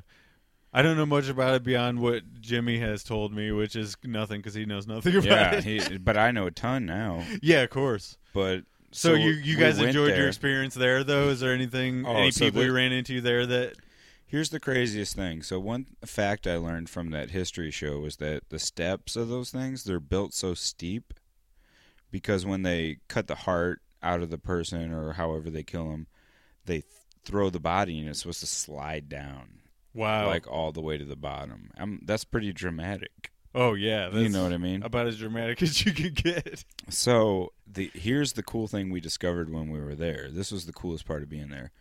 S1: I don't know much about it beyond what Jimmy has told me, which is nothing because he knows nothing about
S2: Yeah,
S1: it.
S2: he, but I know a ton now.
S1: yeah, of course.
S2: But
S1: So, you you guys
S2: went
S1: enjoyed your experience there, though? Is there anything,
S2: Oh,
S1: any
S2: so
S1: people you ran into there that?
S2: Here's the craziest thing. So one fact I learned from that history show was that the steps of those things they're built so steep because when they cut the heart out of the person or however they kill them, they th- throw the body and it's supposed to slide down
S1: Wow.
S2: like all the way to the bottom. Um that's pretty dramatic.
S1: oh yeah, that's
S2: you know what I mean?
S1: about as dramatic as you could get.
S2: So the here's the cool thing we discovered when we were there. This was the coolest part of being there.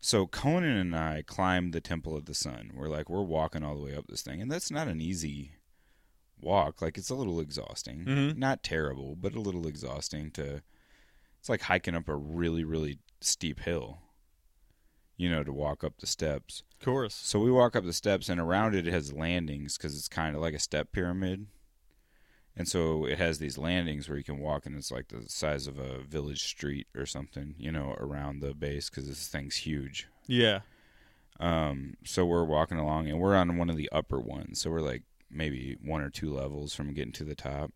S2: So Conan and I climbed the Temple of the Sun. We're like we're walking all the way up this thing, and that's not an easy walk. Like it's a little exhausting.
S1: Mhm.
S2: Not terrible, but a little exhausting to. It's like hiking up a really really steep hill. You know, to walk up the steps.
S1: Of course.
S2: So we walk up the steps, and around it, it has landings because it's kind of like a step pyramid. And so it has these landings where you can walk, and it's like the size of a village street or something, you know, around the base because this thing's huge.
S1: Yeah.
S2: Um, so we're walking along, and we're on one of the upper ones. So we're like maybe one or two levels from getting to the top.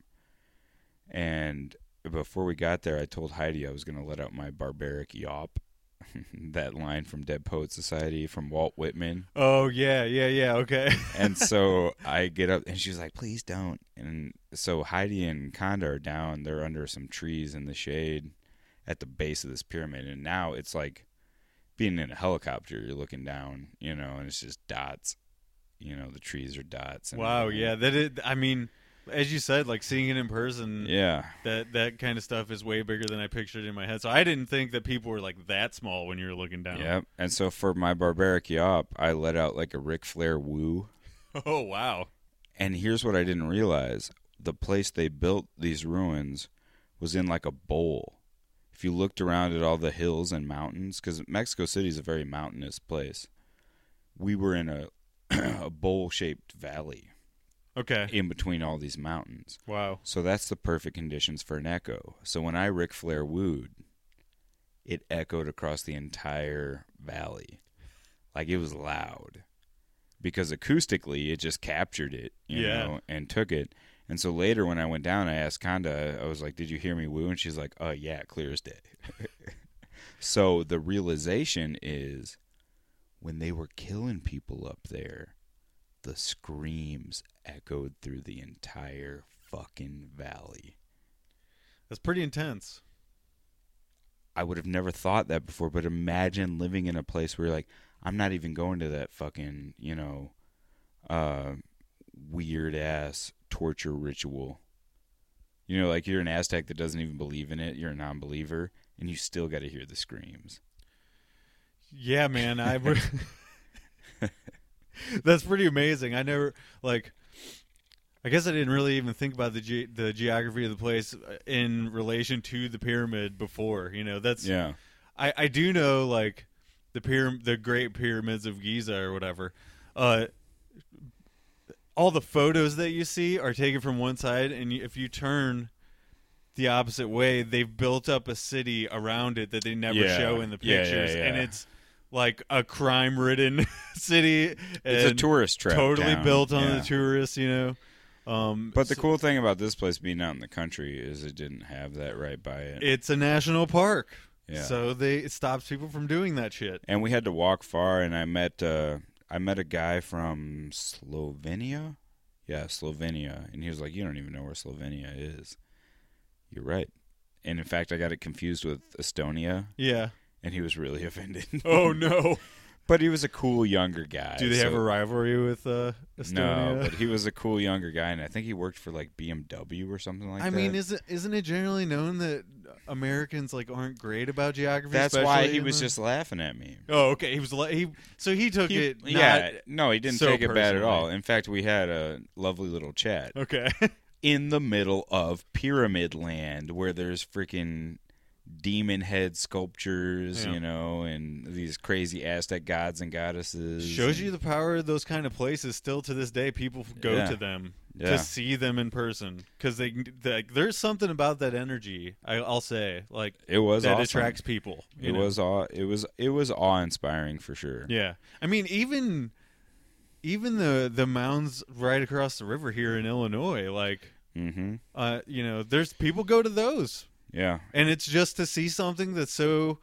S2: And before we got there, I told Heidi I was going to let out my barbaric yawp. that line from Dead Poet Society from Walt Whitman.
S1: Oh yeah, yeah, yeah. Okay.
S2: and so I get up, and she's like, "Please don't." And so Heidi and Conda are down. They're under some trees in the shade at the base of this pyramid, and now it's like being in a helicopter. You're looking down, you know, and it's just dots. You know, the trees are dots. And
S1: wow. Yeah. That is. I mean, as you said, like seeing it in person.
S2: yeah.
S1: That that kind of stuff is way bigger than I pictured in my head. So I didn't think that people were like that small when you were looking down.
S2: Yep. And so for my barbaric yawp, I let out like a Ric Flair woo.
S1: Oh wow.
S2: And here's what I didn't realize: the place they built these ruins was in like a bowl. If you looked around at all the hills and mountains, because Mexico City is a very mountainous place, we were in a a bowl-shaped valley
S1: Okay.
S2: in between all these mountains.
S1: Wow.
S2: So that's the perfect conditions for an echo. So when I Ric Flair wooed, it echoed across the entire valley, like it was loud, because acoustically it just captured it, you
S1: Yeah.
S2: know, and took it. And so later when I went down, I asked Conda, I was like, "Did you hear me woo?" And she's like, "Oh yeah, clear as day." so the realization is, when they were killing people up there, the screams echoed through the entire fucking valley.
S1: That's pretty intense.
S2: I would have never thought that before, but imagine living in a place where you're like, I'm not even going to that fucking, you know, uh, weird ass torture ritual. You know, like you're an Aztec that doesn't even believe in it, you're a non believer, and you still got to hear the screams.
S1: Yeah, man. I would. That's pretty amazing. I never like. I guess I didn't really even think about the ge- the geography of the place uh, in relation to the pyramid before. You know, that's
S2: Yeah.
S1: I, I do know like the pyram- the Great Pyramids of Giza or whatever. Uh, all the photos that you see are taken from one side, and if you turn the opposite way, they've built up a city around it that they never
S2: Yeah.
S1: show in the
S2: Yeah, yeah,
S1: pictures, and it's like a crime-ridden city.
S2: It's a tourist trap.
S1: totally
S2: town.
S1: built on
S2: Yeah.
S1: the tourists, you know. Um,
S2: But the
S1: so-
S2: cool thing about this place being out in the country is it didn't have that right by it.
S1: it's a national park,
S2: Yeah.
S1: so they it stops people from doing that shit.
S2: and we had to walk far and i met uh i met a guy from slovenia yeah slovenia and he was like you don't even know where slovenia is you're right and in fact i got it confused with estonia
S1: Yeah.
S2: And he was really offended
S1: Oh no.
S2: but he was a cool younger guy
S1: Do they have a rivalry with uh, Estonia?
S2: no but he was a cool younger guy and i think he worked for like bmw or something like
S1: I
S2: that I
S1: mean, isn't isn't it generally known that Americans like aren't great about geography?
S2: that's why he was
S1: the-
S2: just laughing at me
S1: Oh, okay. He was li- he. So he took
S2: He-
S1: it. Not,
S2: yeah no he didn't
S1: so
S2: take it bad at all in fact we had a lovely little chat
S1: Okay.
S2: in the middle of Pyramid Land where there's freaking demon head sculptures,
S1: Yeah.
S2: you know, and these crazy Aztec gods and goddesses.
S1: Shows
S2: and-
S1: you the power of those kind of places. Still to this day, people go
S2: Yeah.
S1: to them
S2: Yeah.
S1: to see them in person because they, they there's something about that energy. I, I'll say like
S2: it was
S1: that
S2: awesome.
S1: attracts people.
S2: It
S1: know?
S2: was awe. It was it was awe inspiring for sure.
S1: Yeah, I mean even even the the mounds right across the river here in Illinois, like
S2: Mm-hmm.
S1: uh, you know, there's people go to those,
S2: Yeah.
S1: and it's just to see something that's so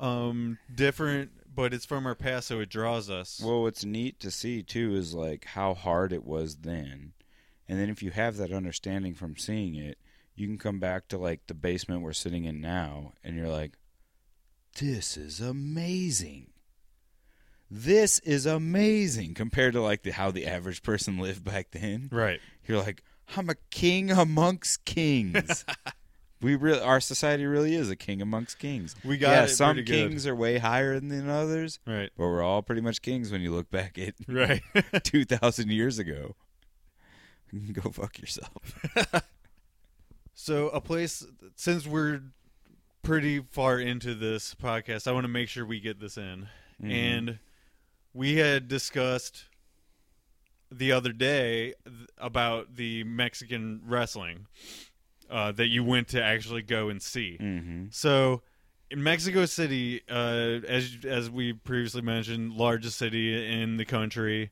S1: um different, but it's from our past, so it draws us.
S2: Well, what's neat to see too is like how hard it was then, and then if you have that understanding from seeing it, you can come back to like the basement we're sitting in now, and you're like, "This is amazing." This is amazing compared to like the how the average person lived back then.
S1: right.
S2: You're like, I'm a king amongst kings. we really, our society really is a king amongst kings.
S1: We got
S2: yeah, some
S1: pretty good.
S2: kings are way higher than others,
S1: Right.
S2: but we're all pretty much kings when you look back at
S1: Right.
S2: 2,000 years ago. Go fuck yourself.
S1: So a place since we're pretty far into this podcast, I want to make sure we get this in.
S2: Mhm.
S1: And we had discussed the other day th- about the Mexican wrestling uh, that you went to actually go and see.
S2: Mm-hmm.
S1: So in Mexico City, uh, as as we previously mentioned, largest city in the country,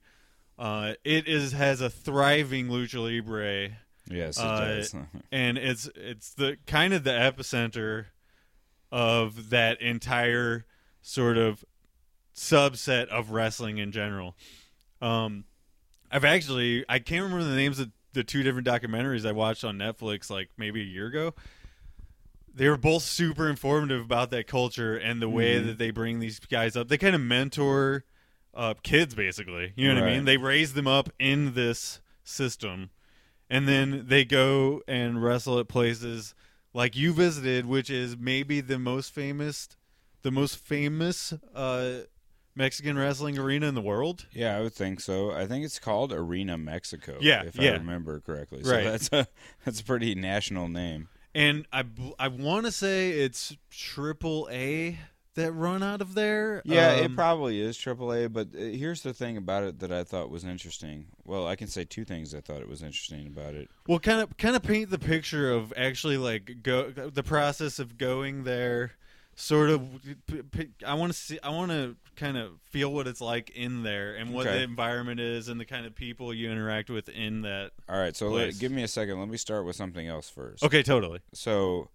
S1: uh, it is has a thriving lucha libre
S2: Yes, it
S1: Uh,
S2: does.
S1: and it's it's the kind of the epicenter of that entire sort of subset of wrestling in general. Um, I've actually I can't remember the names of the two different documentaries I watched on Netflix like maybe a year ago. They were both super informative about that culture and the way
S2: Mhm.
S1: that they bring these guys up. They kind of mentor uh, kids, basically. You know what I mean? They raise them up in this system, and then they go and wrestle at places like you visited, which is maybe the most famous, the most famous uh, Mexican wrestling arena in the world.
S2: yeah, I would think so. I think it's called Arena Mexico.
S1: Yeah,
S2: if
S1: yeah.
S2: I remember correctly. So
S1: Right.
S2: that's a that's a pretty national name.
S1: And I I want to say it's Triple A that run out of there.
S2: Yeah, it
S1: Um,
S2: probably is AAA, but uh, here's the thing about it that I thought was interesting. Well, I can say two things I thought it was interesting about it.
S1: Well, kind of kind of paint the picture of actually like go the process of going there. Sort of, I want to see. I want to kind of feel what it's like in there and what
S2: Okay.
S1: the environment is and the kind of people you interact with in that.
S2: All right, so let, give me a second. Let me start with something else first.
S1: Okay, totally.
S2: So,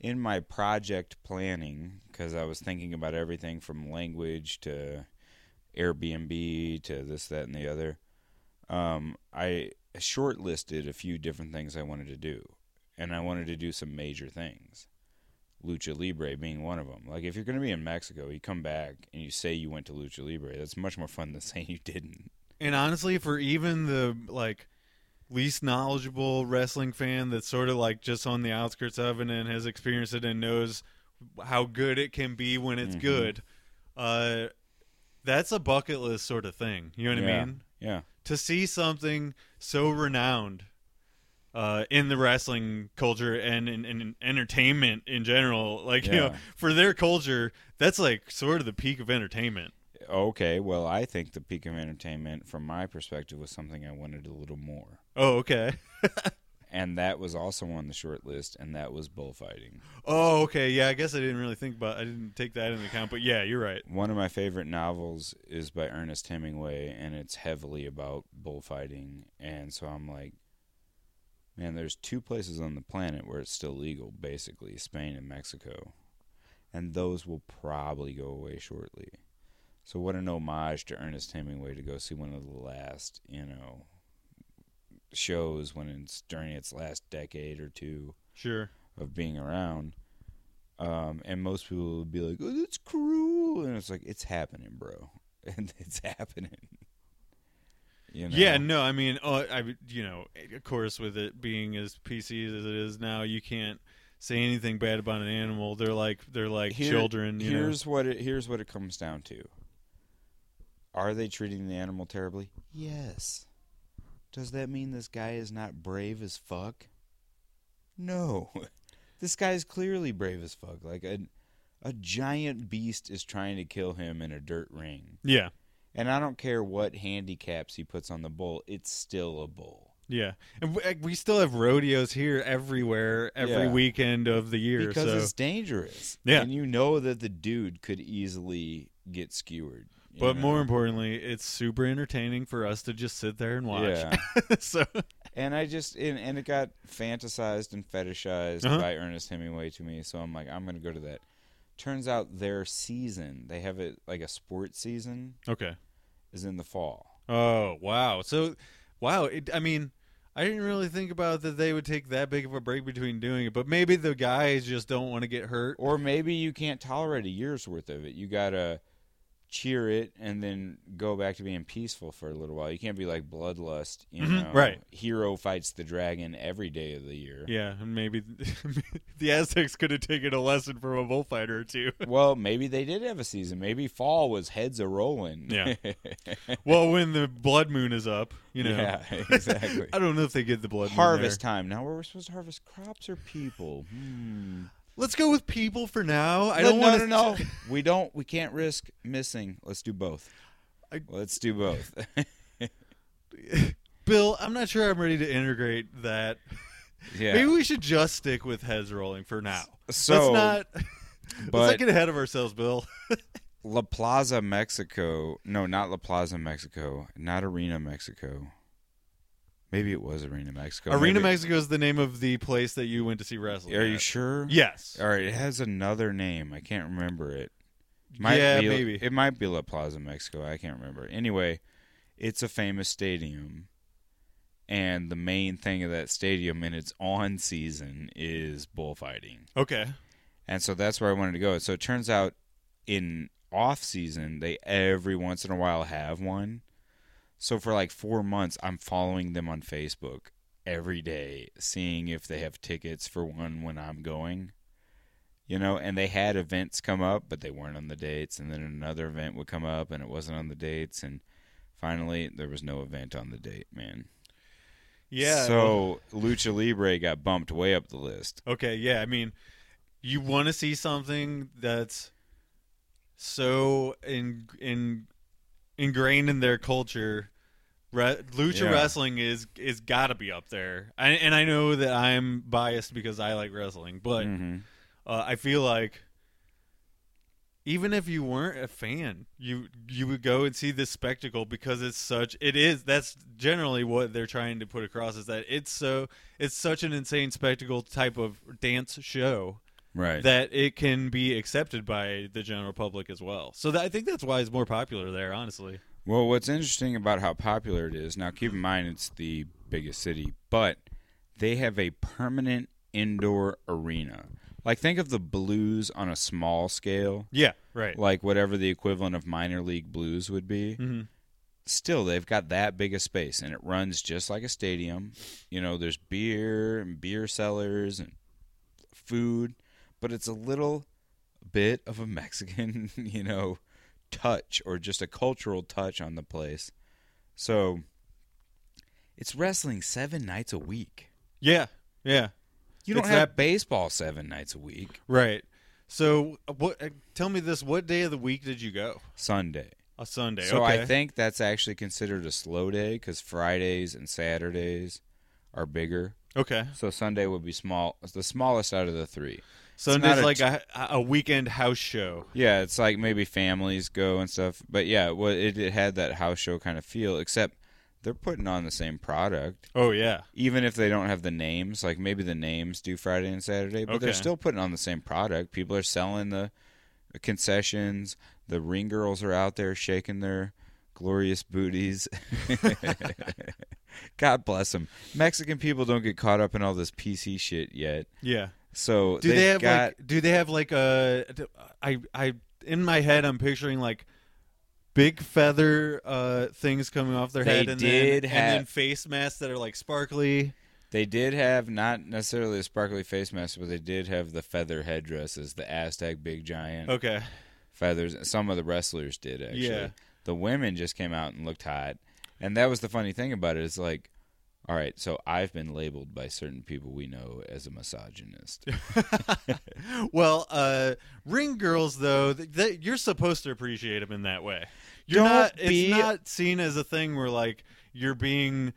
S2: in my project planning, because I was thinking about everything from language to Airbnb to this, that, and the other, um, I shortlisted a few different things I wanted to do, and I wanted to do some major things. Lucha Libre being one of them. Like if you're going to be in Mexico, you come back and you say you went to Lucha Libre. That's much more fun than saying you didn't.
S1: And honestly, for even the like least knowledgeable wrestling fan that's sort of like just on the outskirts of it and has experienced it and knows how good it can be when it's
S2: Mhm.
S1: good, uh, that's a bucket list sort of thing. You know what
S2: Yeah.
S1: I mean?
S2: Yeah.
S1: To see something so renowned uh, in the wrestling culture and in, in entertainment in general, like you know, for their culture, that's like sort of the peak of entertainment.
S2: Okay. Well, I think the peak of entertainment, from my perspective, was something I wanted a little more.
S1: Oh, okay.
S2: and that was also on the short list, and that was bullfighting.
S1: Oh, okay. Yeah, I guess I didn't really think about. I didn't take that into account, but yeah, you're right.
S2: One of my favorite novels is by Ernest Hemingway, and it's heavily about bullfighting. And so I'm like, man, there's two places on the planet where it's still legal, basically Spain and Mexico, and those will probably go away shortly. So what an homage to Ernest Hemingway to go see one of the last, you know, shows when it's during its last decade or two.
S1: Sure.
S2: of being around. Um, and most people would be like, "Oh, that's cruel," and it's like, "It's happening, bro, and it's happening." You know?
S1: Yeah. No, I mean, oh, I you know, of course, with it being as PC as it is now, you can't say anything bad about an animal. They're like they're like
S2: Here-
S1: children. You know.
S2: here's what it here's what it comes down to. Are they treating the animal terribly? Yes. Does that mean this guy is not brave as fuck? No. this guy's clearly brave as fuck. Like a a giant beast is trying to kill him in a dirt ring.
S1: Yeah.
S2: And I don't care what handicaps he puts on the bull, it's still a bull.
S1: Yeah, and we, still have rodeos here everywhere every
S2: Yeah.
S1: weekend of the year.
S2: Because
S1: so.
S2: it's dangerous.
S1: Yeah.
S2: And you know that the dude could easily get skewered.
S1: but
S2: know?
S1: more importantly, it's super entertaining for us to just sit there and watch.
S2: Yeah.
S1: so
S2: And I just and, and it got fantasized and fetishized
S1: Uh-huh.
S2: by Ernest Hemingway to me, so I'm like, I'm gonna go to that. Turns out their season, they have it like a sports season,
S1: okay.
S2: is in the fall.
S1: Oh wow. So wow. It, I mean, I didn't really think about that they would take that big of a break between doing it, but maybe the guys just don't want to get hurt.
S2: Or maybe you can't tolerate a year's worth of it. You gotta cheer it and then go back to being peaceful for a little while. You can't be like bloodlust, you
S1: Mhm,
S2: know.
S1: right.
S2: Hero fights the dragon every day of the year.
S1: Yeah, and maybe the Aztecs could have taken a lesson from a bullfighter or two.
S2: Well, maybe they did have a season. Maybe fall was heads a rolling.
S1: Yeah. well, when the blood moon is up, you know.
S2: Yeah, exactly.
S1: I don't know if they get the blood moon
S2: harvest time. Now where we're supposed to harvest crops or people? Hmm.
S1: Let's go with people for now. I don't
S2: no,
S1: want
S2: no,
S1: to.
S2: no. we don't. We can't risk missing. Let's do both.
S1: I-
S2: Let's do both.
S1: Bill, I'm not sure I'm ready to integrate that.
S2: yeah.
S1: Maybe we should just stick with heads rolling for now.
S2: so,
S1: let's not. let's not get ahead of ourselves, Bill.
S2: La Plaza, Mexico. No, not La Plaza, Mexico. Not Arena, Mexico. Maybe it was Arena, Mexico.
S1: Arena
S2: Maybe-
S1: Mexico is the name of the place that you went to see wrestling.
S2: Are you
S1: at.
S2: sure?
S1: Yes.
S2: All right, it has another name. I can't remember it. Might
S1: yeah,
S2: be,
S1: maybe.
S2: It might be La Plaza, Mexico. I can't remember. Anyway, it's a famous stadium, and the main thing of that stadium in its on season is bullfighting,
S1: Okay.
S2: and so that's where I wanted to go. So it turns out in off season they every once in a while have one. So for like four months, I'm following them on Facebook every day, seeing if they have tickets for one when I'm going. You know, and they had events come up, but they weren't on the dates. And then another event would come up, and it wasn't on the dates. And finally, there was no event on the date, man.
S1: Yeah. well,
S2: So Lucha Libre got bumped way up the list.
S1: okay. Yeah. I mean, you want to see something that's so in in ingrained in their culture. Re- lucha
S2: Yeah.
S1: wrestling is is got to be up there, I, and I know that I'm biased because I like wrestling, but
S2: hmm
S1: uh, I feel like even if you weren't a fan, you you would go and see this spectacle because it's such it is that's generally what they're trying to put across is that it's so it's such an insane spectacle type of dance show
S2: Right.
S1: that it can be accepted by the general public as well. So that, I think that's why it's more popular there, honestly.
S2: Well, what's interesting about how popular it is now, keep in mind it's the biggest city, but they have a permanent indoor arena. Like, think of the blues on a small scale,
S1: Yeah, right.
S2: like whatever the equivalent of minor league blues would be.
S1: hmm
S2: Still, they've got that big a space, and it runs just like a stadium. You know, there's beer and beer sellers and food, but it's a little bit of a Mexican, you know, touch or just a cultural touch on the place. So it's wrestling seven nights a week.
S1: Yeah, yeah,
S2: You don't
S1: It's
S2: have
S1: that-
S2: baseball seven nights a week.
S1: right. So, what? uh, Tell me this: What day of the week did you go?
S2: Sunday.
S1: A Sunday.
S2: So
S1: okay.
S2: I think that's actually considered a slow day because Fridays and Saturdays are bigger.
S1: okay.
S2: So Sunday would be small, the smallest out of the three.
S1: Sunday's
S2: not a
S1: like
S2: t-
S1: a, a weekend house show.
S2: Yeah, it's like maybe families go and stuff. But yeah, well, it, it had that house show kind of feel, except they're putting on the same product.
S1: Oh yeah.
S2: Even if they don't have the names, like maybe the names do Friday and Saturday, but they're still putting on the same product. People are selling the concessions. The ring girls are out there shaking their glorious booties. God bless them. Mexican people don't get caught up in all this PC shit yet.
S1: Yeah.
S2: So
S1: Do
S2: they've got,
S1: like? Do they have like a? I I in my head I'm picturing like big feather uh things coming off their
S2: They
S1: head and
S2: did
S1: then and then
S2: have-
S1: face masks that are like sparkly.
S2: They did have not necessarily a sparkly face mask, but they did have the feather headdresses, the Aztec big giant
S1: Okay.
S2: feathers. Some of the wrestlers did actually.
S1: Yeah.
S2: The women just came out and looked hot, and that was the funny thing about it. Is like All right, so I've been labeled by certain people we know as a misogynist.
S1: well, uh, ring girls though, th- th- you're supposed to appreciate them in that way. You're
S2: Don't
S1: not.
S2: be-
S1: It's not seen as a thing where like you're being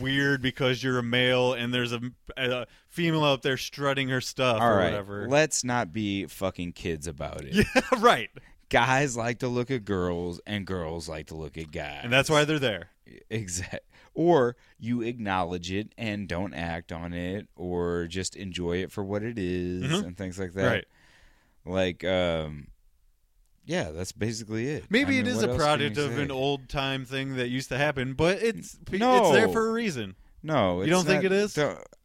S1: weird because you're a male and there's a, a female out there strutting her stuff
S2: All
S1: or
S2: right,
S1: whatever.
S2: let's not be fucking kids about it.
S1: yeah, right.
S2: Guys like to look at girls, and girls like to look at guys,
S1: And that's why they're there.
S2: exact. Or you acknowledge it and don't act on it, or just enjoy it for what it is
S1: Mhm.
S2: and things like that.
S1: Right.
S2: Like, um, yeah, that's basically it.
S1: Maybe
S2: I mean,
S1: is
S2: what
S1: a product of an old time thing that used to happen, but it's it's there for a reason.
S2: No,
S1: You don't
S2: it's
S1: think it is?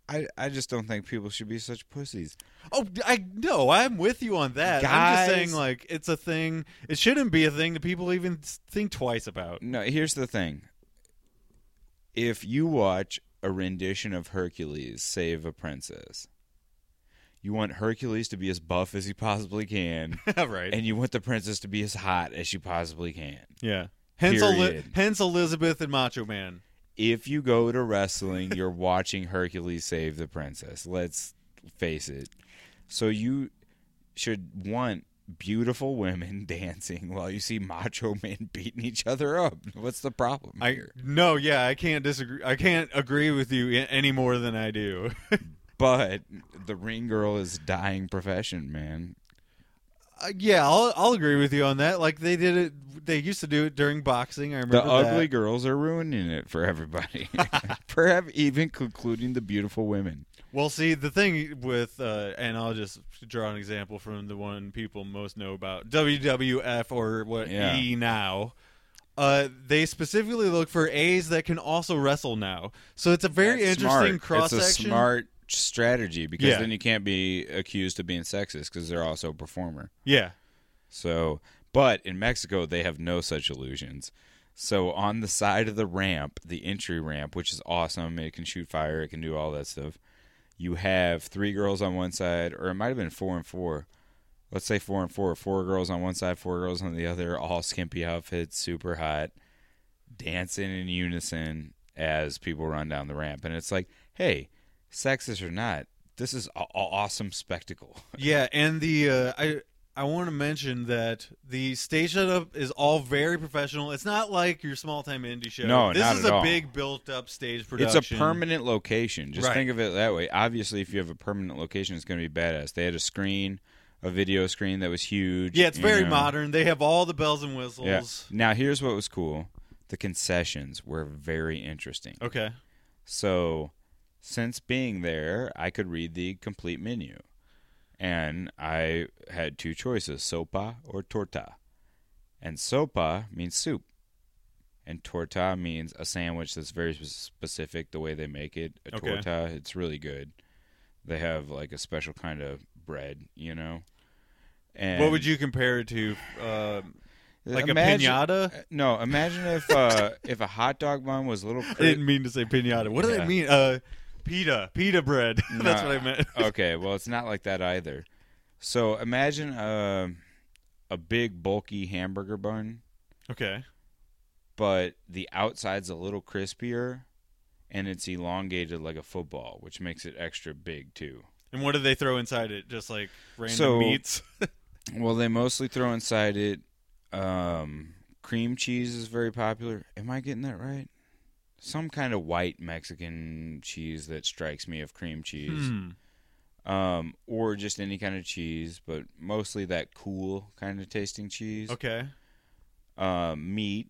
S2: I I just don't think people should be such pussies.
S1: Oh, I no, I'm with you on that. I'm just saying, like, it's a thing. It shouldn't be a thing that people even think twice about.
S2: No, here's the thing. If you watch a rendition of Hercules save a princess, you want Hercules to be as buff as he possibly can,
S1: right?
S2: and you want the princess to be as hot as she possibly can.
S1: yeah. Hence, Eli- hence Elizabeth and Macho Man.
S2: If you go to wrestling, you're watching Hercules save the princess. Let's face it. So you should want beautiful women dancing while you see macho men beating each other up. What's the problem
S1: I
S2: here?
S1: no, yeah, I can't disagree. I can't agree with you any more than I do.
S2: But the ring girl is dying profession, man.
S1: Uh, yeah, I'll I'll agree with you on that. Like they did it. They used to do it during boxing. I remember The
S2: ugly
S1: that.
S2: girls are ruining it for everybody. Perhaps even concluding the beautiful women.
S1: Well, see, the thing with, uh, and I'll just draw an example from the one people most know about WWF or what
S2: Yeah.
S1: E now. Uh, they specifically look for A's that can also wrestle now. So it's a very
S2: That's
S1: interesting
S2: smart.
S1: cross
S2: It's a
S1: section.
S2: smart strategy because
S1: Yeah.
S2: then you can't be accused of being sexist because they're also a performer.
S1: Yeah.
S2: So, but in Mexico, they have no such illusions. So, on the side of the ramp, the entry ramp, which is awesome, it can shoot fire, it can do all that stuff. You have three girls on one side, or it might have been four and four. Let's say four and four. Four girls on one side, four girls on the other, all skimpy outfits, super hot, dancing in unison as people run down the ramp. And it's like, hey, sexist or not, this is an awesome spectacle.
S1: Yeah, and the uh, I I want to mention that the stage setup is all very professional. It's not like your small time indie show.
S2: No,
S1: this
S2: not
S1: is
S2: at
S1: a
S2: all.
S1: big built up stage production.
S2: It's a permanent location. Just
S1: Right.
S2: think of it that way. Obviously, if you have a permanent location, it's going to be badass. They had a screen, a video screen that was huge.
S1: Yeah, it's
S2: you
S1: very
S2: know.
S1: modern. They have all the bells and whistles.
S2: Yeah. Now, here's what was cool: the concessions were very interesting.
S1: Okay.
S2: So, since being there, I could read the complete menu, and I had two choices: sopa or torta. And sopa means soup, and torta means a sandwich that's very specific the way they make it. A
S1: Okay.
S2: torta, it's really good. They have like a special kind of bread, you know. And
S1: what would you compare it to? Um, like
S2: Imagine-
S1: a pinata?
S2: uh, No, imagine if uh, if a hot dog bun was a little.
S1: I didn't mean to say pinata. What did I
S2: Yeah.
S1: mean? Uh, pita. Pita bread. That's what I meant.
S2: okay, well, it's not like that either. So imagine a a big bulky hamburger bun,
S1: Okay.
S2: but the outside's a little crispier, and it's elongated like a football, which makes it extra big too.
S1: And what do they throw inside it? Just like random
S2: So-
S1: meats?
S2: Well, they mostly throw inside it um, cream cheese is very popular. Am I getting that right? Some kind of white Mexican cheese that strikes me of cream cheese.
S1: Hmm.
S2: um, or just any kind of cheese, but mostly that cool kind of tasting cheese.
S1: Okay.
S2: Um, meat,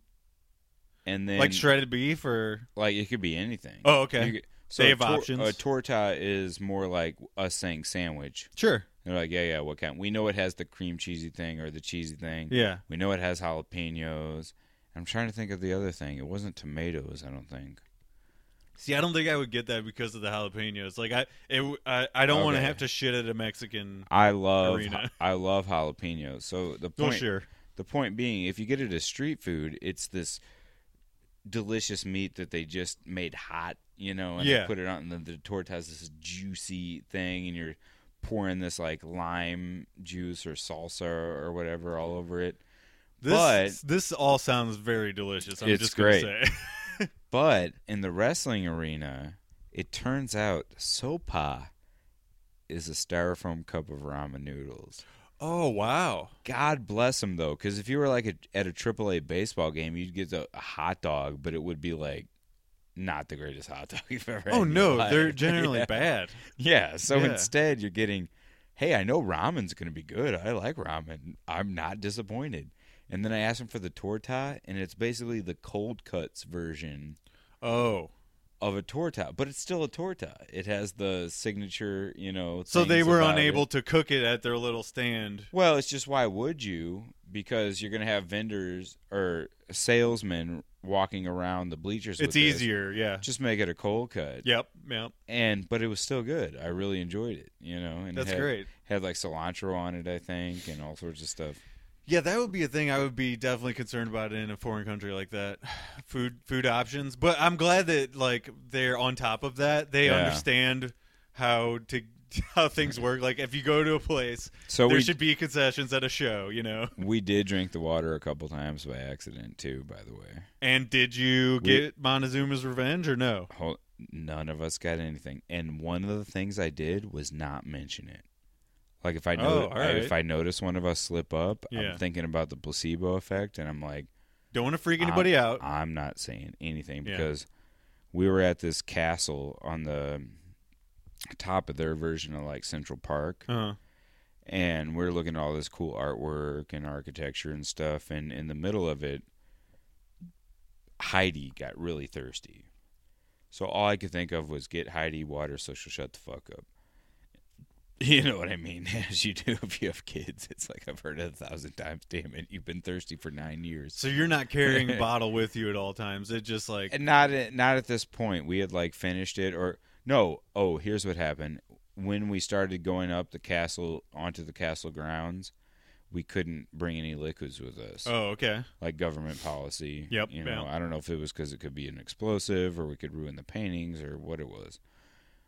S2: and then
S1: like shredded beef or
S2: like it could be anything.
S1: Oh, okay.
S2: Could- so
S1: They
S2: a
S1: have
S2: tor-
S1: options.
S2: A torta is more like us saying sandwich.
S1: sure.
S2: They're like, yeah, yeah, what kind? We know it has the cream cheesy thing or the cheesy thing.
S1: Yeah.
S2: We know it has jalapenos. I'm trying to think of the other thing. It wasn't tomatoes, I don't think.
S1: See, I don't think I would get that because of the jalapenos. Like I, it, I, I don't want to have to shit at a Mexican.
S2: I love
S1: Arena.
S2: I love jalapenos. So the
S1: Oh,
S2: point
S1: sure.
S2: The point being, if you get it as street food, it's this delicious meat that they just made hot, you know, and
S1: Yeah.
S2: they put it on, and then the torta has this juicy thing, and you're pouring this like lime juice or salsa or whatever all over it.
S1: This,
S2: But-
S1: this all sounds very delicious. I'm
S2: It's
S1: just
S2: great.
S1: gonna say.
S2: But in the wrestling arena, it turns out sopa is a styrofoam cup of ramen noodles.
S1: Oh wow.
S2: God bless them though, because if you were like a, at a AAA baseball game, you'd get a, a hot dog, but it would be like not the greatest hot dog you've ever had.
S1: Oh no,
S2: life.
S1: they're generally
S2: yeah.
S1: bad.
S2: Yeah. So
S1: Yeah.
S2: instead, you're getting, hey, I know ramen's going to be good. I like ramen. I'm not disappointed. And then I asked them for the torta, and it's basically the cold cuts version
S1: Oh.
S2: of a torta, but it's still a torta. It has the signature, you know.
S1: So they were unable
S2: it.
S1: to cook it at their little stand.
S2: Well, it's just why would you? Because you're going to have vendors or salesmen walking around the bleachers. with
S1: It's
S2: this.
S1: easier, yeah.
S2: Just make it a cold cut.
S1: Yep, yep.
S2: And but it was still good. I really enjoyed it. You know, and
S1: That's
S2: had,
S1: great.
S2: Had like cilantro on it, I think, and all sorts of stuff.
S1: Yeah, that would be a thing I would be definitely concerned about in a foreign country like that. Food food options. But I'm glad that like they're on top of that. They
S2: Yeah.
S1: understand how to how things work. Like if you go to a place,
S2: So
S1: there
S2: we
S1: should be concessions at a show, you know.
S2: we did drink the water a couple times by accident too. By the way,
S1: And did you
S2: We-
S1: get Montezuma's revenge or no?
S2: None of us got anything. And one of the things I did was not mention it. Like if I know,
S1: Oh, right.
S2: if I notice one of us slip up,
S1: Yeah.
S2: I'm thinking about the placebo effect, and I'm like,
S1: Don't want to freak anybody out.
S2: I'm not saying anything
S1: Yeah.
S2: because we were at this castle on the top of their version of like Central Park,
S1: Uh,
S2: and we're looking at all this cool artwork and architecture and stuff, and in the middle of it, Heidi got really thirsty. So all I could think of was get Heidi water so she'll shut the fuck up. You know what I mean? As you do if you have kids. It's like I've heard it a thousand times. Damn it, you've been thirsty for nine years.
S1: so you're not carrying a bottle with you at all times. It just like
S2: And not at, not at this point. We had like finished it, or no. Oh, here's what happened. When we started going up the castle onto the castle grounds, we couldn't bring any liquids with us,
S1: Oh, okay.
S2: like government policy.
S1: Yep,
S2: You know,
S1: yeah.
S2: I don't know if it was because it could be an explosive, or we could ruin the paintings, or what it was.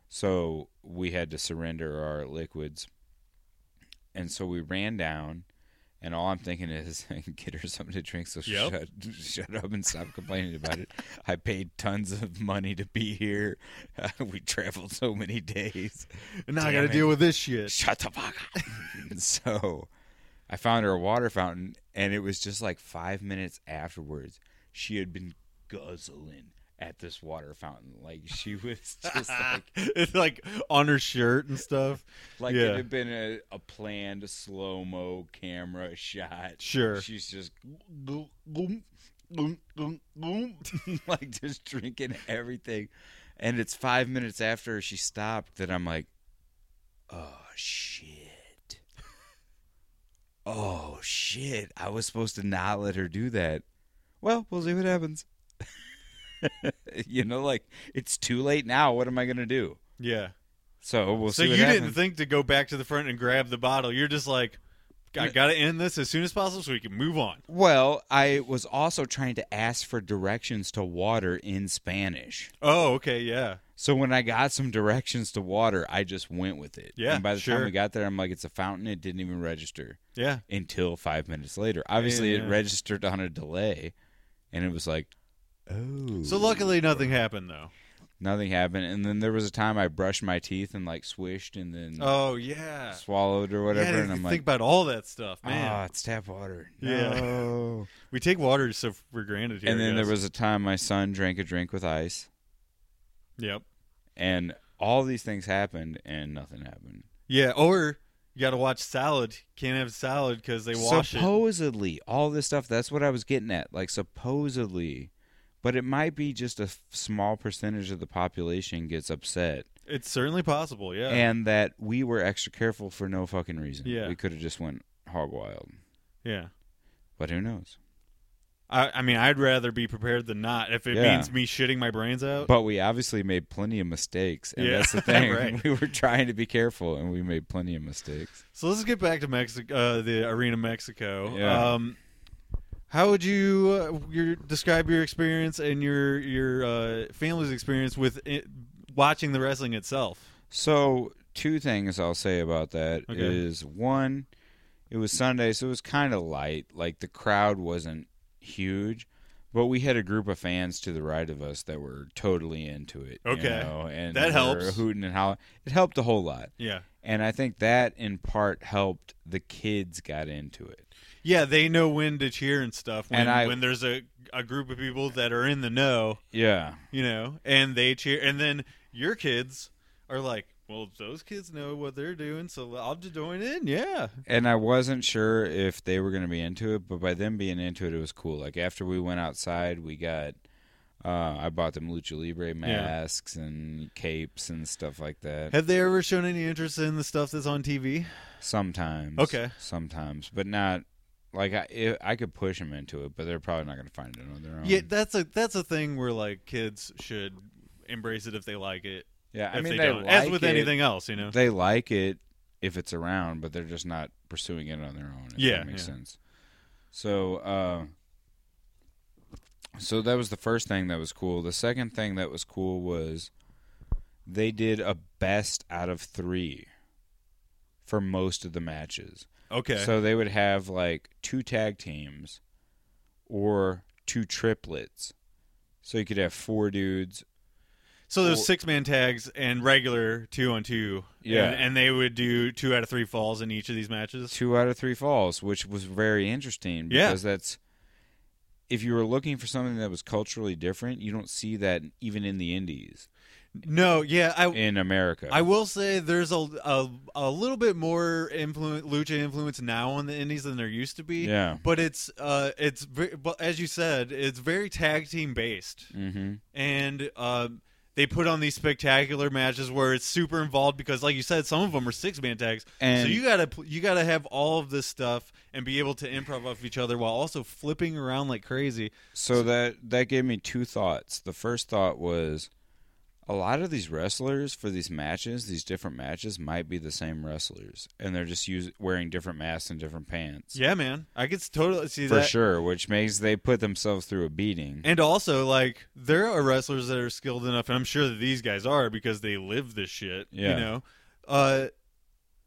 S2: So we had to surrender our liquids, and so we ran down. And all I'm thinking is get her something to drink so
S1: Yep.
S2: shut shut up and stop complaining about it. I paid tons of money to be here. we traveled so many days.
S1: And now I got to deal with this shit.
S2: Shut the fuck up. so I found her a water fountain, and it was just like five minutes afterwards. She had been guzzling at this water fountain. Like she was just like
S1: it's like on her shirt and stuff.
S2: like
S1: Yeah.
S2: it had been a, a planned slow mo camera shot.
S1: Sure.
S2: She's just boom, boom, boom, boom, boom, like just drinking everything. And it's five minutes after she stopped that I'm like, oh shit. Oh shit. I was supposed to not let her do that. Well, we'll see what happens. you know, like it's too late now. What am I gonna do?
S1: Yeah.
S2: So we'll
S1: so
S2: see.
S1: you
S2: what
S1: didn't think to go back to the front and grab the bottle. You're just like, I got to end this as soon as possible so we can move on.
S2: Well, I was also trying to ask for directions to water in Spanish.
S1: Oh, okay, yeah.
S2: So when I got some directions to water, I just went with it.
S1: Yeah,
S2: And by the
S1: sure.
S2: time we got there, I'm like, it's a fountain. It didn't even register
S1: Yeah.
S2: until five minutes later. Obviously,
S1: Yeah.
S2: it registered on a delay, and it was like, oh.
S1: So luckily nothing happened though.
S2: nothing happened. And then there was a time I brushed my teeth and like swished and then
S1: Oh, yeah.
S2: swallowed or whatever,
S1: yeah,
S2: and I'm like,
S1: think
S2: like,
S1: about all that stuff, man.
S2: ah, it's tap water.
S1: Yeah.
S2: No.
S1: we take water so for granted here.
S2: and
S1: I
S2: then there
S1: guess.
S2: was a time my son drank a drink with ice.
S1: Yep.
S2: and all these things happened and nothing happened.
S1: Yeah, or you got to watch salad. Can't have salad because they wash it.
S2: supposedly, all this stuff. That's what I was getting at. Like supposedly, but it might be just a small percentage of the population gets upset,
S1: It's certainly possible. Yeah.
S2: and that we were extra careful for no fucking reason.
S1: Yeah.
S2: we could have just went hog wild,
S1: yeah.
S2: but who knows?
S1: I, I mean, I'd rather be prepared than not. If it
S2: Yeah.
S1: means me shitting my brains out.
S2: But we obviously made plenty of mistakes, and
S1: Yeah,
S2: that's the thing.
S1: right.
S2: We were trying to be careful, and we made plenty of mistakes.
S1: So let's get back to Mexico, uh, the Arena Mexico.
S2: Yeah.
S1: Um, how would you uh, your, describe your experience and your your uh, family's experience with it, watching the wrestling itself?
S2: So, two things I'll say about that is
S1: Okay.
S2: one, it was Sunday, so it was kind of light. Like the crowd wasn't huge, But we had a group of fans to the right of us that were totally into it. you
S1: Okay.
S2: know, and
S1: That
S2: were
S1: helps.
S2: Hooting and hollering. It helped a whole lot.
S1: Yeah.
S2: And I think that in part helped the kids got into it.
S1: Yeah, they know when to cheer and stuff. When,
S2: And I-
S1: when there's a, a group of people that are in the know,
S2: Yeah.
S1: you know, and they cheer, and then your kids are like, "Well, those kids know what they're doing, so I'll just join in." Yeah,
S2: And I wasn't sure if they were going to be into it, but by them being into it, it was cool. Like after we went outside, we got. Uh, I bought them lucha libre masks and capes and stuff like that.
S1: have they ever shown any interest in the stuff that's on TV?
S2: Sometimes,
S1: Okay.
S2: sometimes, but not like I. If, I could push them into it, but they're probably not going to find it on their own.
S1: Yeah, that's a that's a thing where like kids should embrace it if they like it.
S2: Yeah. I mean,
S1: they,
S2: they, like
S1: as with
S2: it.
S1: anything else, you know.
S2: they like it if it's around, but they're just not pursuing it on their own. If
S1: Yeah,
S2: that makes
S1: yeah.
S2: sense. So, uh, so that was the first thing that was cool. The second thing that was cool was they did a best out of three for most of the matches.
S1: Okay.
S2: So they would have like two tag teams or two triplets. So you could have four dudes
S1: So there's six man tags and regular two on two.
S2: Yeah.
S1: And, and they would do two out of three falls in each of these matches.
S2: two out of three falls, which was very interesting
S1: Yeah.
S2: because that's if you were looking for something that was culturally different, you don't see that even in the indies
S1: No, yeah, I
S2: in America.
S1: I will say there's a, a a little bit more influence lucha influence now on the indies than there used to be.
S2: yeah.
S1: But it's uh it's but as you said, it's very tag team based.
S2: Mm-hmm.
S1: and uh, they put on these spectacular matches where it's super involved because, like you said, some of them are six man tags.
S2: And
S1: so you gotta you gotta have all of this stuff and be able to improv off each other while also flipping around like crazy.
S2: so that that gave me two thoughts. The first thought was a lot of these wrestlers for these matches, these different matches, might be the same wrestlers, and they're just use, wearing different masks and different pants.
S1: Yeah, man, I could totally see
S2: for
S1: that.
S2: For sure, which makes they put themselves through a beating.
S1: And also, like, there are wrestlers that are skilled enough, and I'm sure that these guys are because they live this shit.
S2: Yeah.
S1: You know, uh,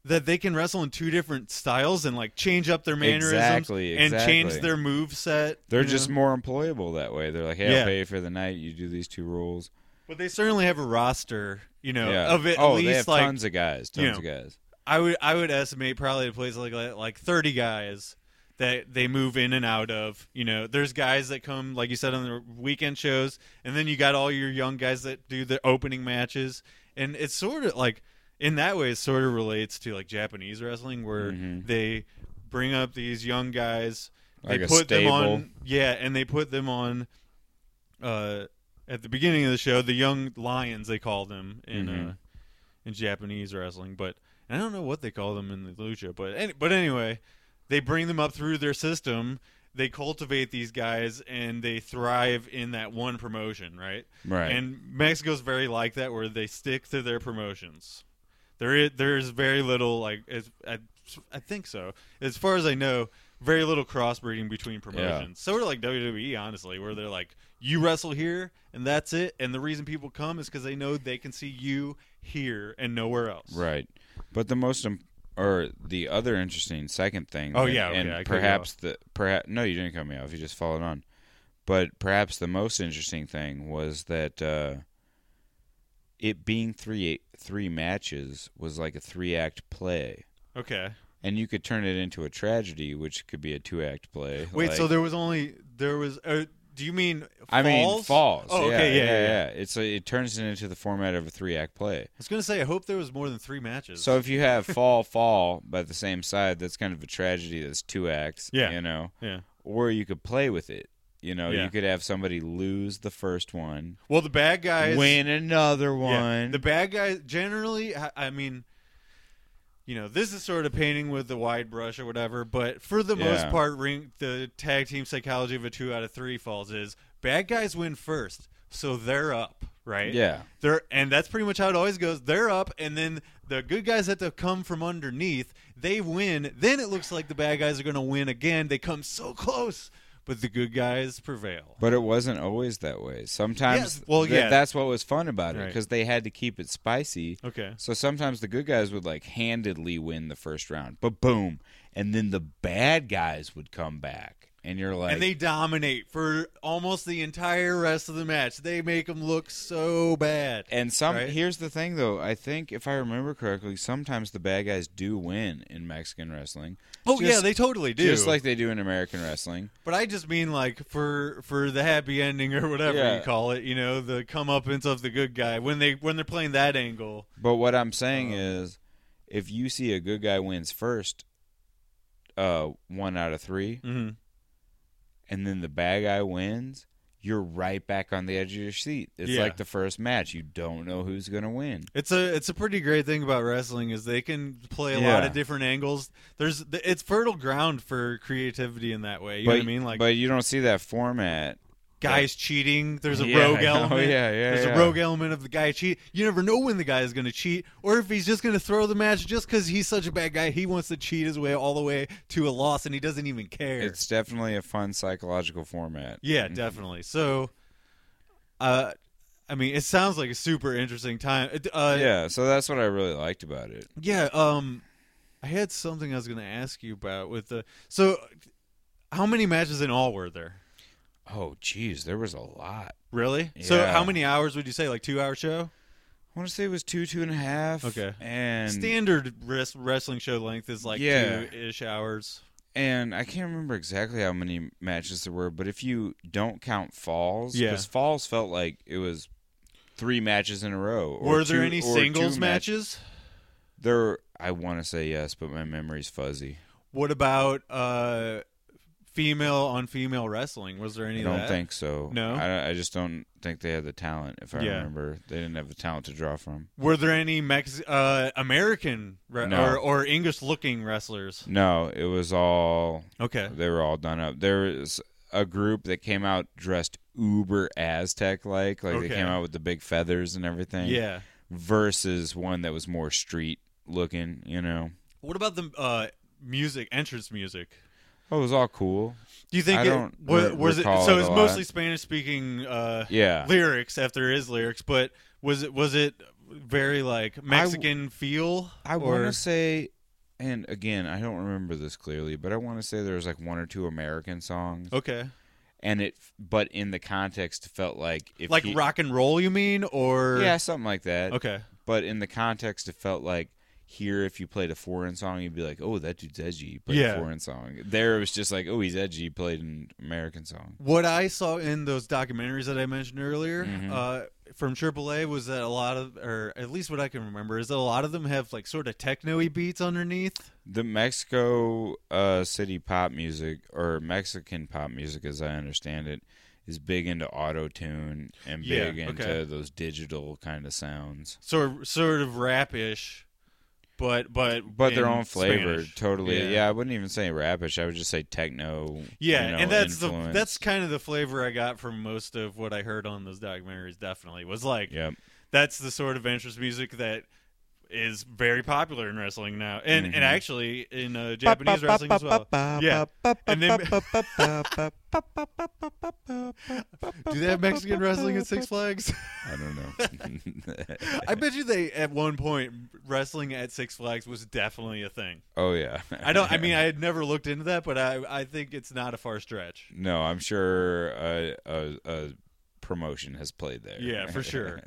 S1: that they can wrestle in two different styles and like change up their mannerisms
S2: Exactly,
S1: and change their move set.
S2: They're just
S1: know?
S2: more employable that way. They're like, hey,
S1: Yeah.
S2: I'll pay you for the night. You do these two rules.
S1: But they certainly have a roster, you know,
S2: yeah.
S1: of at
S2: oh,
S1: least
S2: they have
S1: like
S2: tons of guys. Tons
S1: you know,
S2: of guys.
S1: I would I would estimate probably a place like like thirty guys that they move in and out of. You know, there's guys that come like you said on the weekend shows, and then you got all your young guys that do the opening matches, and it's sort of like in that way it sort of relates to like Japanese wrestling where
S2: Mhm.
S1: they bring up these young guys, they
S2: Like a
S1: put them on yeah, and they put them on. Uh, at the beginning of the show, the young lions they call them in
S2: Mhm.
S1: uh, in Japanese wrestling, but I don't know what they call them in the lucha. But any, but anyway, they bring them up through their system. They cultivate these guys, and they thrive in that one promotion, right?
S2: Right.
S1: And Mexico's very like that, where they stick to their promotions. There is there's very little like as, I, I think so. As far as I know, very little crossbreeding between promotions. Sort of like WWE, honestly, where they're like, you wrestle here and that's it. And the reason people come is because they know they can see you here and nowhere else.
S2: right. But the most, im- or the other interesting second thing.
S1: Oh,
S2: that-
S1: yeah, okay,
S2: and
S1: I
S2: perhaps the perhaps no, you didn't cut me off. You just followed on. But perhaps the most interesting thing was that uh, it being three three matches was like a three act play.
S1: Okay.
S2: and you could turn it into a tragedy, which could be a two act play.
S1: Wait,
S2: like-
S1: so there was only there was. Uh, do you mean?
S2: I mean
S1: falls?
S2: falls.
S1: Oh,
S2: yeah,
S1: okay, yeah,
S2: yeah,
S1: yeah,
S2: yeah. It's a, it turns it into the format of a three act play.
S1: I was gonna say, I hope there was more than three matches.
S2: So if you have fall fall by the same side, that's kind of a tragedy. That's two acts.
S1: Yeah.
S2: you know.
S1: yeah.
S2: Or you could play with it. You know,
S1: Yeah.
S2: you could have somebody lose the first one,
S1: Well, the bad guys
S2: win another
S1: Yeah,
S2: one.
S1: the bad guys generally, I mean, you know, this is sort of painting with the wide brush or whatever, but for the most part, ring the tag team psychology of a two out of three falls is bad guys win first, so they're up, right?
S2: yeah,
S1: They're and that's pretty much how it always goes. They're up, and then the good guys have to come from underneath. They win. Then it looks like the bad guys are going to win again. They come so close, but the good guys prevail.
S2: but it wasn't always that way. Sometimes,
S1: Yes, well,
S2: th-
S1: yeah.
S2: that's what was fun about it
S1: Right.
S2: because they had to keep it spicy.
S1: Okay.
S2: So sometimes the good guys would like handedly win the first round, but boom, and then the bad guys would come back and you're like,
S1: and they dominate for almost the entire rest of the match. They make them look so bad.
S2: And some
S1: right?
S2: here's the thing though, I think if I remember correctly, sometimes the bad guys do win in Mexican wrestling.
S1: Oh
S2: Just-
S1: yeah, they totally do.
S2: Just like they do in American wrestling.
S1: but I just mean like for for the happy ending or whatever
S2: Yeah.
S1: you call it. You know, the comeuppance of the good guy when they when they're playing that angle.
S2: But what I'm saying
S1: Um,
S2: is if you see a good guy wins first, uh one out of 3
S1: hmm
S2: and then the bad guy wins, you're right back on the edge of your seat. It's
S1: Yeah.
S2: like the first match. You don't know who's going to win.
S1: It's a it's a pretty great thing about wrestling is they can play a lot of different angles. There's it's fertile ground for creativity in that way. You
S2: but,
S1: know what I mean? Like
S2: but you don't see that format.
S1: Guys cheating. There's a
S2: Yeah,
S1: rogue
S2: I know.
S1: element.
S2: Yeah, yeah,
S1: There's
S2: yeah.
S1: a rogue element of the guy cheat. You never know when the guy is going to cheat, or if he's just going to throw the match just because he's such a bad guy. He wants to cheat his way all the way to a loss, and he doesn't even care.
S2: It's definitely a fun psychological format.
S1: yeah, definitely. So, uh, I mean, it sounds like a super interesting time. It- Uh,
S2: yeah, so that's what I really liked about it.
S1: Yeah, um I had something I was going to ask you about with the So how many matches in all were there?
S2: Oh, geez, there was a lot.
S1: Really? So
S2: Yeah.
S1: how many hours would you say like 2-hour show?
S2: I want to say it was two, two and a half.
S1: Okay.
S2: and
S1: Standard res- wrestling show length is like
S2: Yeah.
S1: 2ish hours.
S2: and I can't remember exactly how many matches there were, but if you don't count falls,
S1: Yeah.
S2: because falls felt like it was three matches in a row. or
S1: were there
S2: two-
S1: any
S2: or
S1: singles
S2: two match-
S1: matches?
S2: There, I want to say yes, but my memory's fuzzy.
S1: What about uh female on female wrestling? Was there any
S2: I don't
S1: that?
S2: think so.
S1: No?
S2: I, I just don't think they had the talent. If I
S1: Yeah.
S2: remember, they didn't have the talent to draw from.
S1: Were there any Mex- uh American re-
S2: No.
S1: or or English looking wrestlers?
S2: No, it was all
S1: Okay.
S2: they were all done up. There was a group that came out dressed uber Aztec like, like
S1: Okay.
S2: they came out with the big feathers and everything.
S1: Yeah.
S2: Versus one that was more street looking, you know.
S1: What about the uh, music, entrance music?
S2: Oh, it was all cool.
S1: Do you think
S2: I
S1: it
S2: don't
S1: was, was it? So it's mostly. Spanish speaking uh,
S2: Yeah.
S1: lyrics, if there is lyrics. But was it was it very like Mexican feel?
S2: I want to say, and again, I don't remember this clearly, but I want to say there was like one or two American songs,
S1: okay,
S2: and it, but in the context, felt like if
S1: like
S2: he-
S1: rock and roll. You mean or
S2: yeah, something like that.
S1: Okay,
S2: But in the context, it felt like here, if you played a foreign song, you'd be like, "Oh, that dude's edgy." He played
S1: Yeah.
S2: a foreign song. There, it was just like, "Oh, he's edgy." He played an American song.
S1: what I saw in those documentaries that I mentioned earlier
S2: Mhm.
S1: uh, from AAA was that a lot of, or at least what I can remember, is that a lot of them have like sort of techno-y beats underneath.
S2: The Mexico uh, City pop music, or Mexican pop music, as I understand it, is big into auto tune and
S1: Yeah,
S2: big into those digital kind of sounds.
S1: Sort sort of rap-ish, but but
S2: But their own flavor,
S1: Spanish.
S2: totally.
S1: Yeah.
S2: Yeah. I wouldn't even say rapish. I would just say techno.
S1: Yeah,
S2: you know,
S1: and that's the that's kind of the flavor I got from most of what I heard on those documentaries. Definitely was like
S2: Yep.
S1: that's the sort of entrance music that is very popular in wrestling now, and
S2: Mhm.
S1: and actually in uh, Japanese wrestling as well. Yeah, and then do they have Mexican wrestling at Six Flags?
S2: I don't know.
S1: I bet you they at one point wrestling at Six Flags was definitely a thing.
S2: oh yeah.
S1: I don't. I mean, I had never looked into that, but I I think it's not a far stretch.
S2: no, I'm sure a, a, a promotion has played there.
S1: Yeah, for sure.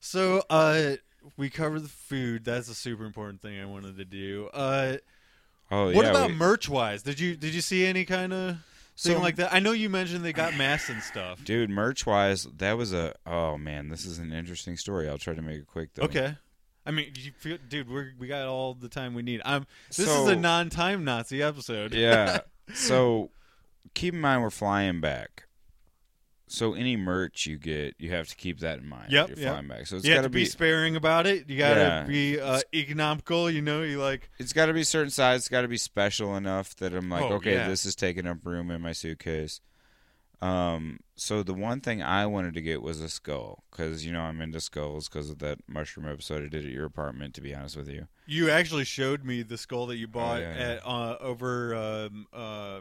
S1: So, uh, we covered the food. That's a super important thing I wanted to do. Uh,
S2: oh
S1: what
S2: yeah.
S1: about
S2: we-
S1: merch wise? Did you did you see any kind of thing
S2: So-
S1: like that? I know you mentioned they got masks and stuff.
S2: Dude, merch wise, that was a oh man, this is an interesting story. I'll try to make it quick though.
S1: Okay. I mean, you feel, dude, we we got all the time we need. Um, this is a non-time Nazi episode.
S2: Yeah. so keep in mind we're flying back. So any merch you get, you have to keep that in mind.
S1: Yep,
S2: You're
S1: yep.
S2: flying back. So it's
S1: you have
S2: gotta
S1: be,
S2: be
S1: sparing about it. You gotta
S2: Yeah.
S1: be uh, economical. You know, you like
S2: it's gotta be certain size, it's gotta be special enough that I'm like,
S1: Oh,
S2: okay,
S1: yeah.
S2: this is taking up room in my suitcase. Um, so the one thing I wanted to get was a skull because you know I'm into skulls because of that mushroom episode I did at your apartment. To be honest with you,
S1: you actually showed me the skull that you bought
S2: Oh, yeah.
S1: at uh, over um, uh,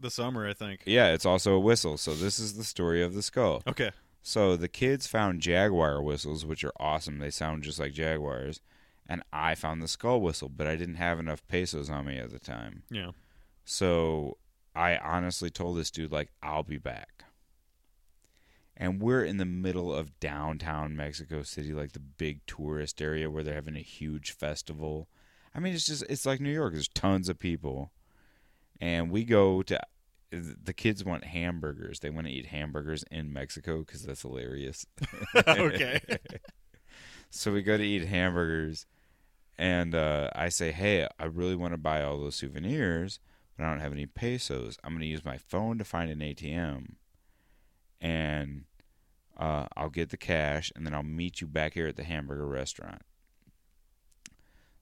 S1: the summer, I think.
S2: yeah, it's also a whistle. So this is the story of the skull.
S1: Okay.
S2: So the kids found jaguar whistles, which are awesome. They sound just like jaguars. And I found the skull whistle, but I didn't have enough pesos on me at the time.
S1: Yeah.
S2: So I honestly told this dude like I'll be back. And we're in the middle of downtown Mexico City, like the big tourist area where they're having a huge festival. I mean, it's just it's like New York. There's tons of people, and we go to. The kids want hamburgers. They want to eat hamburgers in Mexico because that's hilarious.
S1: okay.
S2: So we go to eat hamburgers, and uh, I say, "Hey, I really want to buy all those souvenirs, but I don't have any pesos. I'm going to use my phone to find an ATM, and uh, I'll get the cash, and then I'll meet you back here at the hamburger restaurant."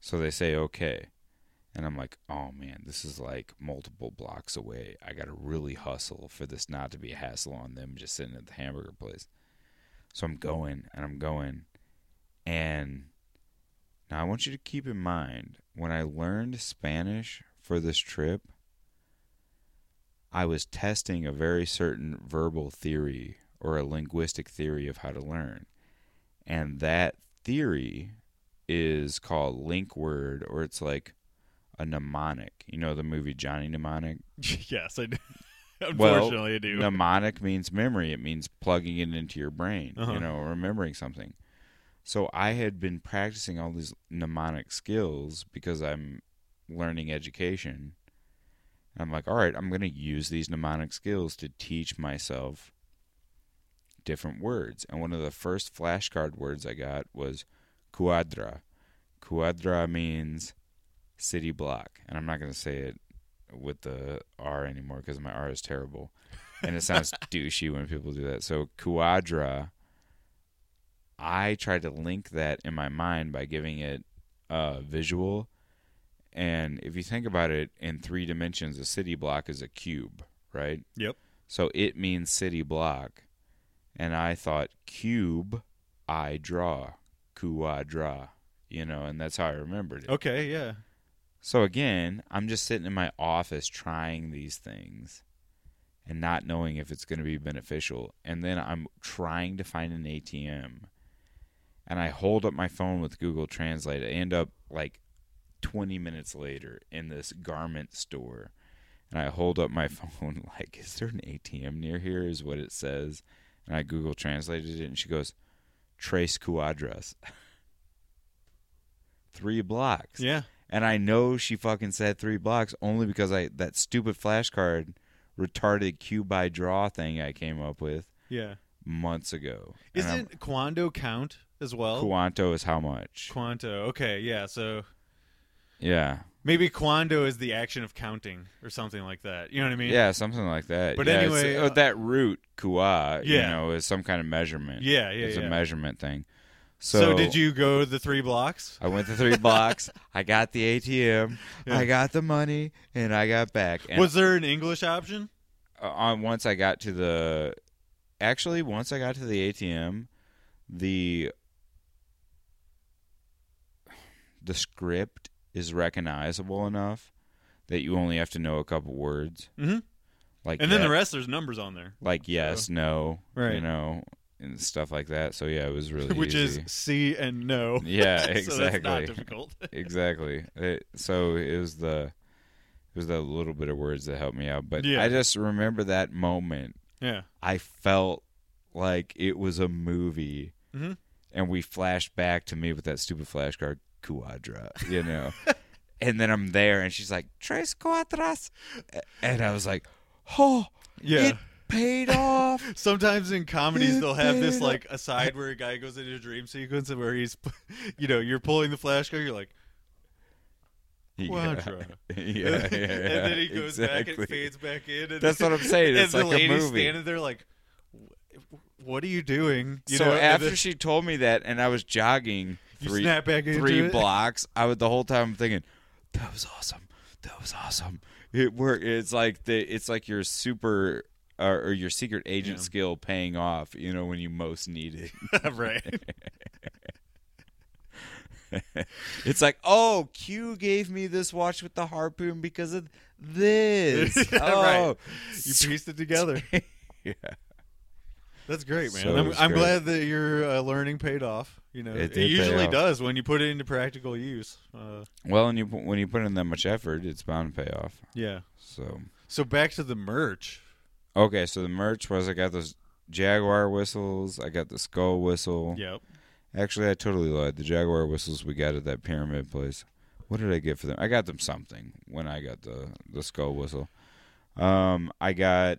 S2: So they say, "Okay." And I'm like, oh man, this is like multiple blocks away. I got to really hustle for this not to be a hassle on them just sitting at the hamburger place. So I'm going and I'm going. And now I want you to keep in mind when I learned Spanish for this trip, I was testing a very certain verbal theory or a linguistic theory of how to learn. And that theory is called link word, or it's like a mnemonic. You know the movie Johnny Mnemonic?
S1: yes, I do.
S2: Well,
S1: Unfortunately, I do.
S2: Mnemonic means memory. It means plugging it into your brain,
S1: Uh-huh.
S2: you know, remembering something. So I had been practicing all these mnemonic skills because I'm learning education. And I'm like, all right, I'm going to use these mnemonic skills to teach myself different words. And one of the first flashcard words I got was cuadra. Cuadra means city block. And I'm not going to say it with the R anymore because my R is terrible. And it sounds douchey when people do that. So cuadra, I tried to link that in my mind by giving it a visual. And if you think about it in three dimensions, a city block is a cube, right?
S1: Yep.
S2: So it means city block. And I thought cube, I draw, cuadra, you know, and that's how I remembered it.
S1: Okay, yeah.
S2: So again, I'm just sitting in my office trying these things and not knowing if it's going to be beneficial. And then I'm trying to find an ATM. And I hold up my phone with Google Translate. I end up like 20 minutes later in this garment store. And I hold up my phone like, is there an ATM near here? Is what it says. And I Google translated it and she goes, Tres Cuadras. Three blocks.
S1: Yeah.
S2: And I know she fucking said three blocks only because I that stupid flashcard retarded cue by draw thing I came up with
S1: Yeah.
S2: months ago.
S1: Isn't Quando count as well?
S2: Quanto is how much?
S1: Quanto. Okay, yeah. So
S2: Yeah.
S1: maybe Quando is the action of counting or something like that. You know what I mean?
S2: Yeah, something like that.
S1: But
S2: Yeah,
S1: anyway,
S2: uh, that root kua, you know, is some kind of measurement.
S1: Yeah, yeah,
S2: it's
S1: yeah.
S2: a measurement thing.
S1: So,
S2: So,
S1: did you go the three blocks?
S2: I went the three blocks. I got the ATM.
S1: Yeah.
S2: I got the money, and I got back. And
S1: Was there an English option?
S2: uh, on once I got to the actually once I got to the ATM, the the script is recognizable enough that you only have to know a couple words.
S1: Mhm.
S2: Like
S1: And then the rest, there's numbers on there,
S2: like yes, no,
S1: Right.
S2: you know, and stuff like that. So yeah, it was really
S1: which
S2: easy.
S1: is C and no.
S2: Yeah,
S1: so that's not
S2: exactly.
S1: difficult.
S2: exactly. It, so it was the it was the little bit of words that helped me out. But
S1: Yeah.
S2: I just remember that moment
S1: yeah.
S2: I felt like it was a movie,
S1: hmm
S2: and we flashed back to me with that stupid flashcard, Cuadra, you know. and then I'm there, and she's like, Tres Cuadras. And I was like, oh,
S1: Yeah.
S2: it paid off.
S1: Sometimes in comedies
S2: It
S1: they'll have this like aside where a guy goes into a dream sequence and where he's, you know, you're pulling the flashcard, you're like, Cuadra.
S2: Yeah, yeah, yeah,
S1: and then he goes back and fades back in. And
S2: That's what I'm saying.
S1: And
S2: It's
S1: the
S2: like a
S1: lady's
S2: movie.
S1: standing there like, what are you doing? You
S2: so
S1: know,
S2: after
S1: then
S2: she told me that, and I was jogging
S1: you
S2: three
S1: snap back
S2: three
S1: it.
S2: blocks, I was the whole time I'm thinking, "That was awesome. That was awesome." It worked. It's like the it's like your super uh, or your secret agent
S1: Yeah.
S2: skill paying off. You know when you most need it.
S1: right.
S2: it's like, oh, Q gave me this watch with the harpoon because of this. Oh,
S1: right. You pieced it together.
S2: yeah.
S1: That's great, man.
S2: So
S1: I'm, I'm
S2: great.
S1: glad that your uh, learning paid off. You know,
S2: It
S1: it, usually does when you put it into practical use. Uh,
S2: Well, and you when you put in that much effort, it's bound to pay off.
S1: yeah.
S2: So
S1: So back to the merch.
S2: Okay, so the merch was I got those Jaguar whistles. I got the skull whistle.
S1: Yep.
S2: Actually, I totally lied. The Jaguar whistles we got at that pyramid place. What did I get for them? I got them something when I got the the skull whistle. Um, I got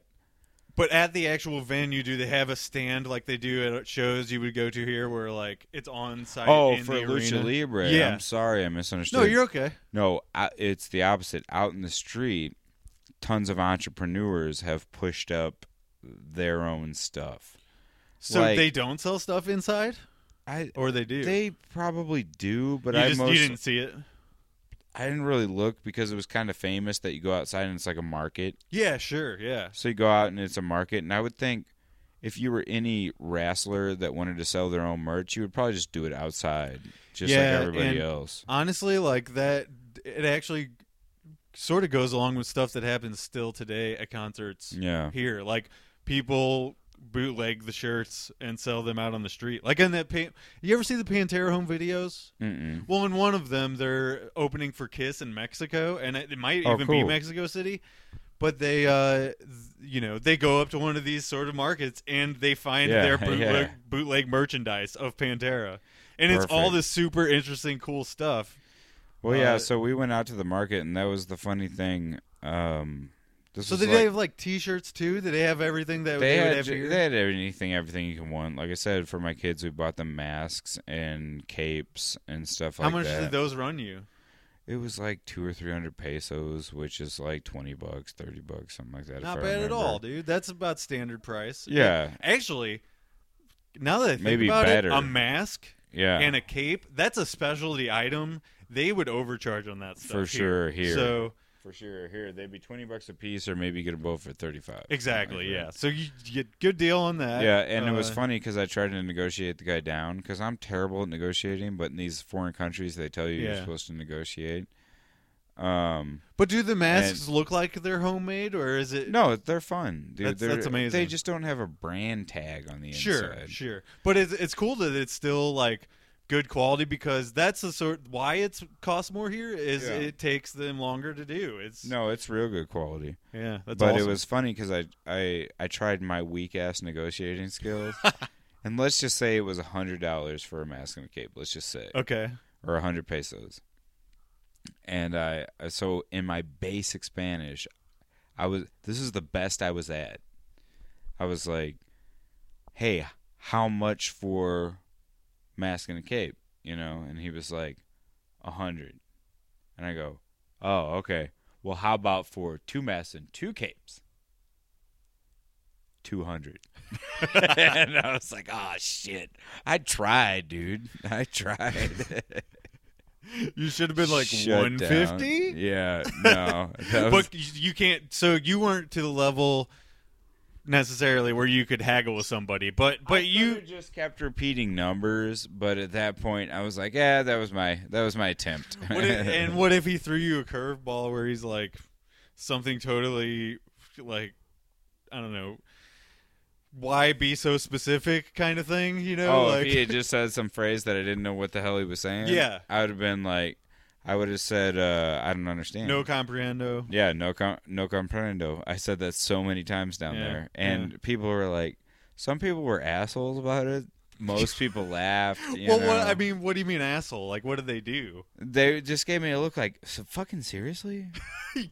S1: But at the actual venue, do they have a stand like they do at shows you would go to here, where like it's on site?
S2: oh
S1: in
S2: for
S1: the
S2: Lucha? Libre.
S1: Yeah.
S2: I'm sorry, I misunderstood.
S1: No, you're okay.
S2: No, I- it's the opposite. Out in the street, tons of entrepreneurs have pushed up their own stuff.
S1: So
S2: Like-
S1: they don't sell stuff inside,
S2: I
S1: or they do.
S2: they probably do, but
S1: you
S2: I
S1: just
S2: most
S1: you didn't see it.
S2: I didn't really look because it was kind of famous that you go outside and it's like a market.
S1: Yeah, sure, yeah.
S2: So you go out and it's a market, and I would think if you were any wrestler that wanted to sell their own merch, you would probably just do it outside, just
S1: Yeah,
S2: like everybody else.
S1: Honestly, like that, it actually sort of goes along with stuff that happens still today at concerts
S2: Yeah,
S1: here. Like people bootleg the shirts and sell them out on the street. Like in that, pan- you ever see the Pantera home videos?
S2: Mm-mm.
S1: Well, in one of them, they're opening for Kiss in Mexico, and it, it might
S2: Oh,
S1: even be. Mexico City. But they, uh, th- you know, they go up to one of these sort of markets and they find
S2: Yeah,
S1: their bootleg,
S2: yeah.
S1: bootleg merchandise of Pantera, and it's all this super interesting, cool stuff.
S2: Well, yeah.
S1: Uh,
S2: So we went out to the market, and that was the funny thing. Um,
S1: So did
S2: like,
S1: they have like T-shirts too? Did they have everything that
S2: they had
S1: have
S2: ju- they had anything, everything you can want. Like I said, for my kids, we bought them masks and capes and stuff
S1: How much
S2: that.
S1: did those run you?
S2: It was like two or three hundred pesos, which is like twenty bucks, thirty bucks, something like that.
S1: Not bad at all, dude. That's about standard price.
S2: Yeah,
S1: Actually, now that I think
S2: Maybe
S1: about
S2: better.
S1: it, a mask
S2: yeah,
S1: and a cape, that's a specialty item. They would overcharge on that stuff.
S2: For sure, here.
S1: So
S2: for sure. Here, they'd be twenty bucks a piece, or maybe get them both for thirty-five.
S1: exactly,
S2: like
S1: yeah.
S2: that.
S1: So you, you get good deal on that.
S2: Yeah, and it was
S1: Uh,
S2: funny because I tried to negotiate the guy down because I'm terrible at negotiating. But in these foreign countries, they tell you you're supposed to negotiate. Um,
S1: But do the masks look like they're homemade, or is it?
S2: no, they're fun, dude.
S1: That's-
S2: They're-
S1: that's amazing.
S2: They just don't have a brand tag on the
S1: Sure,
S2: inside.
S1: Sure, sure. But it's it's cool that it's still like good quality because that's the sort why it's costs more here is
S2: Yeah.
S1: it takes them longer to do. It's
S2: No, it's real good quality.
S1: yeah, that's
S2: but it was funny because I, I I tried my weak ass negotiating skills, and let's just say it was a hundred dollars for a mask and a cape. Let's just say,
S1: okay.
S2: or a hundred pesos. And I so in my basic Spanish, I was this is the best I was at. I was like, "Hey, how much for mask and a cape?" You know, and he was like, "A hundred." And I go, "Oh, okay. Well, how about for two masks and two capes?" Two hundred. and I was like, "Oh shit! I tried, dude. I tried."
S1: You should have been like
S2: Shut
S1: one fifty.
S2: down. Yeah, no. That was,
S1: But you can't. So you weren't to the level necessarily where you could haggle with somebody. But but
S2: I
S1: you
S2: just kept repeating numbers, but at that point, I was like, "Yeah, that was my that was my attempt."
S1: what if, and what if he threw you a curveball where he's like something totally like I don't know. Why be so specific, kind of thing? You know,
S2: oh,
S1: like
S2: if he had just said some phrase that I didn't know what the hell he was saying,
S1: Yeah.
S2: I would have been like, I would have said, uh, "I don't understand."
S1: no comprendo.
S2: Yeah, no, com- no comprendo. I said that so many times down
S1: Yeah,
S2: there, and people were like, some people were assholes about it. Most people laughed.
S1: Well,
S2: know?
S1: what I mean, what do you mean, asshole? Like, what did they do?
S2: they just gave me a look like, "So fucking seriously?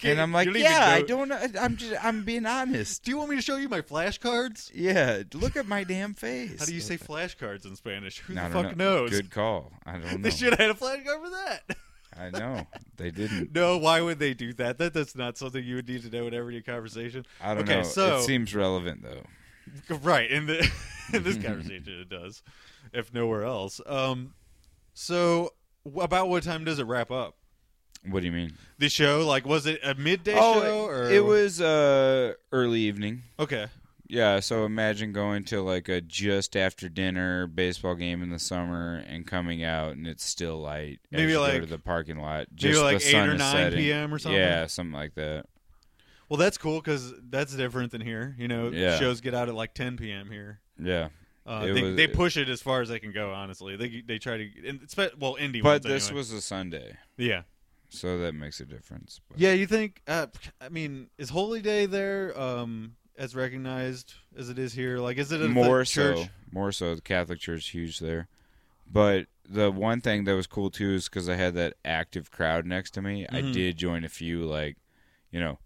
S2: And I'm like,
S1: you don't even
S2: yeah, I don't. know. I'm just, I'm being honest.
S1: Do you want me to show you my flashcards?
S2: Yeah, look at my damn face.
S1: How do you say flashcards in Spanish? Who the fuck
S2: know.
S1: knows?
S2: Good call. I don't know.
S1: They should have had a flashcard for that.
S2: I know they didn't.
S1: no, why would they do that? That that's not something you would need to know in every conversation.
S2: I don't
S1: Okay,
S2: know.
S1: so-
S2: it seems relevant though.
S1: Right in the in this conversation, it does, if nowhere else. Um, so about what time does it wrap up?
S2: What do you mean?
S1: The show, like, was it a midday
S2: oh,
S1: show or
S2: it was uh early evening.
S1: okay?
S2: Yeah, so imagine going to like a just after dinner baseball game in the summer and coming out and it's still light.
S1: Maybe
S2: you
S1: like-
S2: go to the parking lot.
S1: maybe
S2: Just
S1: like
S2: the
S1: 8
S2: sun
S1: or
S2: is
S1: 9
S2: setting.
S1: p.m. or something?
S2: Yeah, something like that.
S1: Well, that's cool because that's different than here. You know,
S2: Yeah.
S1: shows get out at like 10 p.m. here.
S2: Yeah,
S1: Uh,
S2: It
S1: they,
S2: was-
S1: they push it as far as they can go. Honestly, they they try to. and spe- Well, indie.
S2: but
S1: ones
S2: this
S1: anyway.
S2: was a Sunday,
S1: yeah.
S2: so that makes a difference. But
S1: Yeah, you think? Uh, I mean, is Holy Day there um, as recognized as it is here? Like, is it a
S2: more
S1: th- church?
S2: so, more so. The Catholic Church huge there, but the one thing that was cool too is because I had that active crowd next to me. I
S1: Mhm.
S2: did join a few, like, you know,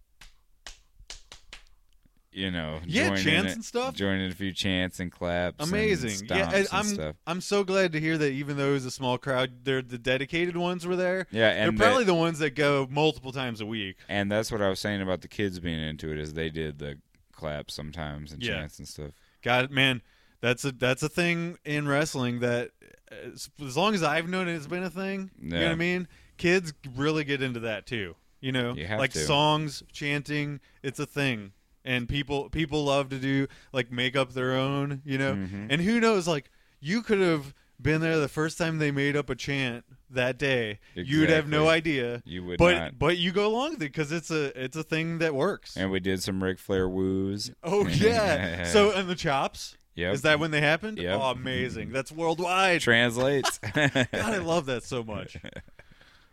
S2: you know,
S1: Yeah, chants and stuff.
S2: joining a few chants and claps, and
S1: Amazing. Yeah, I,
S2: and
S1: I'm
S2: stuff.
S1: I'm so glad to hear that. Even though it was a small crowd, they're the dedicated ones were there.
S2: Yeah,
S1: They're
S2: and
S1: probably
S2: that-
S1: the ones that go multiple times a week.
S2: and that's what I was saying about the kids being into it is they did the claps sometimes and
S1: Yeah.
S2: chants and stuff.
S1: God, man, that's a that's a thing in wrestling that as, as long as I've known it, it's been a thing. You know what I mean? Kids really get into that too. You know,
S2: You
S1: like
S2: to.
S1: songs, chanting, it's a thing, and people people love to do like make up their own. You know,
S2: Mhm.
S1: and who knows? Like you could have been there the first time they made up a chant that day. You'd have no idea.
S2: You would
S1: But
S2: not.
S1: but you go along with it because it's a it's a thing that works.
S2: And we did some Ric Flair woos.
S1: Oh yeah. so and the chops.
S2: Yep.
S1: Is that when they happened?
S2: Yep.
S1: Oh, amazing! That's worldwide.
S2: translates?
S1: God, I love that so much.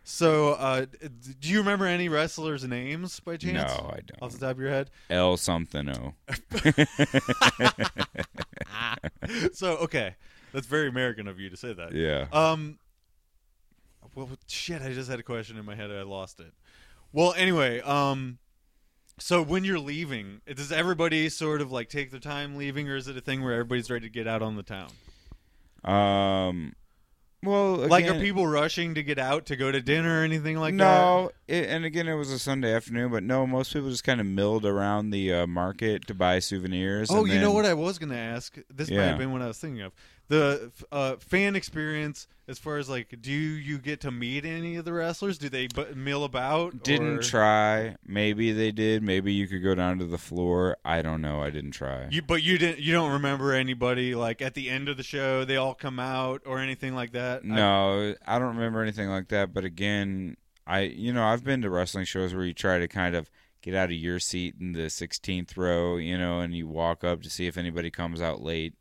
S1: So, uh, do you remember any wrestlers' names by chance?
S2: No, I don't.
S1: Off the top of your head.
S2: L something O.
S1: So, okay, that's very American of you to say that.
S2: Yeah.
S1: Um. Well, shit! I just had a question in my head. I lost it. Well, anyway, um, so when you're leaving, does everybody sort of like take their time leaving, or is it a thing where everybody's ready to get out on the town?
S2: Um. Well,
S1: like, are people rushing to get out to go to dinner or anything like that?
S2: no, and again, it was a Sunday afternoon, but no, most people just kind of milled around the uh, market to buy souvenirs.
S1: Oh, you know what I was going to ask? This might have been what I was thinking of. The uh, fan experience, as far as like, do you get to meet any of the wrestlers? Do they bu- mill about?
S2: Didn't
S1: or-
S2: try. Maybe they did. Maybe you could go down to the floor. I don't know. I didn't try.
S1: You, but you didn't. You don't remember anybody like at the end of the show? They all come out or anything like that? I-
S2: No, I don't remember anything like that. But again, I you know I've been to wrestling shows where you try to kind of get out of your seat in the 16th row, you know, and you walk up to see if anybody comes out late,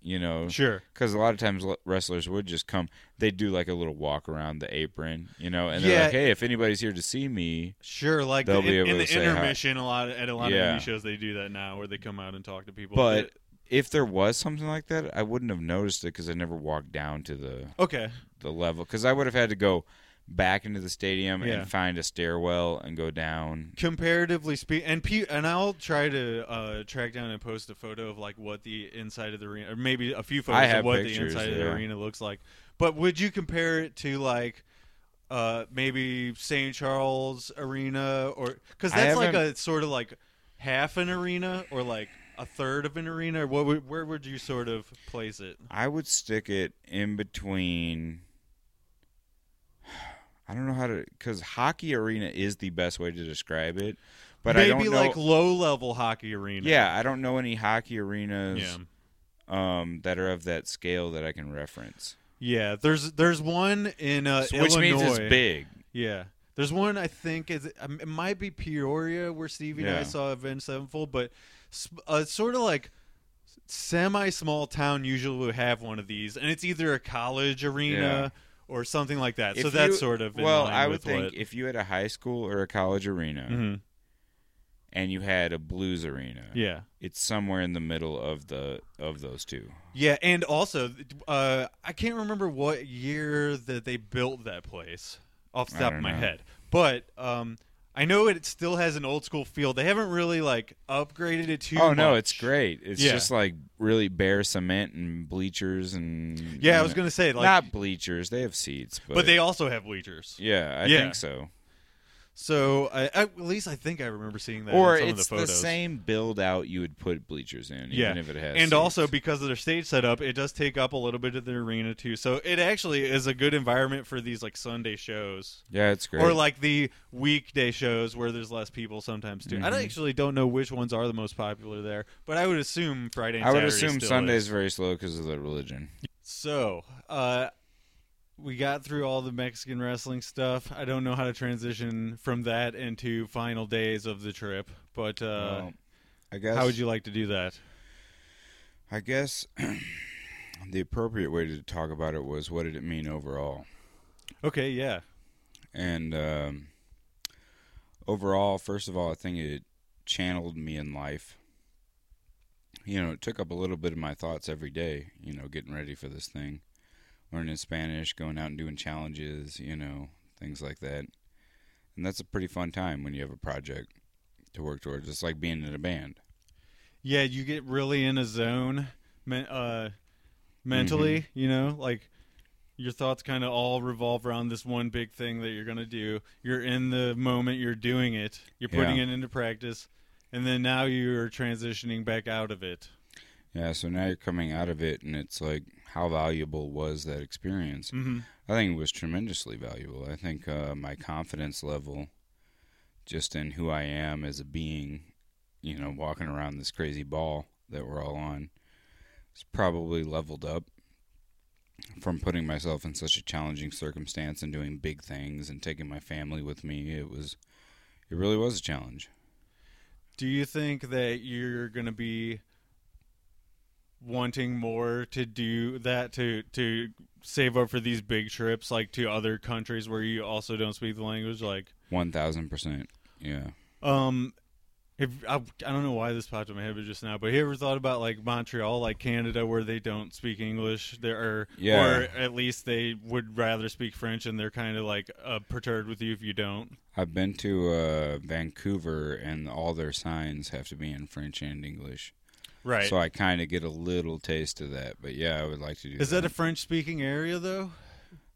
S2: you know,
S1: sure.
S2: because a lot of times wrestlers would just come. They do like a little walk around the apron, you know, and they're
S1: Yeah.
S2: like, "Hey, if anybody's here to see me,
S1: Sure, like
S2: They'll
S1: the,
S2: be
S1: in,
S2: able
S1: in
S2: to
S1: the
S2: say hi.
S1: intermission, a lot at a lot
S2: Yeah.
S1: of shows they do that now, where they come out and talk to people.
S2: But- if there was something like that, I wouldn't have noticed it because I never walked down to the
S1: okay,
S2: the level because I would have had to go back into the stadium
S1: Yeah.
S2: and find a stairwell and go down.
S1: comparatively speak and pe- and I'll try to uh, track down and post a photo of like what the inside of the arena or maybe a few photos of what
S2: pictures,
S1: the inside of the arena looks like. But would you compare it to like uh, maybe St. Charles Arena or cuz that's like a sort of like half an arena or like a third of an arena what would, where would you sort of place it?
S2: I would stick it in between. I don't know how to because hockey arena is the best way to describe it, but
S1: maybe
S2: I don't know.
S1: like low level hockey arena.
S2: yeah, I don't know any hockey arenas
S1: Yeah.
S2: um, that are of that scale that I can reference.
S1: Yeah, there's there's one in uh,
S2: So- which means it's
S1: Illinois.
S2: big.
S1: Yeah. There's one I think is um, it might be Peoria where Stevie and I
S2: Yeah.
S1: saw Avenged Sevenfold, but uh, sort of like semi small town usually will have one of these, and it's either a college arena or something like that. so that's
S2: you-
S1: sort of in
S2: well. I would think
S1: what-
S2: if you had a high school or a college arena
S1: Mhm.
S2: and you had a blues arena,
S1: yeah,
S2: it's somewhere in the middle of the of those two.
S1: yeah, and also uh, I can't remember what year that they built that place off the top of my
S2: know.
S1: head, but um. I know it still has an old school feel. They haven't really like upgraded it too
S2: oh no, it's great. It's
S1: Yeah.
S2: just like really bare cement and bleachers and
S1: Yeah, I was
S2: know-
S1: gonna say like
S2: not bleachers. They have seats, but,
S1: but they also have bleachers.
S2: yeah, I
S1: Yeah.
S2: think so.
S1: So I, I, at least I think I remember seeing that.
S2: Or
S1: in some
S2: it's
S1: of the,
S2: the, same build out you would put bleachers in,
S1: Yeah.
S2: even if it has.
S1: And
S2: seats.
S1: also because of their stage setup, it does take up a little bit of the arena too. So it actually is a good environment for these like Sunday shows.
S2: yeah, it's great.
S1: Or like the weekday shows where there's less people sometimes too. I
S2: Mhm.
S1: actually don't know which ones are the most popular there, but I would assume Friday and
S2: I would
S1: Saturday
S2: assume
S1: still
S2: Sunday
S1: is.
S2: is very slow because of the religion.
S1: So, uh, we got through all the Mexican wrestling stuff. I don't know how to transition from that into final days of the trip, but uh,
S2: Well, I guess
S1: how would you like to do that?
S2: I guess the appropriate way to talk about it was what did it mean overall,
S1: Okay, yeah.
S2: and um, overall, first of all, I think it channeled me in life. You know, it took up a little bit of my thoughts every day. You know, getting ready for this thing, learning Spanish, going out and doing challenges. You know, things like that. And that's a pretty fun time when you have a project to work towards. It's like being in a band.
S1: Yeah, you get really in a zone, uh, mentally.
S2: Mm-hmm.
S1: You know, like your thoughts kind of all revolve around this one big thing that you're gonna do. You're in the moment. You're doing it. You're putting
S2: Yeah.
S1: it into practice, and then now you're transitioning back out of it.
S2: Yeah, so now you're coming out of it, and it's like, how valuable was that experience?
S1: Mm-hmm.
S2: I think it was tremendously valuable. I think uh, my confidence level, just in who I am as a being, you know, walking around this crazy ball that we're all on, is probably leveled up from putting myself in such a challenging circumstance and doing big things and taking my family with me. It was, it really was a challenge.
S1: Do you think that you're gonna be wanting more to do that to to save up for these big trips, like to other countries where you also don't speak the language, like?
S2: One thousand percent. Yeah.
S1: Um, have, I, I don't know why this popped in my head but just now, but have you ever thought about like Montreal, like Canada, where they don't speak English? There are,
S2: Yeah.
S1: or at least they would rather speak French, and they're kind of like uh, perturbed with you if you don't.
S2: I've been to uh, Vancouver, and all their signs have to be in French and English.
S1: Right.
S2: So I kind of get a little taste of that. But yeah, I would like to do.
S1: Is that a French-speaking area though?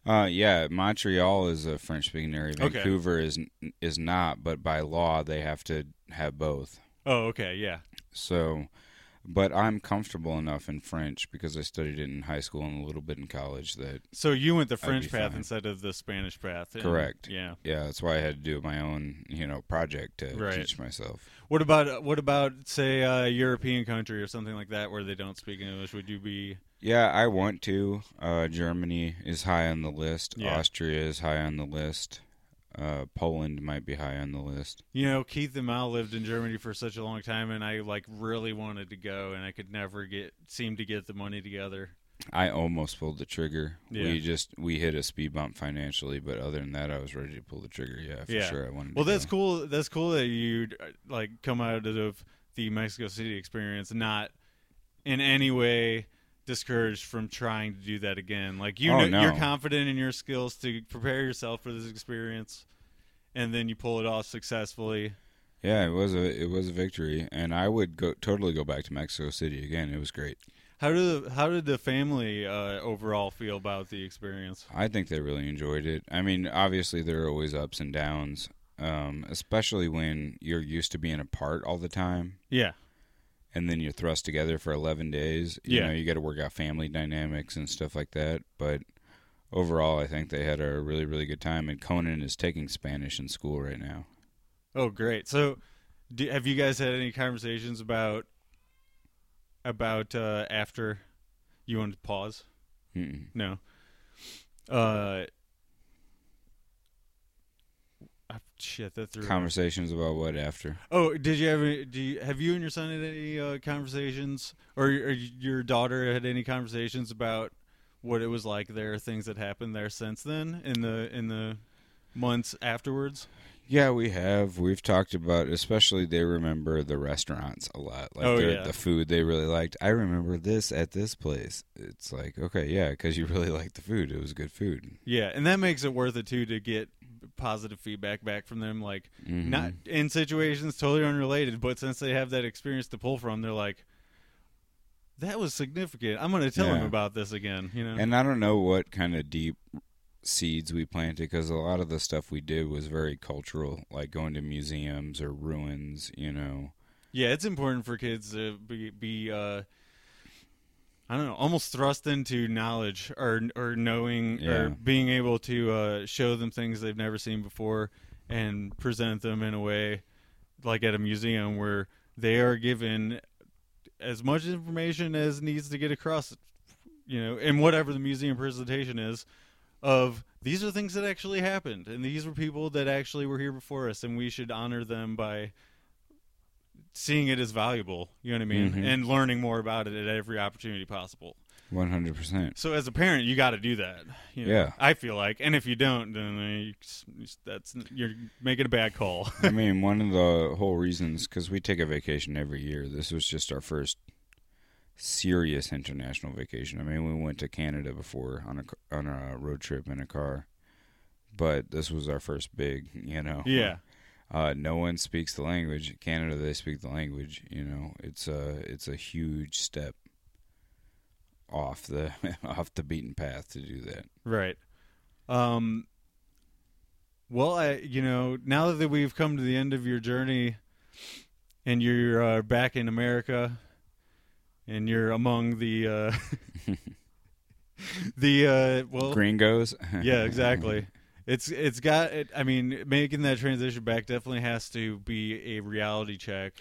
S2: Uh, yeah, Montreal is a French-speaking area.
S1: Okay.
S2: Vancouver is is not, but by law they have to have both.
S1: Oh, okay, yeah.
S2: So, but I'm comfortable enough in French because I studied it in high school and a little bit in college. That
S1: So you went the French path
S2: fine.
S1: instead of the Spanish path. and-
S2: Correct.
S1: Yeah.
S2: yeah, that's why I had to do my own you know project to
S1: Right.
S2: teach myself.
S1: What about what about say a European country or something like that where they don't speak English? Would you be?
S2: Yeah, I want to. Uh, Germany is high on the list.
S1: Yeah.
S2: Austria is high on the list. Uh, Poland might be high on the list.
S1: You know, Keith and Mal lived in Germany for such a long time, and I like really wanted to go, and I could never get seem to get the money together.
S2: I almost pulled the trigger.
S1: Yeah.
S2: We just we hit a speed bump financially, but other than that, I was ready to pull the trigger. Yeah, for
S1: Yeah.
S2: sure. I wanted.
S1: Well, that's
S2: go.
S1: cool. That's cool that you like come out of the Mexico City experience not in any way discouraged from trying to do that again. Like you,
S2: Oh,
S1: know,
S2: no.
S1: you're confident in your skills to prepare yourself for this experience, and then you pull it off successfully.
S2: Yeah, it was a it was a victory, and I would go totally go back to Mexico City again. It was great.
S1: How did how did the family uh, overall feel about the experience?
S2: I think they really enjoyed it. I mean, obviously there are always ups and downs, um, especially when you're used to being apart all the time.
S1: Yeah,
S2: and then you're thrust together for 11 days. You
S1: Yeah.
S2: know, you got to work out family dynamics and stuff like that. But overall, I think they had a really, really good time. And Conan is taking Spanish in school right now.
S1: Oh, great. So, do, have you guys had any conversations about about uh, after you want to pause?
S2: Mm-mm.
S1: No. Uh. Ah, Shit, that threw.
S2: Conversations about what after?
S1: oh, did you ever? Do you have you and your son had any uh, conversations, or, or your daughter had any conversations about what it was like there, things that happened there since then in the in the months afterwards?
S2: Yeah, we have. We've talked about, especially they remember the restaurants a lot. Like
S1: Oh, yeah.
S2: the food they really liked. I remember this at this place. It's like, okay, yeah, because you really liked the food. It was good food.
S1: Yeah, and that makes it worth it too to get positive feedback back from them. Like
S2: Mhm.
S1: not in situations totally unrelated, but since they have that experience to pull from, they're like, "That was significant. I'm going to tell him about this again." You know?
S2: And I don't know what kind of deep seeds we planted because a lot of the stuff we did was very cultural, like going to museums or ruins, you know.
S1: yeah, it's important for kids to be, be uh, I don't know, almost thrust into knowledge or or knowing
S2: Yeah.
S1: or being able to uh, show them things they've never seen before and present them in a way like at a museum where they are given as much information as needs to get across you know in whatever the museum presentation is of these are things that actually happened and these were people that actually were here before us and we should honor them by seeing it as valuable you know what i mean
S2: Mhm.
S1: and learning more about it at every opportunity possible
S2: One hundred percent.
S1: So as a parent, you got to do that. you know,
S2: Yeah.
S1: I feel like, and if you don't, then uh, you, that's you're making a bad call.
S2: I mean, one of the whole reasons because we take a vacation every year. This was just our first serious international vacation. I mean, we went to Canada before on a on a road trip in a car, but this was our first big. You know.
S1: yeah,
S2: Uh, no one speaks the language. Canada, they speak the language. You know, it's a it's a huge step off the off the beaten path to do that.
S1: right. Um. Well, I you know now that we've come to the end of your journey, and you're uh, back in America, and you're among the uh, the uh, well
S2: Gringos.
S1: yeah, exactly. It's it's got. It, I mean, making that transition back definitely has to be a reality check.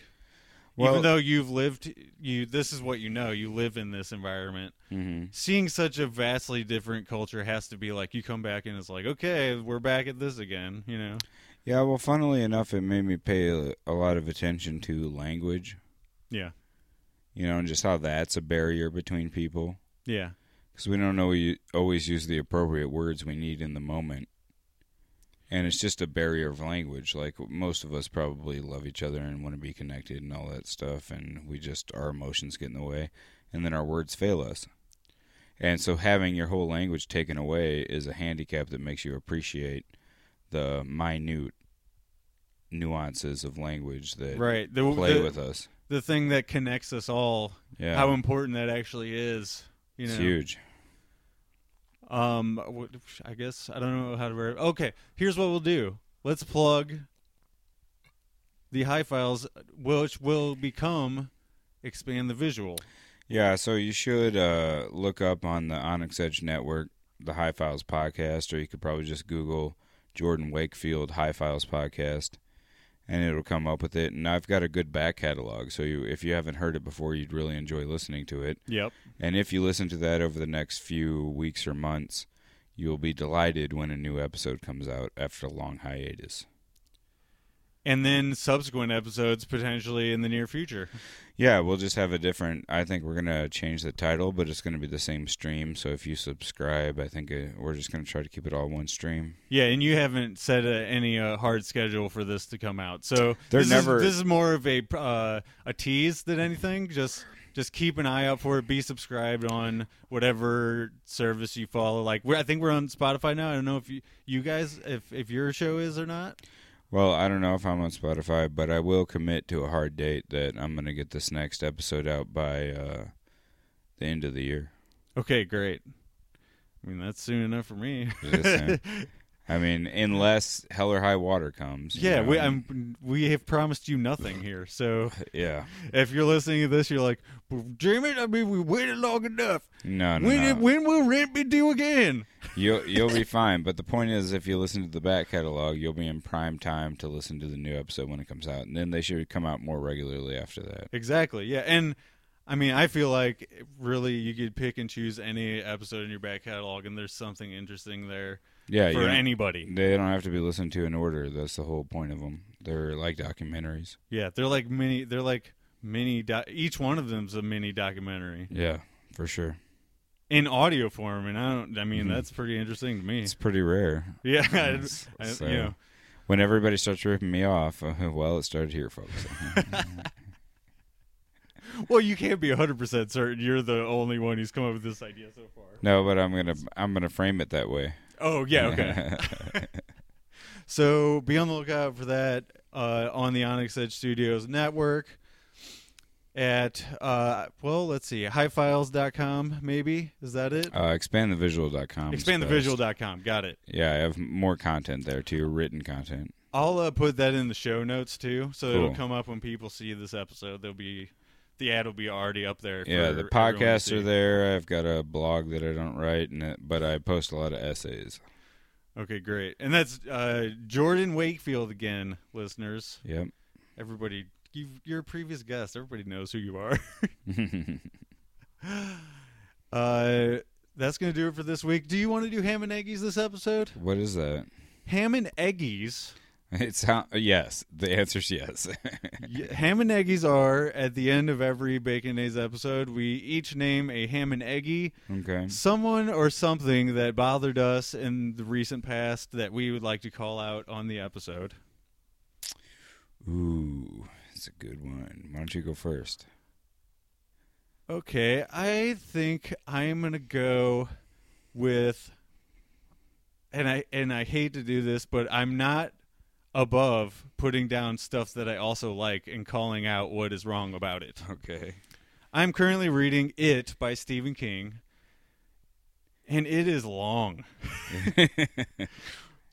S2: Well-
S1: Even though you've lived, you this is what you know. You live in this environment.
S2: hmm
S1: Seeing such a vastly different culture has to be like you come back and it's like, okay, we're back at this again. You know?
S2: Yeah, well, funnily enough, it made me pay a, a lot of attention to language.
S1: Yeah.
S2: You know, and just how that's a barrier between people
S1: Yeah.
S2: because we don't know we always use the appropriate words we need in the moment. And it's just a barrier of language. Like most of us probably love each other and want to be connected and all that stuff, and we just our emotions get in the way, and then our words fail us. And so having your whole language taken away is a handicap that makes you appreciate the minute nuances of language that
S1: Right. The,
S2: play
S1: the,
S2: with us.
S1: the thing that connects us all.
S2: Yeah,
S1: How important that actually is. You know.
S2: it's huge.
S1: Um, I guess I don't know how to. Ver- okay, here's what we'll do. Let's plug the high files, which will become expand the visual.
S2: Yeah, so you should uh, look up on the Onyx Edge Network the High Files podcast, or you could probably just Google Jordan Wakefield High Files podcast, and it'll come up with it. And I've got a good back catalog, so you, if you haven't heard it before, you'd really enjoy listening to it.
S1: Yep.
S2: And if you listen to that over the next few weeks or months, you'll be delighted when a new episode comes out after a long hiatus.
S1: And then subsequent episodes potentially in the near future.
S2: Yeah, we'll just have a different. I think we're gonna change the title, but it's gonna be the same stream. So if you subscribe, I think uh, we're just gonna try to keep it all one stream.
S1: Yeah, and you haven't set a, any uh, hard schedule for this to come out, so
S2: They're
S1: this
S2: never-
S1: Is, this is more of a uh, a tease than anything. Just just keep an eye out for it. Be subscribed on whatever service you follow. Like we're, I think we're on Spotify now. I don't know if you you guys if if your show is or not.
S2: Well, I don't know if I'm on Spotify, but I will commit to a hard date that I'm gonna get this next episode out by uh, the end of the year.
S1: Okay, great. I mean that's soon enough for me.
S2: I mean, unless hell or high water comes.
S1: yeah,
S2: know,
S1: we I'm we have promised you nothing here. So
S2: yeah.
S1: if you're listening to this, you're like, well, Jamie. I mean, we waited long enough.
S2: No, no,
S1: When
S2: no.
S1: when will rent be due again?
S2: You'll you'll be fine. But the point is, if you listen to the back catalog, you'll be in prime time to listen to the new episode when it comes out, and then they should come out more regularly after that.
S1: Exactly. Yeah, and I mean, I feel like really you could pick and choose any episode in your back catalog, and there's something interesting there
S2: Yeah,
S1: for anybody.
S2: they don't have to be listened to in order. That's the whole point of them. They're like documentaries.
S1: Yeah, they're like mini. They're like mini. Do- each one of them's a mini documentary
S2: Yeah, for sure.
S1: in audio form, and I don't. I mean,
S2: Mhm.
S1: that's pretty interesting to me.
S2: It's pretty rare.
S1: Yeah, I, I-
S2: so-
S1: you know.
S2: When everybody starts ripping me off, uh, well, it started here, folks.
S1: Well, you can't be 100 percent certain you're the only one who's come up with this idea so far.
S2: no, but I'm gonna I'm gonna frame it that way.
S1: Oh yeah, okay. So be on the lookout for that uh, on the Onyx Edge Studios network at uh, well, let's see, highfiles.com maybe. Is that it?
S2: uh, expandthevisual.com. is best.
S1: Expandthevisual.com. Got it.
S2: Yeah, I have more content there too, written content.
S1: I'll uh, put that in the show notes too, so it'll come up when people see this episode. There'll be the ad will be already up there.
S2: Yeah, the podcasts are there. I've got a blog that I don't write, and it, but I post a lot of essays.
S1: Okay, great. And that's uh, Jordan Wakefield again, listeners.
S2: Yep.
S1: Everybody, you, you're a previous guest. Everybody knows who you are. Uh, that's gonna do it for this week. Do you want to do ham and eggies this episode?
S2: what is that?
S1: Ham and eggies
S2: It's how, yes. The answer's yes.
S1: Ham and eggies are at the end of every Bacon Days episode. We each name a ham and eggie,
S2: okay.
S1: someone or something that bothered us in the recent past that we would like to call out on the episode.
S2: Ooh, it's a good one. Why don't you go first?
S1: Okay, I think I'm gonna go with, and I and I hate to do this, but I'm not above putting down stuff that I also like and calling out what is wrong about it.
S2: Okay.
S1: I'm currently reading It by Stephen King, and it is long.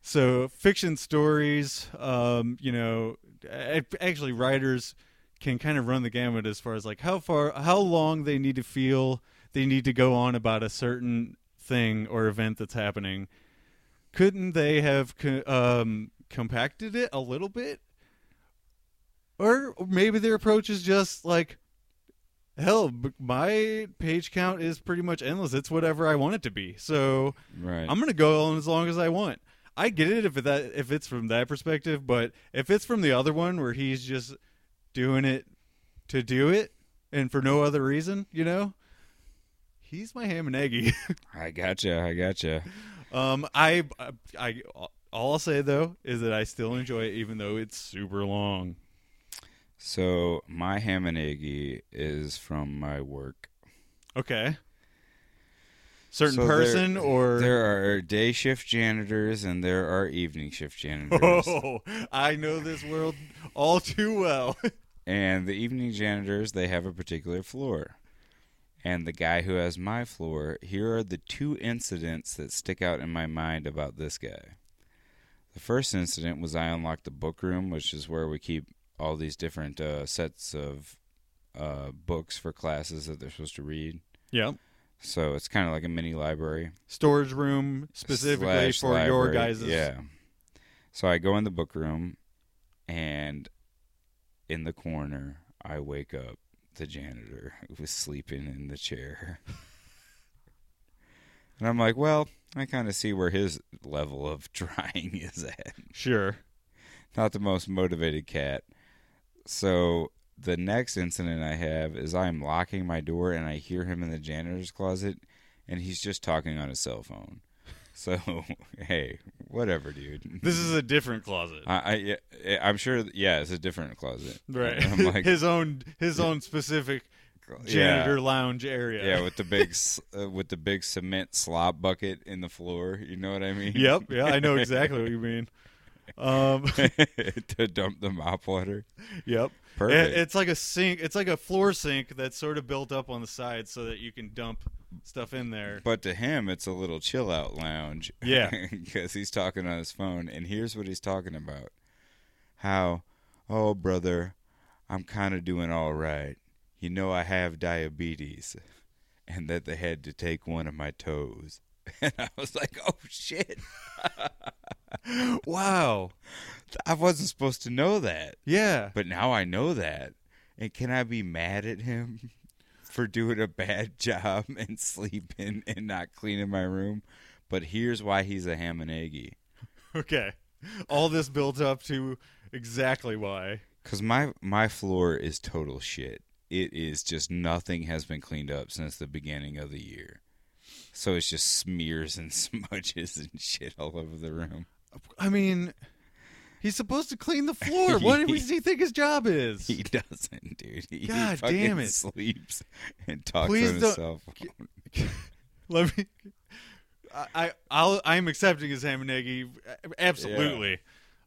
S1: So fiction stories, um, you know, actually writers can kind of run the gamut as far as like how far, how long they need to feel they need to go on about a certain thing or event that's happening. Couldn't they have um, compacted it a little bit? Or maybe their approach is just like, hell, my page count is pretty much endless. It's whatever I want it to be. So
S2: right.
S1: I'm gonna go on as long as I want. I get it if it, that if it's from that perspective, but if it's from the other one where he's just doing it to do it and for no other reason, you know, he's my ham and eggy.
S2: I gotcha. I gotcha.
S1: um, I, I, all I'll say though is that I still enjoy it, even though it's super long.
S2: So my ham and eggy is from my work.
S1: Okay. Certain
S2: So there-
S1: person or
S2: There are day shift janitors and there are evening shift janitors.
S1: oh, I know this world all too well.
S2: And the evening janitors, they have a particular floor. And the guy who has my floor, here are the two incidents that stick out in my mind about this guy. The first incident was I unlocked the book room, which is where we keep all these different uh, sets of uh, books for classes that they're supposed to read.
S1: yep.
S2: So it's kind of like a mini library.
S1: storage room specifically
S2: slash
S1: for your
S2: library.
S1: guys'
S2: Yeah. So I go in the book room, and in the corner, I wake up the janitor who was sleeping in the chair. and I'm like, well, I kind of see where his level of trying is at.
S1: Sure.
S2: Not the most motivated cat. So the next incident I have is I'm locking my door and I hear him in the janitor's closet and he's just talking on his cell phone. So, hey, whatever, dude.
S1: This is a different closet.
S2: I, I, I'm sure. Yeah, it's a different closet.
S1: right.
S2: I'm like,
S1: his own his own specific janitor lounge area.
S2: Yeah, yeah, with the big uh, with the big cement slop bucket in the floor. You know what I mean?
S1: Yep. Yeah, I know exactly what you mean. Um,
S2: to dump the mop water.
S1: yep.
S2: Perfect.
S1: It- it's like a sink. It's like a floor sink that's sort of built up on the side so that you can dump stuff in there.
S2: But to him, it's a little chill out lounge.
S1: Yeah.
S2: because he's talking on his phone, and here's what he's talking about: how, oh brother, I'm kind of doing all right. You know, I have diabetes, and that they had to take one of my toes. And I was like, oh shit,
S1: Wow.
S2: I wasn't supposed to know that,
S1: Yeah.
S2: but now I know that. And can I be mad at him for doing a bad job and sleeping and not cleaning my room? But here's why he's a ham and eggy.
S1: Okay. All this built up to exactly why.
S2: Cause my my floor is total shit. It is just nothing has been cleaned up since the beginning of the year. So it's just smears and smudges and shit all over the room.
S1: I mean, he's supposed to clean the floor. what does he think his job is?
S2: He doesn't, dude. He
S1: God damn it.
S2: sleeps and talks
S1: Please
S2: on his
S1: don't-
S2: cell phone.
S1: Let me. I, I I'll, I'm accepting his ham and eggy, absolutely.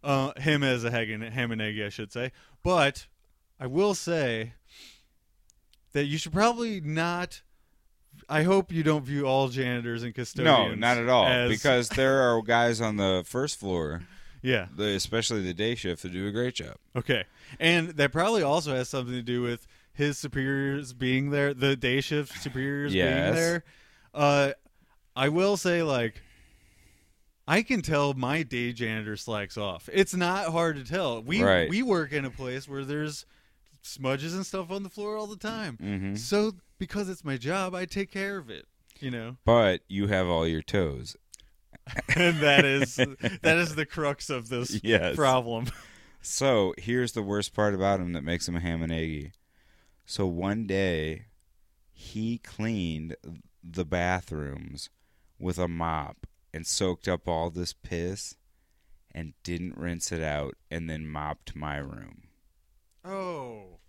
S1: Uh, him as a ham and eggy, I should say. But I will say that you should probably not. I hope you don't view all janitors and custodians.
S2: No, not at all.
S1: as-
S2: because there are guys on the first floor,
S1: yeah,
S2: the, especially the day shift, that do a great job.
S1: okay, and that probably also has something to do with his superiors being there, the day shift superiors being there. Uh, I will say, like, I can tell my day janitor slacks off. It's not hard to tell. We
S2: Right.
S1: we work in a place where there's smudges and stuff on the floor all the time.
S2: hmm
S1: So because it's my job, I take care of it. You know.
S2: But you have all your toes.
S1: and that is that is the crux of this
S2: Yes.
S1: problem.
S2: So here's the worst part about him that makes him a ham and eggy. So one day, he cleaned the bathrooms with a mop and soaked up all this piss and didn't rinse it out and then mopped my room.
S1: Oh,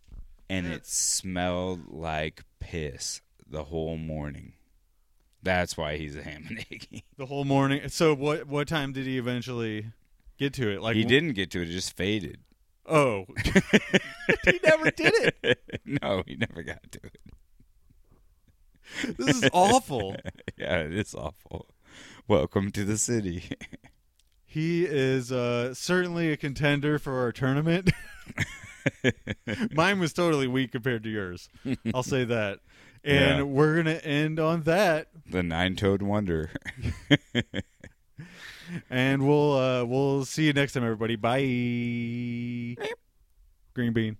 S2: And it smelled like piss the whole morning. That's why he's a ham and eggy.
S1: the whole morning. So what what time did he eventually get to it? Like
S2: he didn't get to it; it just faded.
S1: Oh, he never did it.
S2: no, he never got to it.
S1: This is awful.
S2: yeah, it is awful. Welcome to the city.
S1: He is uh, certainly a contender for our tournament. Mine was totally weak compared to yours. I'll say that. And
S2: Yeah.
S1: we're gonna end on that,
S2: the nine-toed wonder.
S1: and we'll uh, we'll see you next time, everybody. Bye. Green bean.